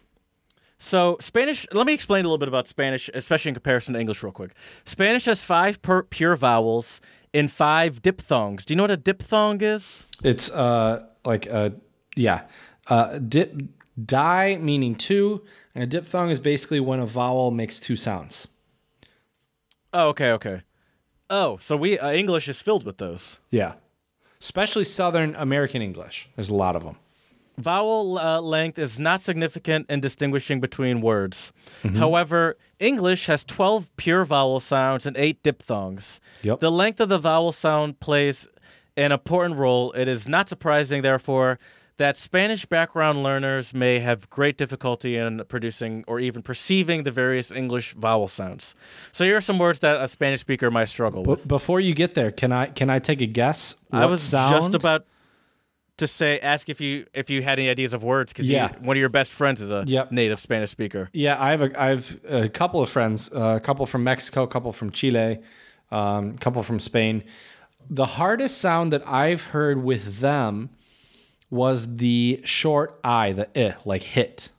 so Spanish. Let me explain a little bit about Spanish, especially in comparison to English, real quick. Spanish has five per- pure vowels and five diphthongs. Do you know what a diphthong is? It's uh like uh yeah. Uh dip die meaning two, and a diphthong is basically when a vowel makes two sounds. Oh, okay, okay. Oh, so we uh, English is filled with those. Yeah. Especially Southern American English. There's a lot of them. Vowel uh, length is not significant in distinguishing between words. Mm-hmm. However, English has 12 pure vowel sounds and 8 diphthongs. Yep. The length of the vowel sound plays an important role. It is not surprising, therefore, that Spanish background learners may have great difficulty in producing or even perceiving the various English vowel sounds. So here are some words that a Spanish speaker might struggle with. Before you get there, can I can I take a guess? I was sound? just about to say, ask if you if you had any ideas of words because Yeah. one of your best friends is a Yep. native Spanish speaker. Yeah, I have a I have a couple of friends, uh, a couple from Mexico, a couple from Chile, um, a couple from Spain. The hardest sound that I've heard with them was the short I, the eh, like hit.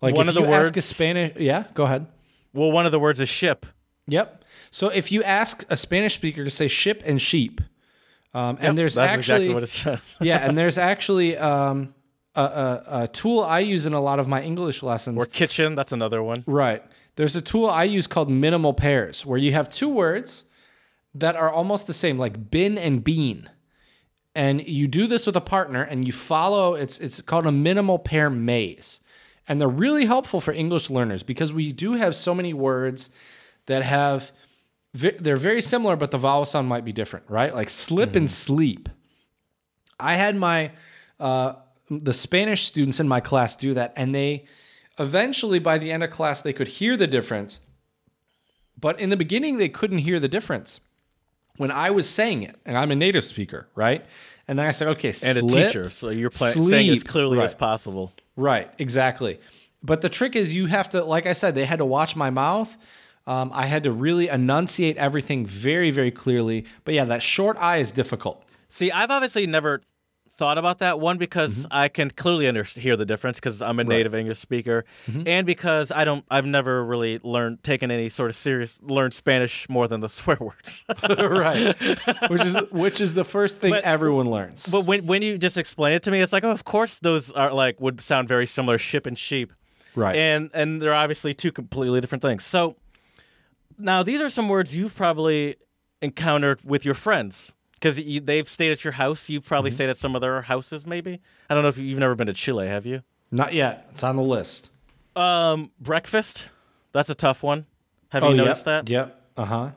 Like One if of the you ask a words- Spanish, yeah, go ahead. Well, one of the words is ship. Yep. So if you ask a Spanish speaker to say ship and sheep, um, and there's That's actually exactly what it says. yeah, and there's actually um, a, a, a tool I use in a lot of my English lessons. or kitchen, that's another one. Right. There's a tool I use called minimal pairs, where you have two words that are almost the same, like bin and bean. And you do this with a partner and you follow it's it's called a minimal pair maze. And they're really helpful for English learners because we do have so many words that have they're very similar but the vowel sound might be different, right? Like slip and sleep. I had my uh, the Spanish students in my class do that, and they eventually by the end of class they could hear the difference. But in the beginning, they couldn't hear the difference when I was saying it, and I'm a native speaker, right? And then I said, okay, And a teacher, so you're pla- saying as sleep. clearly as possible. Right, exactly. But the trick is you have to, like I said, they had to watch my mouth. Um, I had to really enunciate everything very, very clearly. But yeah, that short I is difficult. See, I've obviously never thought about that one because Mm-hmm. I can clearly under- hear the difference because I'm a native English speaker, Mm-hmm. and because I don't, I've never really learned taken any sort of serious learned Spanish more than the swear words. right, which is which is the first thing But- everyone learns. but when when you just explain it to me, it's like, oh, of course those are like would sound very similar, ship and sheep. right. and and they're obviously two completely different things. So now these are some words you've probably encountered with your friends because they've stayed at your house. You've probably Mm-hmm. stayed at some of their houses, maybe. I don't know if you- you've never been to Chile, have you? Not yet. It's on the list. Um, breakfast. That's a tough one. Have you noticed Oh, yep. that? Yep. Uh huh.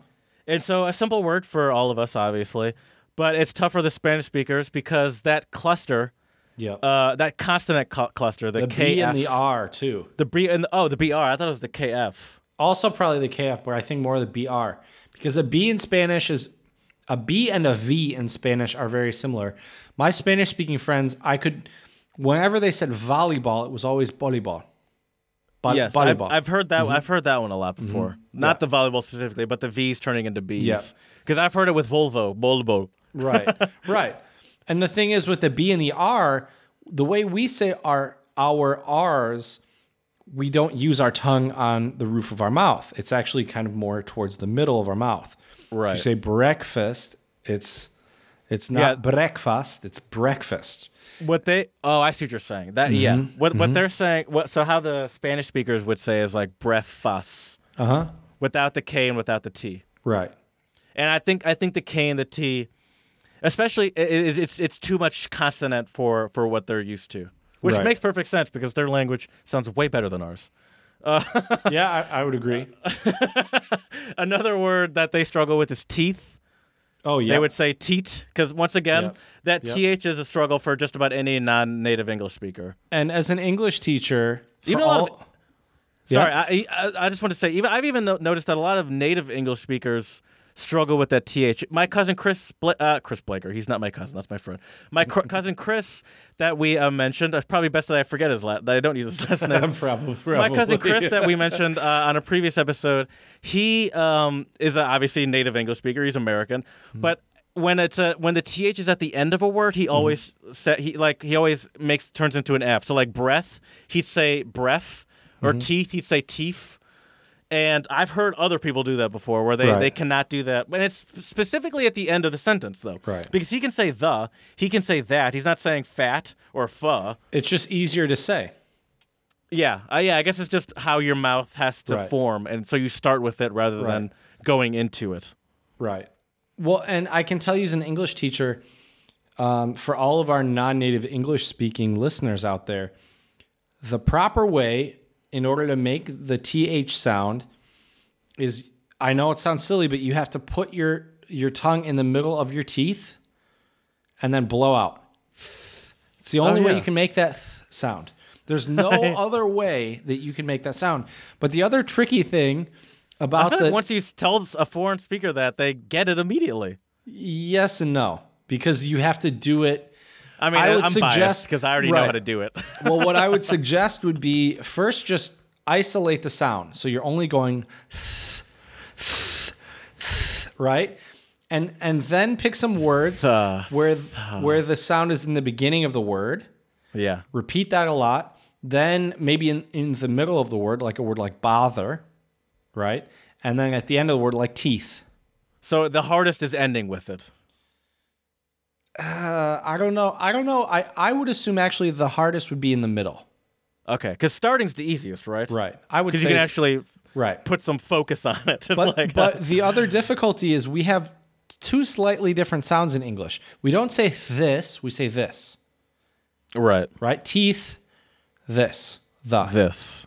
And so a simple word for all of us, obviously, but it's tough for the Spanish speakers because that cluster, Yep. uh, that consonant cl- cluster, the, the KF, and the R too. the B and the, oh, the BR. I thought it was the KF. Also, probably the KF, but I think more of the BR because a B in Spanish is a B and a V in Spanish are very similar. My Spanish speaking friends, I could, whenever they said volleyball, it was always volleyball. Vo- yes, I've. I've heard that. Mm-hmm. I've heard that one a lot mm-hmm. before. Not Yeah. the volleyball specifically, but the V's turning into B's. Yeah. Because I've heard it with Volvo, Volvo. right, right. And the thing is, with the B and the R, the way we say our our R's, we don't use our tongue on the roof of our mouth. It's actually kind of more towards the middle of our mouth. If Right. you say breakfast, it's it's not Yeah. breakfast, it's breakfast. What they? Oh, I see what you're saying. That yeah. Mm-hmm. What what they're saying? What so how the Spanish speakers would say is like breakfast Uh huh. without the K and without the T. Right. And I think I think the K and the T, especially, i- is it's it's too much consonant for for what they're used to, which Right. makes perfect sense because their language sounds way better than ours. Uh, yeah, I, I would agree. Another word that they struggle with is teeth. Oh yeah. They would say teat because once again, Yep. that Yep. th is a struggle for just about any non-native English speaker. and as an English teacher, Even a lot of- all- Sorry, I, I I just want to say even I've even no- noticed that a lot of native English speakers struggle with that th. My cousin Chris Bla- uh, Chris Blaker, he's not my cousin, that's my friend. My cr- cousin Chris that we uh, mentioned. It's probably best that I forget his last that I don't use his last name. probably, My cousin Chris that we mentioned uh, on a previous episode, he um, is a, obviously a native English speaker. He's American, Hmm. but when it's a, when the th is at the end of a word, he always set he like he always makes turns into an f. So like breath, he'd say breath, or Mm-hmm. teeth, he'd say teeth. And I've heard other people do that before, where they, Right. they cannot do that. And it's specifically at the end of the sentence, though. Right. Because he can say the, he can say that. He's not saying fat or pho. It's just easier to say. Yeah, uh, yeah. I guess it's just how your mouth has to Right. form, and so you start with it rather Right. than going into it. Right. Well, and I can tell you as an English teacher, um, for all of our non-native English-speaking listeners out there, the proper way in order to make the th sound is I know it sounds silly, but you have to put your your tongue in the middle of your teeth and then blow out. It's the oh, only way Oh, yeah. you can make that th sound. There's no other way that you can make that sound. But the other tricky thing about feel the like once you tell a foreign speaker that, they get it immediately. yes and no because you have to do it I mean, I would am suggest- because I already know how to do it. well, what I would suggest would be first just isolate the sound. So you're only going right? And and then pick some words Uh, where where the sound is in the beginning of the word. yeah. Repeat that a lot. Then maybe in, in the middle of the word, like a word like bother, right? And then at the end of the word, like teeth. So the hardest is ending with it. Uh, I don't know. I don't know. I, I would assume actually the hardest would be in the middle. Okay, because starting's the easiest, right? Right. I would Because you can actually right. put some focus on it. But like, but the other difficulty is we have two slightly different sounds in English. We don't say this, we say this, right. right? Teeth, this, the. This.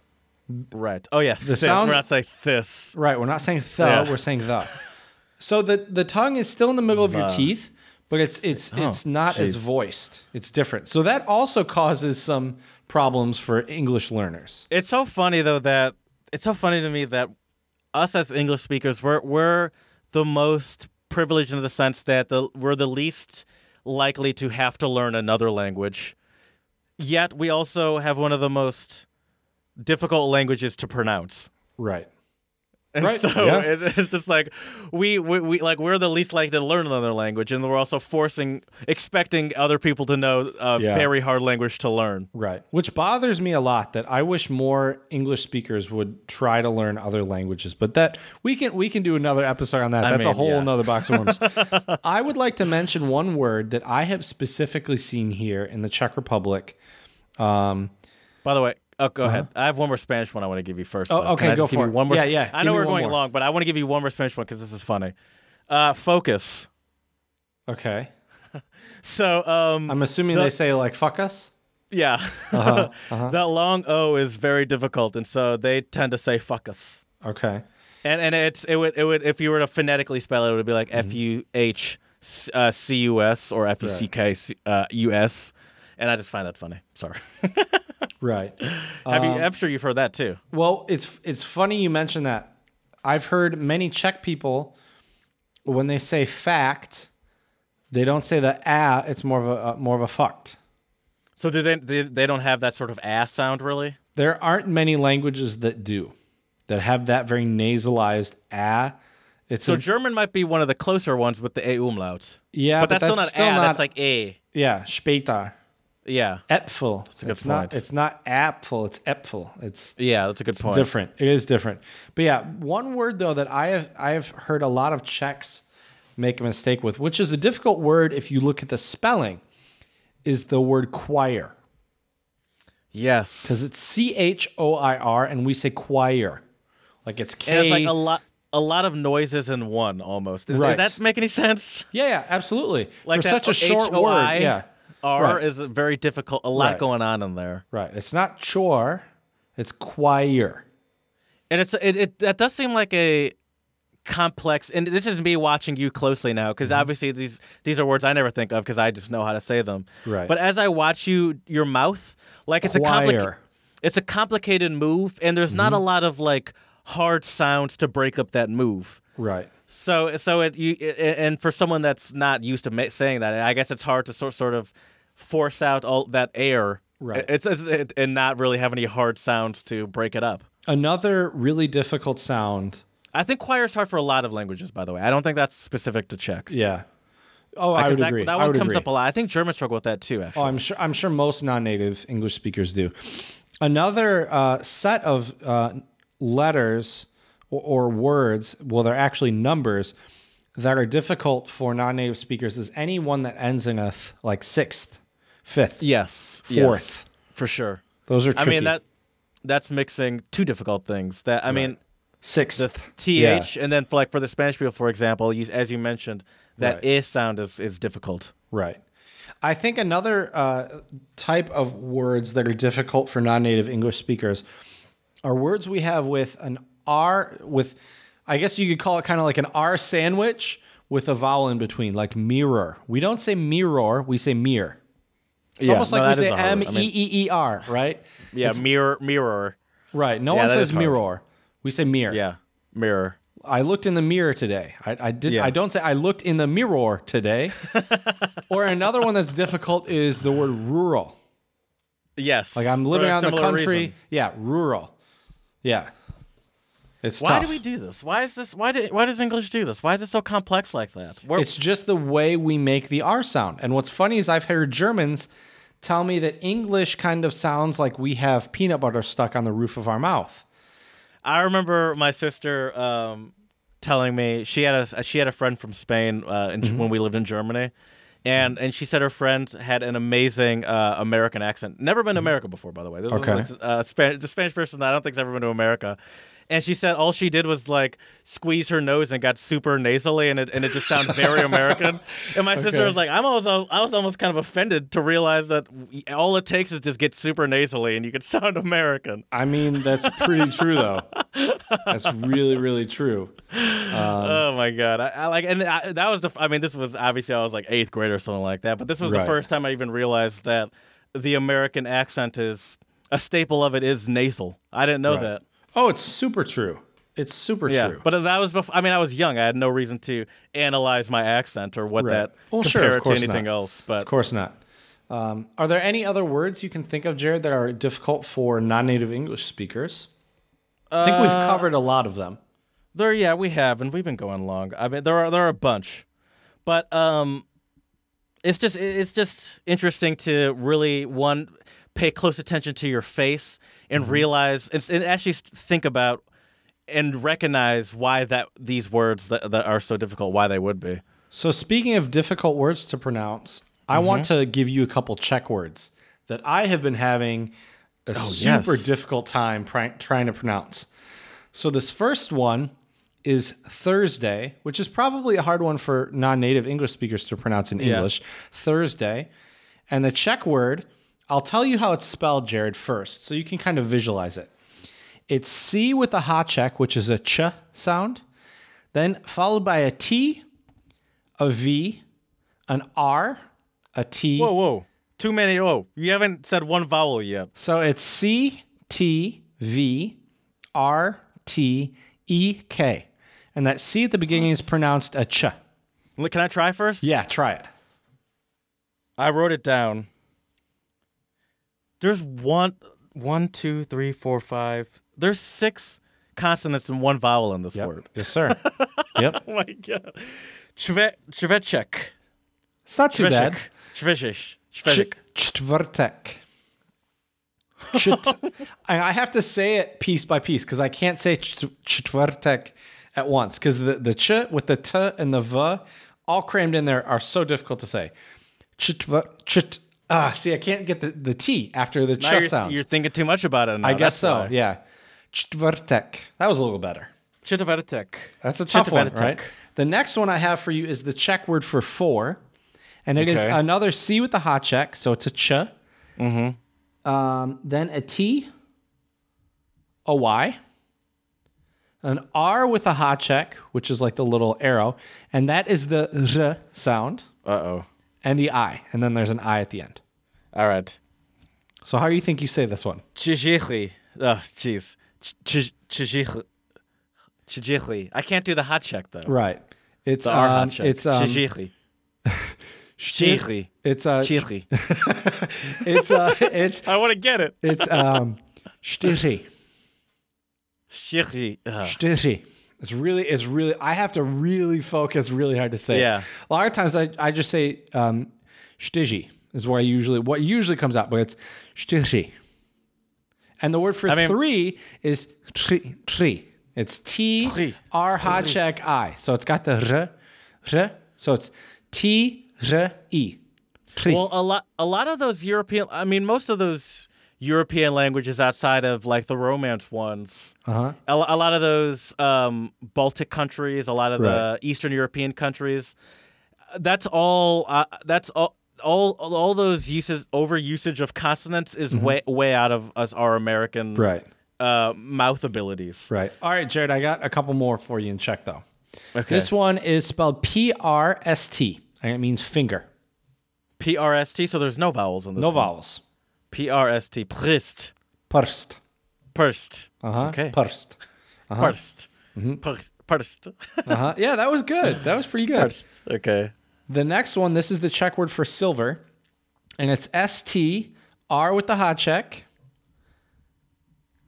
Right. Oh yeah. The sounds- We're not saying this. Right, we're not saying the, Yeah. we're saying the. So the the tongue is still in the middle of your teeth, but it's it's oh, it's not as voiced. It's different. So that also causes some problems for English learners. It's so funny though that it's so funny to me that us as English speakers we're we're the most privileged in the sense that the we're the least likely to have to learn another language. Yet we also have one of the most difficult languages to pronounce. Right. And Right, so yeah. it- it's just like we, we we like we're the least likely to learn another language, and we're also forcing, expecting other people to know a Yeah. very hard language to learn. Right. Which bothers me a lot that I wish more English speakers would try to learn other languages. But that we can we can do another episode on that. I That's a whole yeah. nother box of worms. I would like to mention one word that I have specifically seen here in the Czech Republic. Um, By the way, oh, go ahead. I have one more Spanish one I want to give you first. Uh-huh. Oh, though. okay, go for you it. One more. Yeah, yeah, I know we're going more. long, but I want to give you one more Spanish one because this is funny. Uh, focus. okay. So, um, I'm assuming The- they say like fuck us. yeah, Uh-huh, that long O is very difficult, and so they tend to say "fuck us." Okay. And and it's it would it would if you were to phonetically spell it, it would be like Mm-hmm. F U H uh, C U S or F U C K uh, U S, and I just find that funny. Sorry. Right. Have you? Um, I'm sure you've heard that too. Well, it's it's funny you mention that. I've heard many Czech people when they say fact, they don't say the ah. It's more of a uh, more of a fucked. So do they, they? They don't have that sort of ass sound, really. There aren't many languages that do that have that very nasalized ah. It's So a, German might be one of the closer ones with the a umlaut. yeah, but, that's, still not still a. not That's like a. yeah später. Yeah. Äpfel. a good it's not. point. It's not apfel. It's Äpfel. It's Yeah, that's a good point. different. It is different. But yeah, one word though that I have I have heard a lot of Czechs make a mistake with, which is a difficult word if you look at the spelling, is the word choir Yes. because it's C H O I R and we say choir, like it's K. And it's like a lot. A lot of noises in one, almost. Is, Right. does that make any sense? yeah, yeah, absolutely. Like For that such a short H-O-I word, yeah, R Right. is very difficult. A lot Right. going on in there, right. It's not chore, it's choir. and it's it, it that does seem like a complex. And this is me watching you closely now, because Mm-hmm. obviously these these are words I never think of because I just know how to say them. Right. But as I watch you, your mouth, like it's a Choir. complicated, it's a complicated move, and there's not a Mm-hmm. lot of like hard sounds to break up that move. Right. So so it you it, and for someone that's not used to ma- saying that, I guess it's hard to sort sort of force out all that air. Right. It's, it's it, and not really have any hard sounds to break it up. Another really difficult sound. I think choir is hard for a lot of languages. By the way, I don't think that's specific to Czech. Yeah. Oh, I would that, agree. That one comes agree. up a lot. I think Germans struggle with that too. Actually, Oh, I'm sure. I'm sure most non-native English speakers do. Another uh, set of uh, letters or, or words, well, they're actually numbers that are difficult for non-native speakers. Is any one that ends in a th, like sixth, fifth, yes, fourth. yes, for sure. Those are Tricky. I mean that that's mixing two difficult things. That I mean sixth. the th, and then for like for the Spanish people, for example, you, as you mentioned, that Right. sound is is difficult. Right. I think another uh, type of words that are difficult for non-native English speakers are words we have with an R with I guess you could call it kind of like an R sandwich with a vowel in between, like mirror. We don't say mirror, we say mirror. It's Yeah, almost no, like we say M E E E R, right? Yeah, mirror, mirror. Right. No Yeah, one says mirror. We say mirror. Yeah, mirror. I looked in the mirror today. I, I did. Yeah. I don't say I looked in the mirror today. or another one that's difficult is the word rural. Yes. Like I'm living out in the country. reason. Yeah, rural. Yeah. It's Why tough. do we do this? Why is this? Why do, Why does English do this? Why is it so complex like that? Where, It's just the way we make the R sound. And what's funny is I've heard Germans tell me that English kind of sounds like we have peanut butter stuck on the roof of our mouth. I remember my sister um, telling me she had a she had a friend from Spain uh, in, Mm-hmm. when we lived in Germany, and and she said her friend had an amazing uh, American accent. Never been to America before, by the way. This Mm-hmm. Okay. is like, uh, Spanish, the Spanish person that I don't think's ever been to America. And she said all she did was like squeeze her nose and got super nasally, and it and it just sounded very American. And my sister Okay. was like, I'm almost I was almost kind of offended to realize that all it takes is just get super nasally, and you could sound American. I mean, that's pretty true, though. That's really, really true. Um, oh my god! I, I like, and I, that was the. I mean, this was obviously I was like eighth grade or something like that. But this was Right. the first time I even realized that the American accent is a staple of it is nasal. I didn't know Right. that. Oh, it's super true. It's super Yeah, true. but that was before. I mean, I was young. I had no reason to analyze my accent or what Right. that Well, compare sure, it to anything not. else. But Of course not. Um, are there any other words you can think of, Jared, that are difficult for non-native English speakers? I think we've covered a lot of them. There, yeah, we have, and we've been going long. I mean, there are there are a bunch, but um, it's just it's just interesting to really one pay close attention to your face and mm-hmm. realize and, and actually think about and recognize why that these words that, that are so difficult, why they would be. So, speaking of difficult words to pronounce, I mm-hmm. want to give you a couple Czech words that I have been having a oh, super yes. difficult time pr- trying to pronounce. So, this first one is Thursday, which is probably a hard one for non native English speakers to pronounce in English. Thursday. And the Czech word, I'll tell you how it's spelled, Jared, first, so you can kind of visualize it. It's C with a háček, which is a ch sound, then followed by a T, a V, an R, a T. Whoa, whoa, too many. Oh, you haven't said one vowel yet. So it's C T V R T E K. And that C at the beginning is pronounced a ch. Can I try first? Yeah, try it. I wrote it down. There's one, one, two, three, four, five. There's six consonants and one vowel in this word. Yes, sir. yep. Oh my god. Chve, Chvechek. It's not too bad. Chvechek. Ch- Chvechek. I have to say it piece by piece because I can't say ch- čtvrtek at once because the, the ch with the t and the v all crammed in there are so difficult to say. Chut- Ah, see, I can't get the, the T after the ch you're, sound. you're thinking too much about it now. I guess so, why. yeah. Czwartek. That was a little better. Chitavetek. That's a tough one, right? The next one I have for you is the Czech word for four, and it is Okay. another C with the háček, so it's a ch. Mm-hmm. Um, then a T, a Y, an R with a háček, which is like the little arrow, and that is the r sound, Uh oh. And the I, and then there's an I at the end. All right. So how do you think you say this one? Chijichli. Oh, jeez. Chijichli. Chijichli. I can't do the háček though. Right. It's The um, háček. it's um, Chijichli. Chijichli. it's uh, Chijichli. it's uh, it's I want to get it. it's um, Stiri. Chijichli. Ugh. It's really, it's really. I have to really focus really hard to say. it. Yeah. A lot of times I, I just say um, is where I usually what usually comes out, but it's Stigi. And the word for I mean- three is tri. tri. It's T. R check I. So it's got the r, r. So it's T r e. Well, a lot, a lot of those European. I mean, most of those European languages outside of like the Romance ones. uh-huh. A, a lot of those um, Baltic countries, a lot of Right. the Eastern European countries. That's all. Uh, that's all. all all those uses over usage of consonants is way way out of us our American Mm-hmm. Right. uh, mouth abilities. Right. All right, Jared, I got a couple more for you in Czech though. Okay. This one is spelled P R S T, and it means finger. P R S T. So there's no vowels in this. No one. vowels. P R S T. Prist. Purst. Pursed. Uh huh. Okay. Purst. Pursed. Mm-hmm. Pursed. Pursed. Uh huh. Yeah, that was good. That was pretty good. Pursed. Okay. The next one, this is the Czech word for silver, and it's S T R with the háček.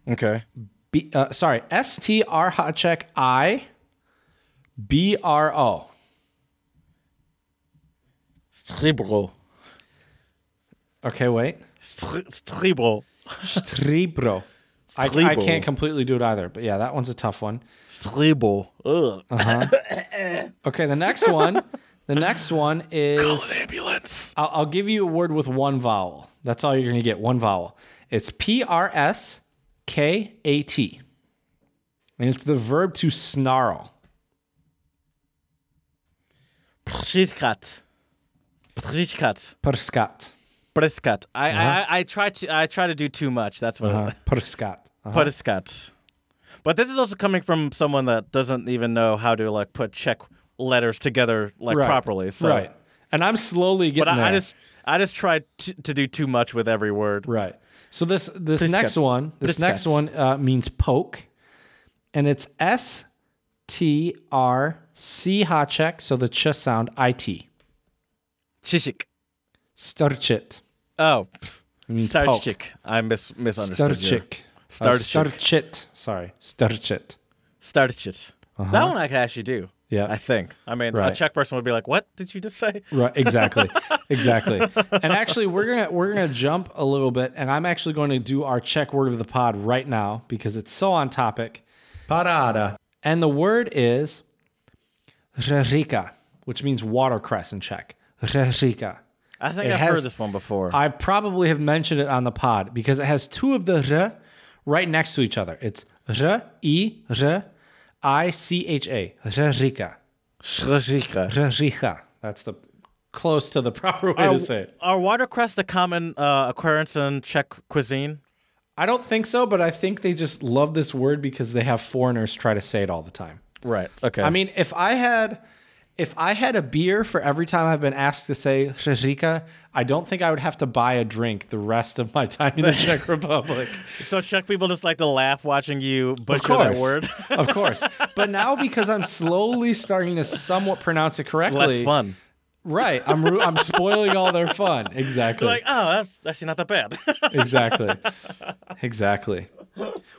Okay. B, uh, sorry, S T R háček I B R O. Stribro. Okay, wait. Stribro. Stribro. I, I can't completely do it either, but yeah, that one's a tough one. Stribro. Ugh. Uh-huh. Okay, the next one. The next one is Ambulance. I'll, I'll give you a word with one vowel. That's all you're going to get. One vowel. It's P R S K A T, and it's the verb to snarl. Prskat. Prskat. Perskat. Prskat. I, I I try to I try to do too much. That's what. Uh, Perskat. Uh-huh. Prskat. But this is also coming from someone that doesn't even know how to like put Czech letters together like Right. properly. So. Right. And I'm slowly But getting I, I there. just I just tried to, to do too much with every word. Right. So this this Priskat. next one, this next one uh, means poke, and it's S T R C. So the ch sound I T. Chishik. Starchit. Oh, It means poke. starchik. I mis- misunderstood you. Starchik. Uh, Starchik. Starchit. Sorry. Starchit. Starchit. That one I can actually do. Yeah. I think. I mean, a Czech person would be like, "What did you just say?" Right, exactly, exactly. And actually, we're gonna we're gonna jump a little bit, and I'm actually going to do our Czech word of the pod right now because it's so on topic. Parada, and the word is rerika, which means watercress in Czech. Rerika. I think It I've has- heard this one before. I probably have mentioned it on the pod because it has two of the r right next to each other. It's r e r i c h a. Schrazika. Rerika. That's the close to the proper way Are, to say it. are watercress a common uh, occurrence in Czech cuisine? I don't think so, but I think they just love this word because they have foreigners try to say it all the time. Right. Okay. I mean, if I had if I had a beer for every time I've been asked to say Shazika, I don't think I would have to buy a drink the rest of my time in the Czech Republic. so Czech people just like to laugh watching you Of butcher course. that word. of course. But now because I'm slowly starting to somewhat pronounce it correctly. Less fun. Right. I'm ru- I'm spoiling all their fun. Exactly. Like, oh, that's actually not that bad. exactly. Exactly.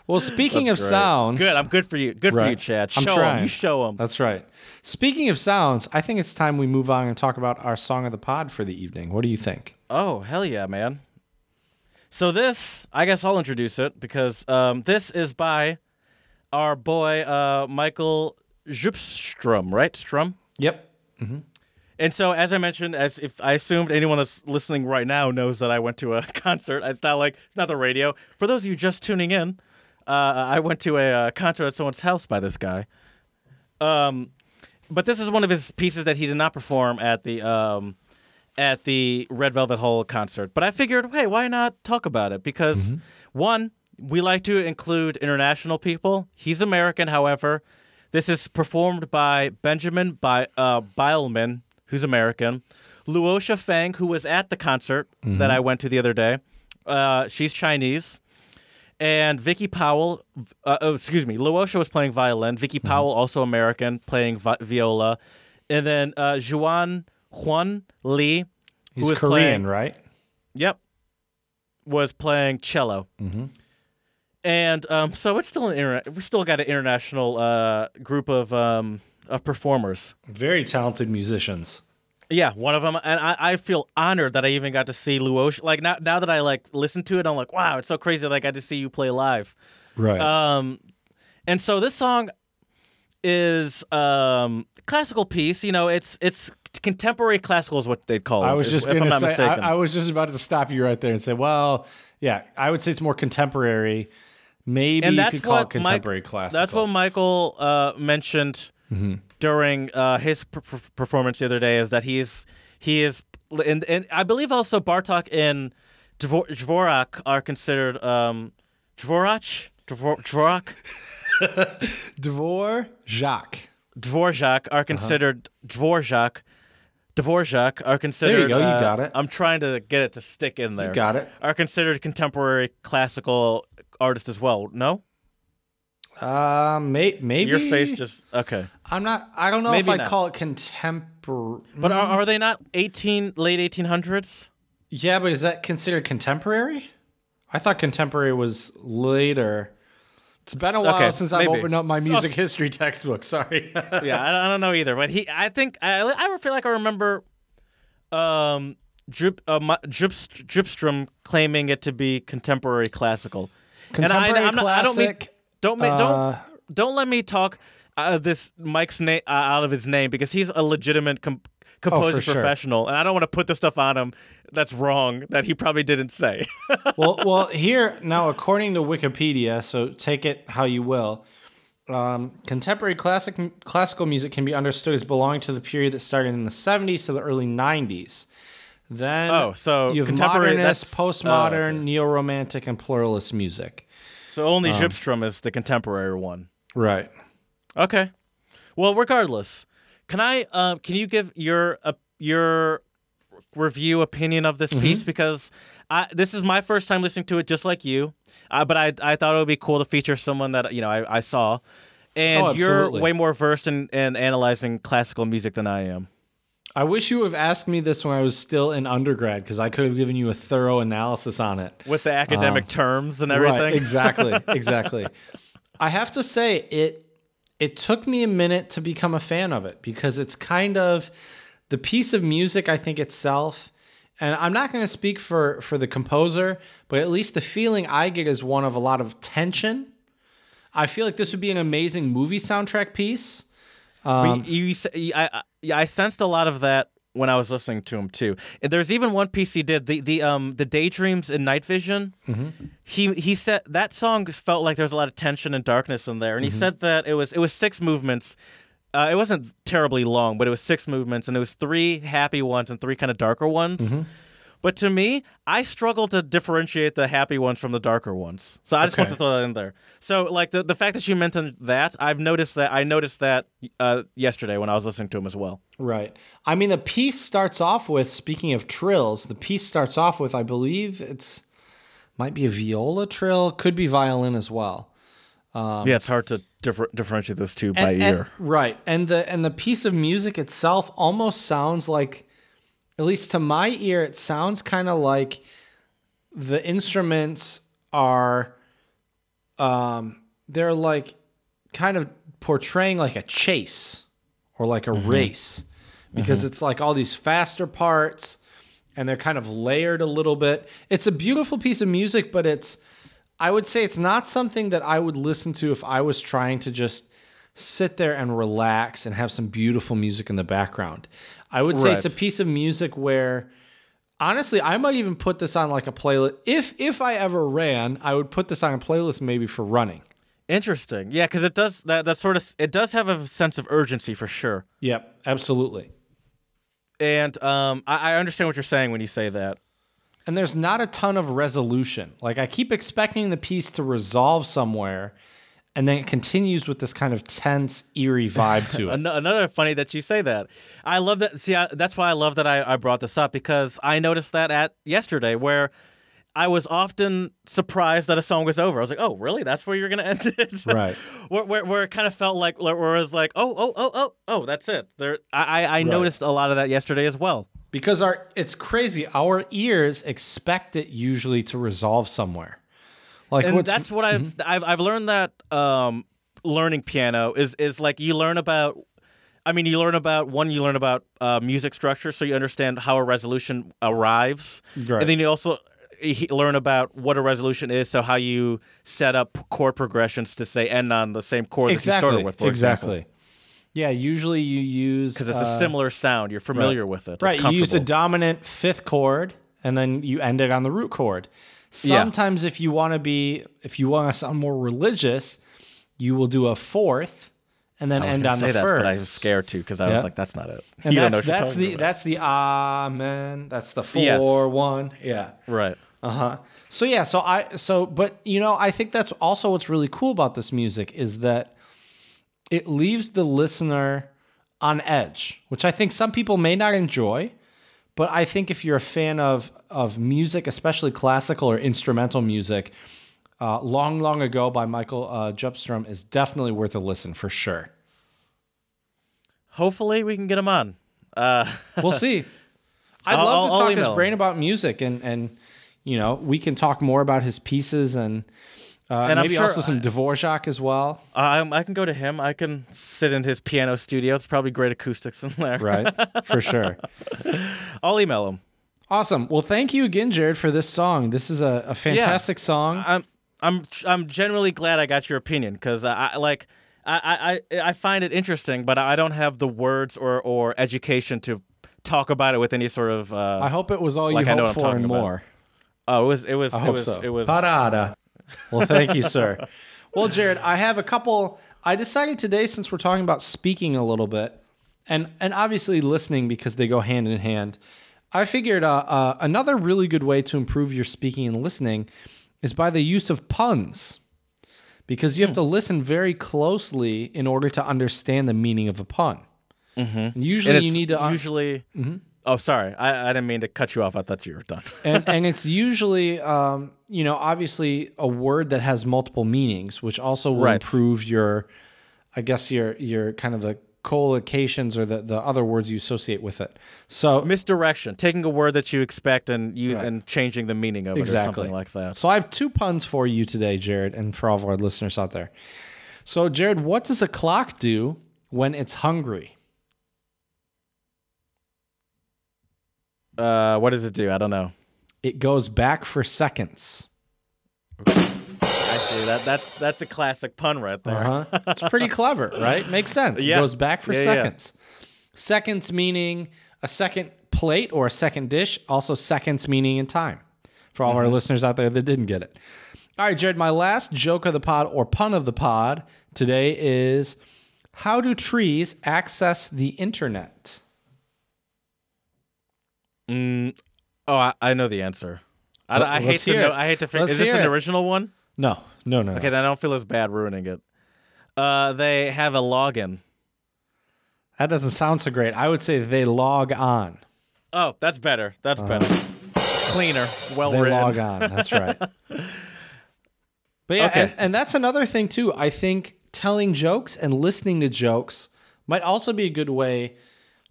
Well, speaking of Great. sounds, Good. I'm good for you. Good for you, Right. Chad. I'm Show 'em. trying. You show them. That's right. Speaking of sounds, I think it's time we move on and talk about our song of the pod for the evening. What do you think? Oh, hell yeah, man. So this, I guess I'll introduce it because um, this is by our boy uh, Michael Djupstrom, right? Strum. Yep. And so, as I mentioned, as if I assumed anyone that's listening right now knows that I went to a concert. It's not like it's not the radio. For those of you just tuning in, uh, I went to a uh, concert at someone's house by this guy. Um, but this is one of his pieces that he did not perform at the um, at the Red Velvet Hole concert. But I figured, hey, why not talk about it? Because one, we like to include international people. He's American, however. This is performed by Benjamin by uh, Beilman, who's American. Luosha Fang, who was at the concert that I went to the other day. Uh, she's Chinese. And Vicky Powell, uh, oh, excuse me, Luosha was playing violin. Vicky Powell, also American, playing vi- viola. And then uh, Juan Juan Lee, He's Korean, playing, right? Yep. Was playing cello. Mm-hmm. And um, so it's still an. We still got an international uh, group of um, of performers. Very talented musicians. Yeah, one of them, and I, I feel honored that I even got to see Luosh. Like now, now that I like listen to it, I'm like, wow, it's so crazy that I got to see you play live. Right. Um, and so this song is um classical piece. You know, it's it's contemporary classical is what they'd call it. I was just if going I'm to not say, I. I was just about to stop you right there and say, well, yeah, I would say it's more contemporary. Maybe you could call it contemporary Mike, classical. That's what Michael uh, mentioned Mm-hmm. during uh, his per- per- performance the other day. Is that he's he is and and I believe also Bartok and Dvor- Dvorak are considered um, Dvorach, Dvor- Dvorak. Dvorak Uh-huh. are considered Dvorak. Dvorak are considered. There you go, you uh, got it. I'm trying to get it to stick in there. You got it. Are considered contemporary classical artists as well. No, Uh, may, maybe your face just okay. I'm not. I don't know Maybe if I'd not. call it contemporary. But are, are they not 18 late 1800s? Yeah, but is that considered contemporary? I thought contemporary was later. It's been a while Okay, since I've opened up my So- music history textbook. Sorry. yeah, I, I don't know either. But he, I think, I, I feel like I remember, um, Drip, uh, my- Dripst- Dripstrom claiming it to be contemporary classical. Contemporary and I, I'm not, I don't mean, don't ma- uh, don't don't let me talk uh, this Mike's name uh, out of his name because he's a legitimate com- composer Oh, sure. professional, and I don't want to put the stuff on him that's wrong that he probably didn't say. well, well, here now, according to Wikipedia, so take it how you will. Um, contemporary classic classical music can be understood as belonging to the period that started in the 70s to the early 90s. Then Oh, so you have contemporary- modernist, that's- oh, postmodern, okay. neo-romantic, and pluralist music. So only Um, is the contemporary one. Right. Okay. Well, regardless, can I? Um, can you give your uh, your review opinion of this Mm-hmm. piece because I this is my first time listening to it, just like you. Uh, but I I thought it would be cool to feature someone that you know I, I saw, and Oh, you're way more versed in, in analyzing classical music than I am. I wish you would have asked me this when I was still in undergrad because I could have given you a thorough analysis on it. With the academic um, terms and everything. Right, exactly, exactly. I have to say it it took me a minute to become a fan of it because it's kind of the piece of music I think itself and I'm not going to speak for for the composer, but at least the feeling I get is one of a lot of tension. I feel like this would be an amazing movie soundtrack piece. Um, But you, you, I, I, I sensed a lot of that when I was listening to him too. And there's even one piece he did, the the um the daydreams in night vision. Mm-hmm. He he said that song felt like there was a lot of tension and darkness in there, and he Mm-hmm. said that it was it was six movements. Uh, it wasn't terribly long, but it was six movements, and it was three happy ones and three kind of darker ones. Mm-hmm. But to me, I struggle to differentiate the happy ones from the darker ones. So I just want to throw that in there. So like the, the fact that you mentioned that, I've noticed that I noticed that uh, yesterday when I was listening to him as well. Right. I mean, the piece starts off with, speaking of trills, the piece starts off with, I believe it's, might be a viola trill, could be violin as well. yeah, it's hard to differ- differentiate those two by And- ear. and- right. And the and the piece of music itself almost sounds like, at least to my ear, it sounds kind of like the instruments are, um, they're like kind of portraying like a chase or like a Mm-hmm. race because it's like all these faster parts and they're kind of layered a little bit. It's a beautiful piece of music, but it's I would say it's not something that I would listen to if I was trying to just sit there and relax and have some beautiful music in the background. I would say it's a piece of music where honestly, I might even put this on like a playlist. If if I ever ran, I would put this on a playlist maybe for running. Interesting. Yeah, because it does that. That sort of it does have a sense of urgency for sure. Yep, absolutely. And um, I, I understand what you're saying when you say that. And there's not a ton of resolution. Like I keep expecting the piece to resolve somewhere, and then it continues with this kind of tense, eerie vibe to it. Another funny that you say that. I love that. See, I, that's why I love that I, I brought this up because I noticed that at yesterday where I was often surprised that a song was over. I was like, "Oh, really? That's where you're gonna end it?" Right. where, where, where it kind of felt like where it was like, "Oh, oh, oh, oh, oh, that's it." There, I, I, I noticed a lot of that yesterday as well. Because our it's crazy. Our ears expect it usually to resolve somewhere. Like and that's what I've, I've I've learned that um, learning piano is is like you learn about. I mean, you learn about one. You learn about uh, music structure, so you understand how a resolution arrives, Right. and then you also learn about what a resolution is, so how you set up chord progressions to say end on the same chord that you started with. For exactly. Yeah, usually you use because it's uh, a similar sound. You're familiar with it. It's Right, you use a dominant fifth chord and then you end it on the root chord. Yeah. Sometimes if you want to be if you want to sound more religious, you will do a fourth and then end on the that, first. but I was scared to because I Yeah. was like, that's not it. And You don't know that's that's the about. that's the amen. That's the four Yes. one. Yeah. right. Uh huh. So yeah. So I so but you know I think that's also what's really cool about this music is that it leaves the listener on edge, which I think some people may not enjoy. But I think if you're a fan of of music, especially classical or instrumental music, uh, "Long Long Ago" by Michael uh, Djupstrom is definitely worth a listen for sure. Hopefully, we can get him on. Uh, We'll see. I'd I'll- love I'll- to I'll talk his brain about music and and you know we can talk more about his pieces and uh, And maybe sure also some Dvorak as well. I, I can go to him. I can sit in his piano studio. It's probably great acoustics in there. Right, for sure. I'll email him. Awesome. Well, thank you again, Jared, for this song. This is a, a fantastic song. I'm I'm I'm genuinely glad I got your opinion because I, I like I, I I find it interesting, but I don't have the words or or education to talk about it with any sort of. Uh, I hope it was all Like you I hoped for and talking about. more. oh, it was it was I it hope was so. it was Parada. Well, thank you, sir. Well, Jared, I have a couple. I decided today, since we're talking about speaking a little bit, and and obviously listening because they go hand in hand. I figured uh, uh, another really good way to improve your speaking and listening is by the use of puns, because you have to listen very closely in order to understand the meaning of a pun. Mm-hmm. Usually, and you need to un- usually. Oh, sorry. I, I didn't mean to cut you off. I thought you were done. and and it's usually um, you know obviously a word that has multiple meanings, which also will Right. improve your, I guess your your kind of the collocations or the the other words you associate with it. So Misdirection, taking a word that you expect and use and changing the meaning of it or something like that. so I have two puns for you today, Jared, and for all of our listeners out there. So Jared, what does a clock do when it's hungry? Uh, what does it do? I don't know. It goes back for seconds. I see that. That's that's a classic pun right there. Uh huh. It's pretty clever, right? Makes sense. Yeah. It goes back for Yeah, yeah. seconds. Seconds meaning a second plate or a second dish. Also, seconds meaning in time. For all our Mm-hmm. listeners out there that didn't get it. All right, Jared. My last joke of the pod or pun of the pod today is: How do trees access the internet? Mm, oh, I, I know the answer. I, I hate to know. I hate to. Figure, is this an it. original one? No, no, no. no. Okay, then I don't feel as bad ruining it. Uh, they have a login. that doesn't sound so great. I would say they log on. Oh, that's better. That's better. Cleaner. Well. They written. log on. That's right. But yeah, Okay. and, and that's another thing too. I think telling jokes and listening to jokes might also be a good way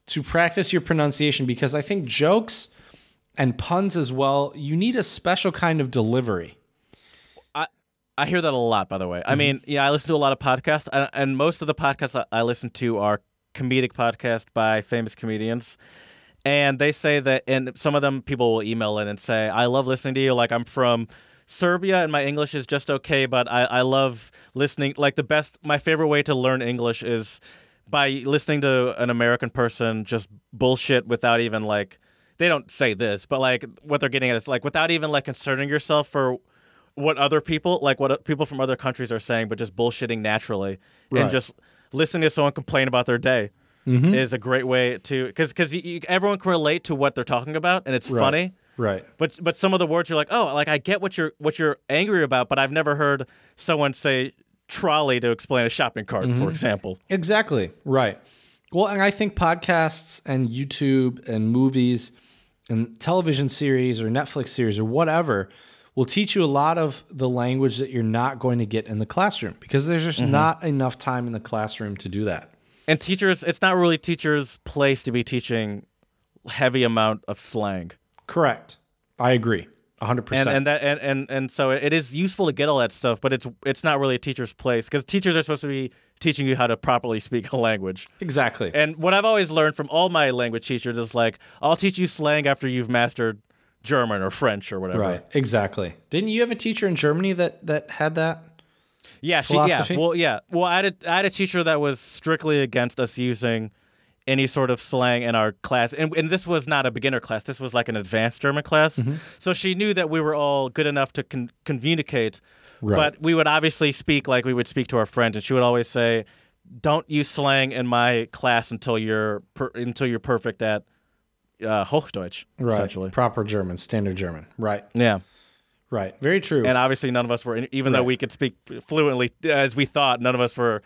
to practice your pronunciation because I think jokes and puns as well, you need a special kind of delivery. I hear that a lot, by the way. I mm-hmm. mean, yeah, I listen to a lot of podcasts, and, and most of the podcasts I, I listen to are comedic podcasts by famous comedians. And they say that, and some of them people will email in and say, I love listening to you. Like, I'm from Serbia and my English is just okay, but I, I love listening. Like, the best, my favorite way to learn English is by listening to an American person just bullshit without even like, they don't say this, but like what they're getting at is like without even like concerning yourself for what other people like what people from other countries are saying, but just bullshitting naturally Right. and just listening to someone complain about their day Mm-hmm. is a great way to because because everyone can relate to what they're talking about and it's funny. Right. But but some of the words you're like, oh, like I get what you're what you're angry about, but I've never heard someone say trolley to explain a shopping cart, Mm-hmm. for example. Exactly. Right. Well, and I think podcasts and YouTube and movies and television series or Netflix series or whatever will teach you a lot of the language that you're not going to get in the classroom because there's just mm-hmm. not enough time in the classroom to do that. And teachers, it's not really teachers' place to be teaching heavy amount of slang. Correct. I agree. 100%. and and that and, and and so it is useful to get all that stuff, but it's it's not really a teacher's place because teachers are supposed to be teaching you how to properly speak a language. exactly. And what I've always learned from all my language teachers is like, I'll teach you slang after you've mastered German or French or whatever. right. Exactly. Didn't you have a teacher in Germany that that had that? Yeah, she, yeah. Well, yeah. Well, I had a, I had a teacher that was strictly against us using any sort of slang in our class, and, and this was not a beginner class. This was like an advanced German class. Mm-hmm. So she knew that we were all good enough to con- communicate, Right. but we would obviously speak like we would speak to our friends, and she would always say. don't use slang in my class until you're per, until you're perfect at uh, Hochdeutsch, Right. essentially. Proper German, standard German. Right. Yeah, Right. Very true. and obviously none of us were, even though we could speak fluently as we thought, none of us were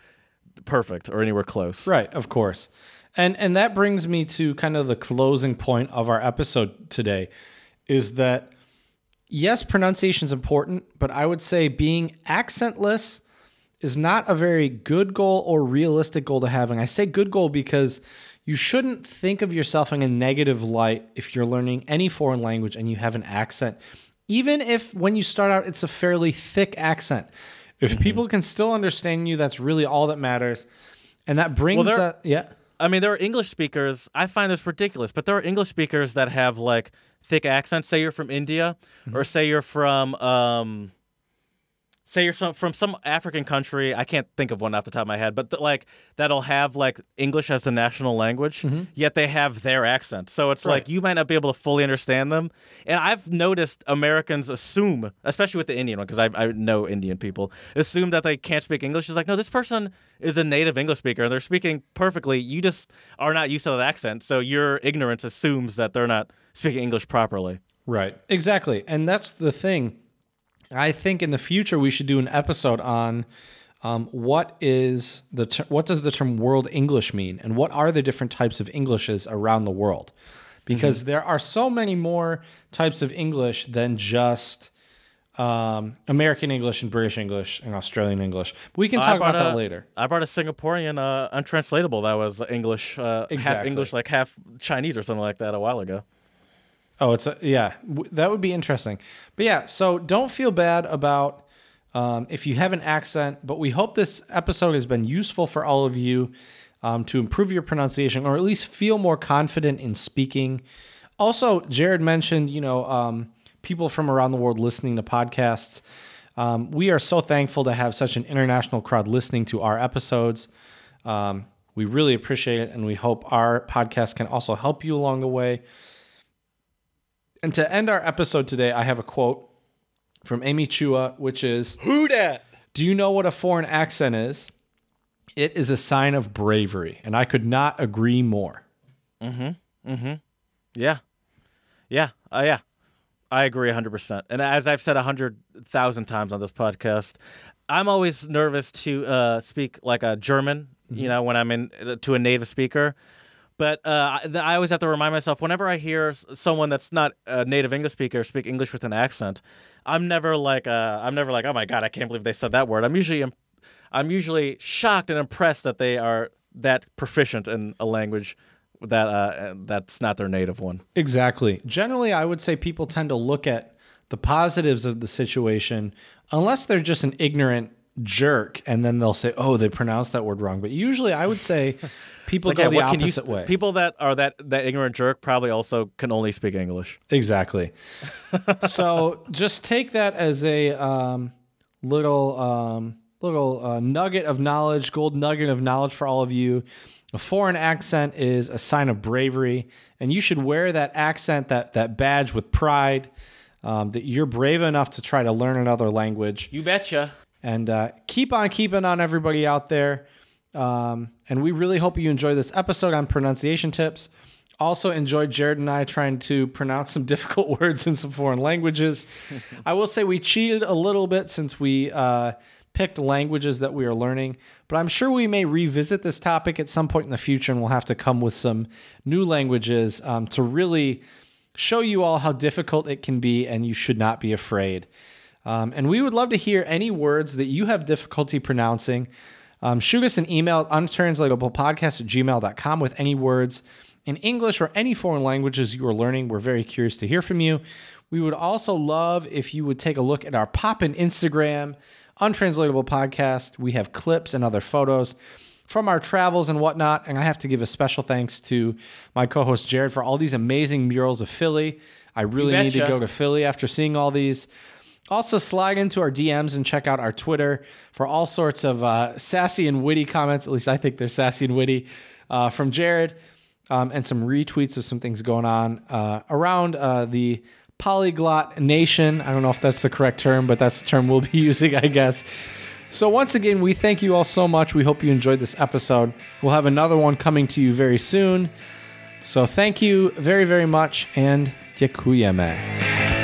perfect or anywhere close. Right, of course. And and that brings me to kind of the closing point of our episode today is that yes, pronunciation is important, but I would say being accentless is not a very good goal or realistic goal to have. And I say good goal because you shouldn't think of yourself in a negative light if you're learning any foreign language and you have an accent. Even if when you start out it's a fairly thick accent. If people can still understand you, that's really all that matters. And that brings there- that yeah. I mean, there are English speakers. I find this ridiculous, but there are English speakers that have like thick accents. Say you're from India, or say you're from, um, say you're from from some African country. I can't think of one off the top of my head, but th- like that'll have like English as the national language, mm-hmm. yet they have their accent. So it's like you might not be able to fully understand them. And I've noticed Americans assume, especially with the Indian one, because I, I know Indian people, assume that they can't speak English. It's like, no, this person is a native English speaker and they're speaking perfectly. You just are not used to that accent. So your ignorance assumes that they're not speaking English properly. Right. Exactly. And that's the thing. I think in the future we should do an episode on um, what is the ter- what does the term world English mean, and what are the different types of Englishes around the world, because there are so many more types of English than just um, American English and British English and Australian English. We can talk about brought that later. I brought a Singaporean uh, untranslatable that was English, uh, half English, like half Chinese or something like that a while ago. Oh, it's a, yeah. W- That would be interesting. But yeah, so don't feel bad about um, if you have an accent. But we hope this episode has been useful for all of you um, to improve your pronunciation or at least feel more confident in speaking. Also, Jared mentioned, you know, um, people from around the world listening to podcasts. Um, we are so thankful to have such an international crowd listening to our episodes. Um, we really appreciate it, and we hope our podcast can also help you along the way. And to end our episode today, I have a quote from Amy Chua, which is Who dat? Do you know what a foreign accent is? It is a sign of bravery. And I could not agree more. Mm-hmm. Mm-hmm. Yeah, yeah, uh, yeah. I agree 100%. And as I've said 100,000 times on this podcast, I'm always nervous to uh, speak like a German, you know, when I'm in uh, to a native speaker. But uh, I, always have to remind myself whenever I hear someone that's not a native English speaker speak English with an accent, I'm never like, uh, I'm never like, oh my god, I can't believe they said that word. I'm usually, I'm usually shocked and impressed that they are that proficient in a language that uh, that's not their native one. Exactly. Generally, I would say people tend to look at the positives of the situation, unless they're just an ignorant jerk, and then they'll say, oh, they pronounced that word wrong. But usually, I would say people Like, go the can you opposite way. People that are that that ignorant jerk probably also can only speak English. Exactly. so just take that as a um, little um, little uh, nugget of knowledge, gold nugget of knowledge for all of you. A foreign accent is a sign of bravery, and you should wear that accent, that that badge with pride. Um, that you're brave enough to try to learn another language, You betcha. And uh, keep on keeping on everybody out there. Um, and we really hope you enjoy this episode on pronunciation tips. Also, enjoyed Jared and I trying to pronounce some difficult words in some foreign languages. I will say we cheated a little bit since we uh, picked languages that we are learning, but I'm sure we may revisit this topic at some point in the future and we'll have to come with some new languages um, to really show you all how difficult it can be and you should not be afraid. Um, and we would love to hear any words that you have difficulty pronouncing. Um, shoot us an email at untranslatablepodcast at gmail.com with any words in English or any foreign languages you are learning. We're very curious to hear from you. We would also love if you would take a look at our pop in Instagram, Untranslatable Podcast. We have clips and other photos from our travels and whatnot. And I have to give a special thanks to my co host Jared for all these amazing murals of Philly. I really need to go to Philly after seeing all these. Also, slide into our DMs and check out our Twitter for all sorts of uh, sassy and witty comments. At least I think they're sassy and witty uh, from Jared, um, and some retweets of some things going on uh, around uh, the polyglot nation. I don't know if that's the correct term, but that's the term we'll be using, I guess. So, once again, we thank you all so much. We hope you enjoyed this episode. We'll have another one coming to you very soon. So, thank you very, very much, and dziękujemy.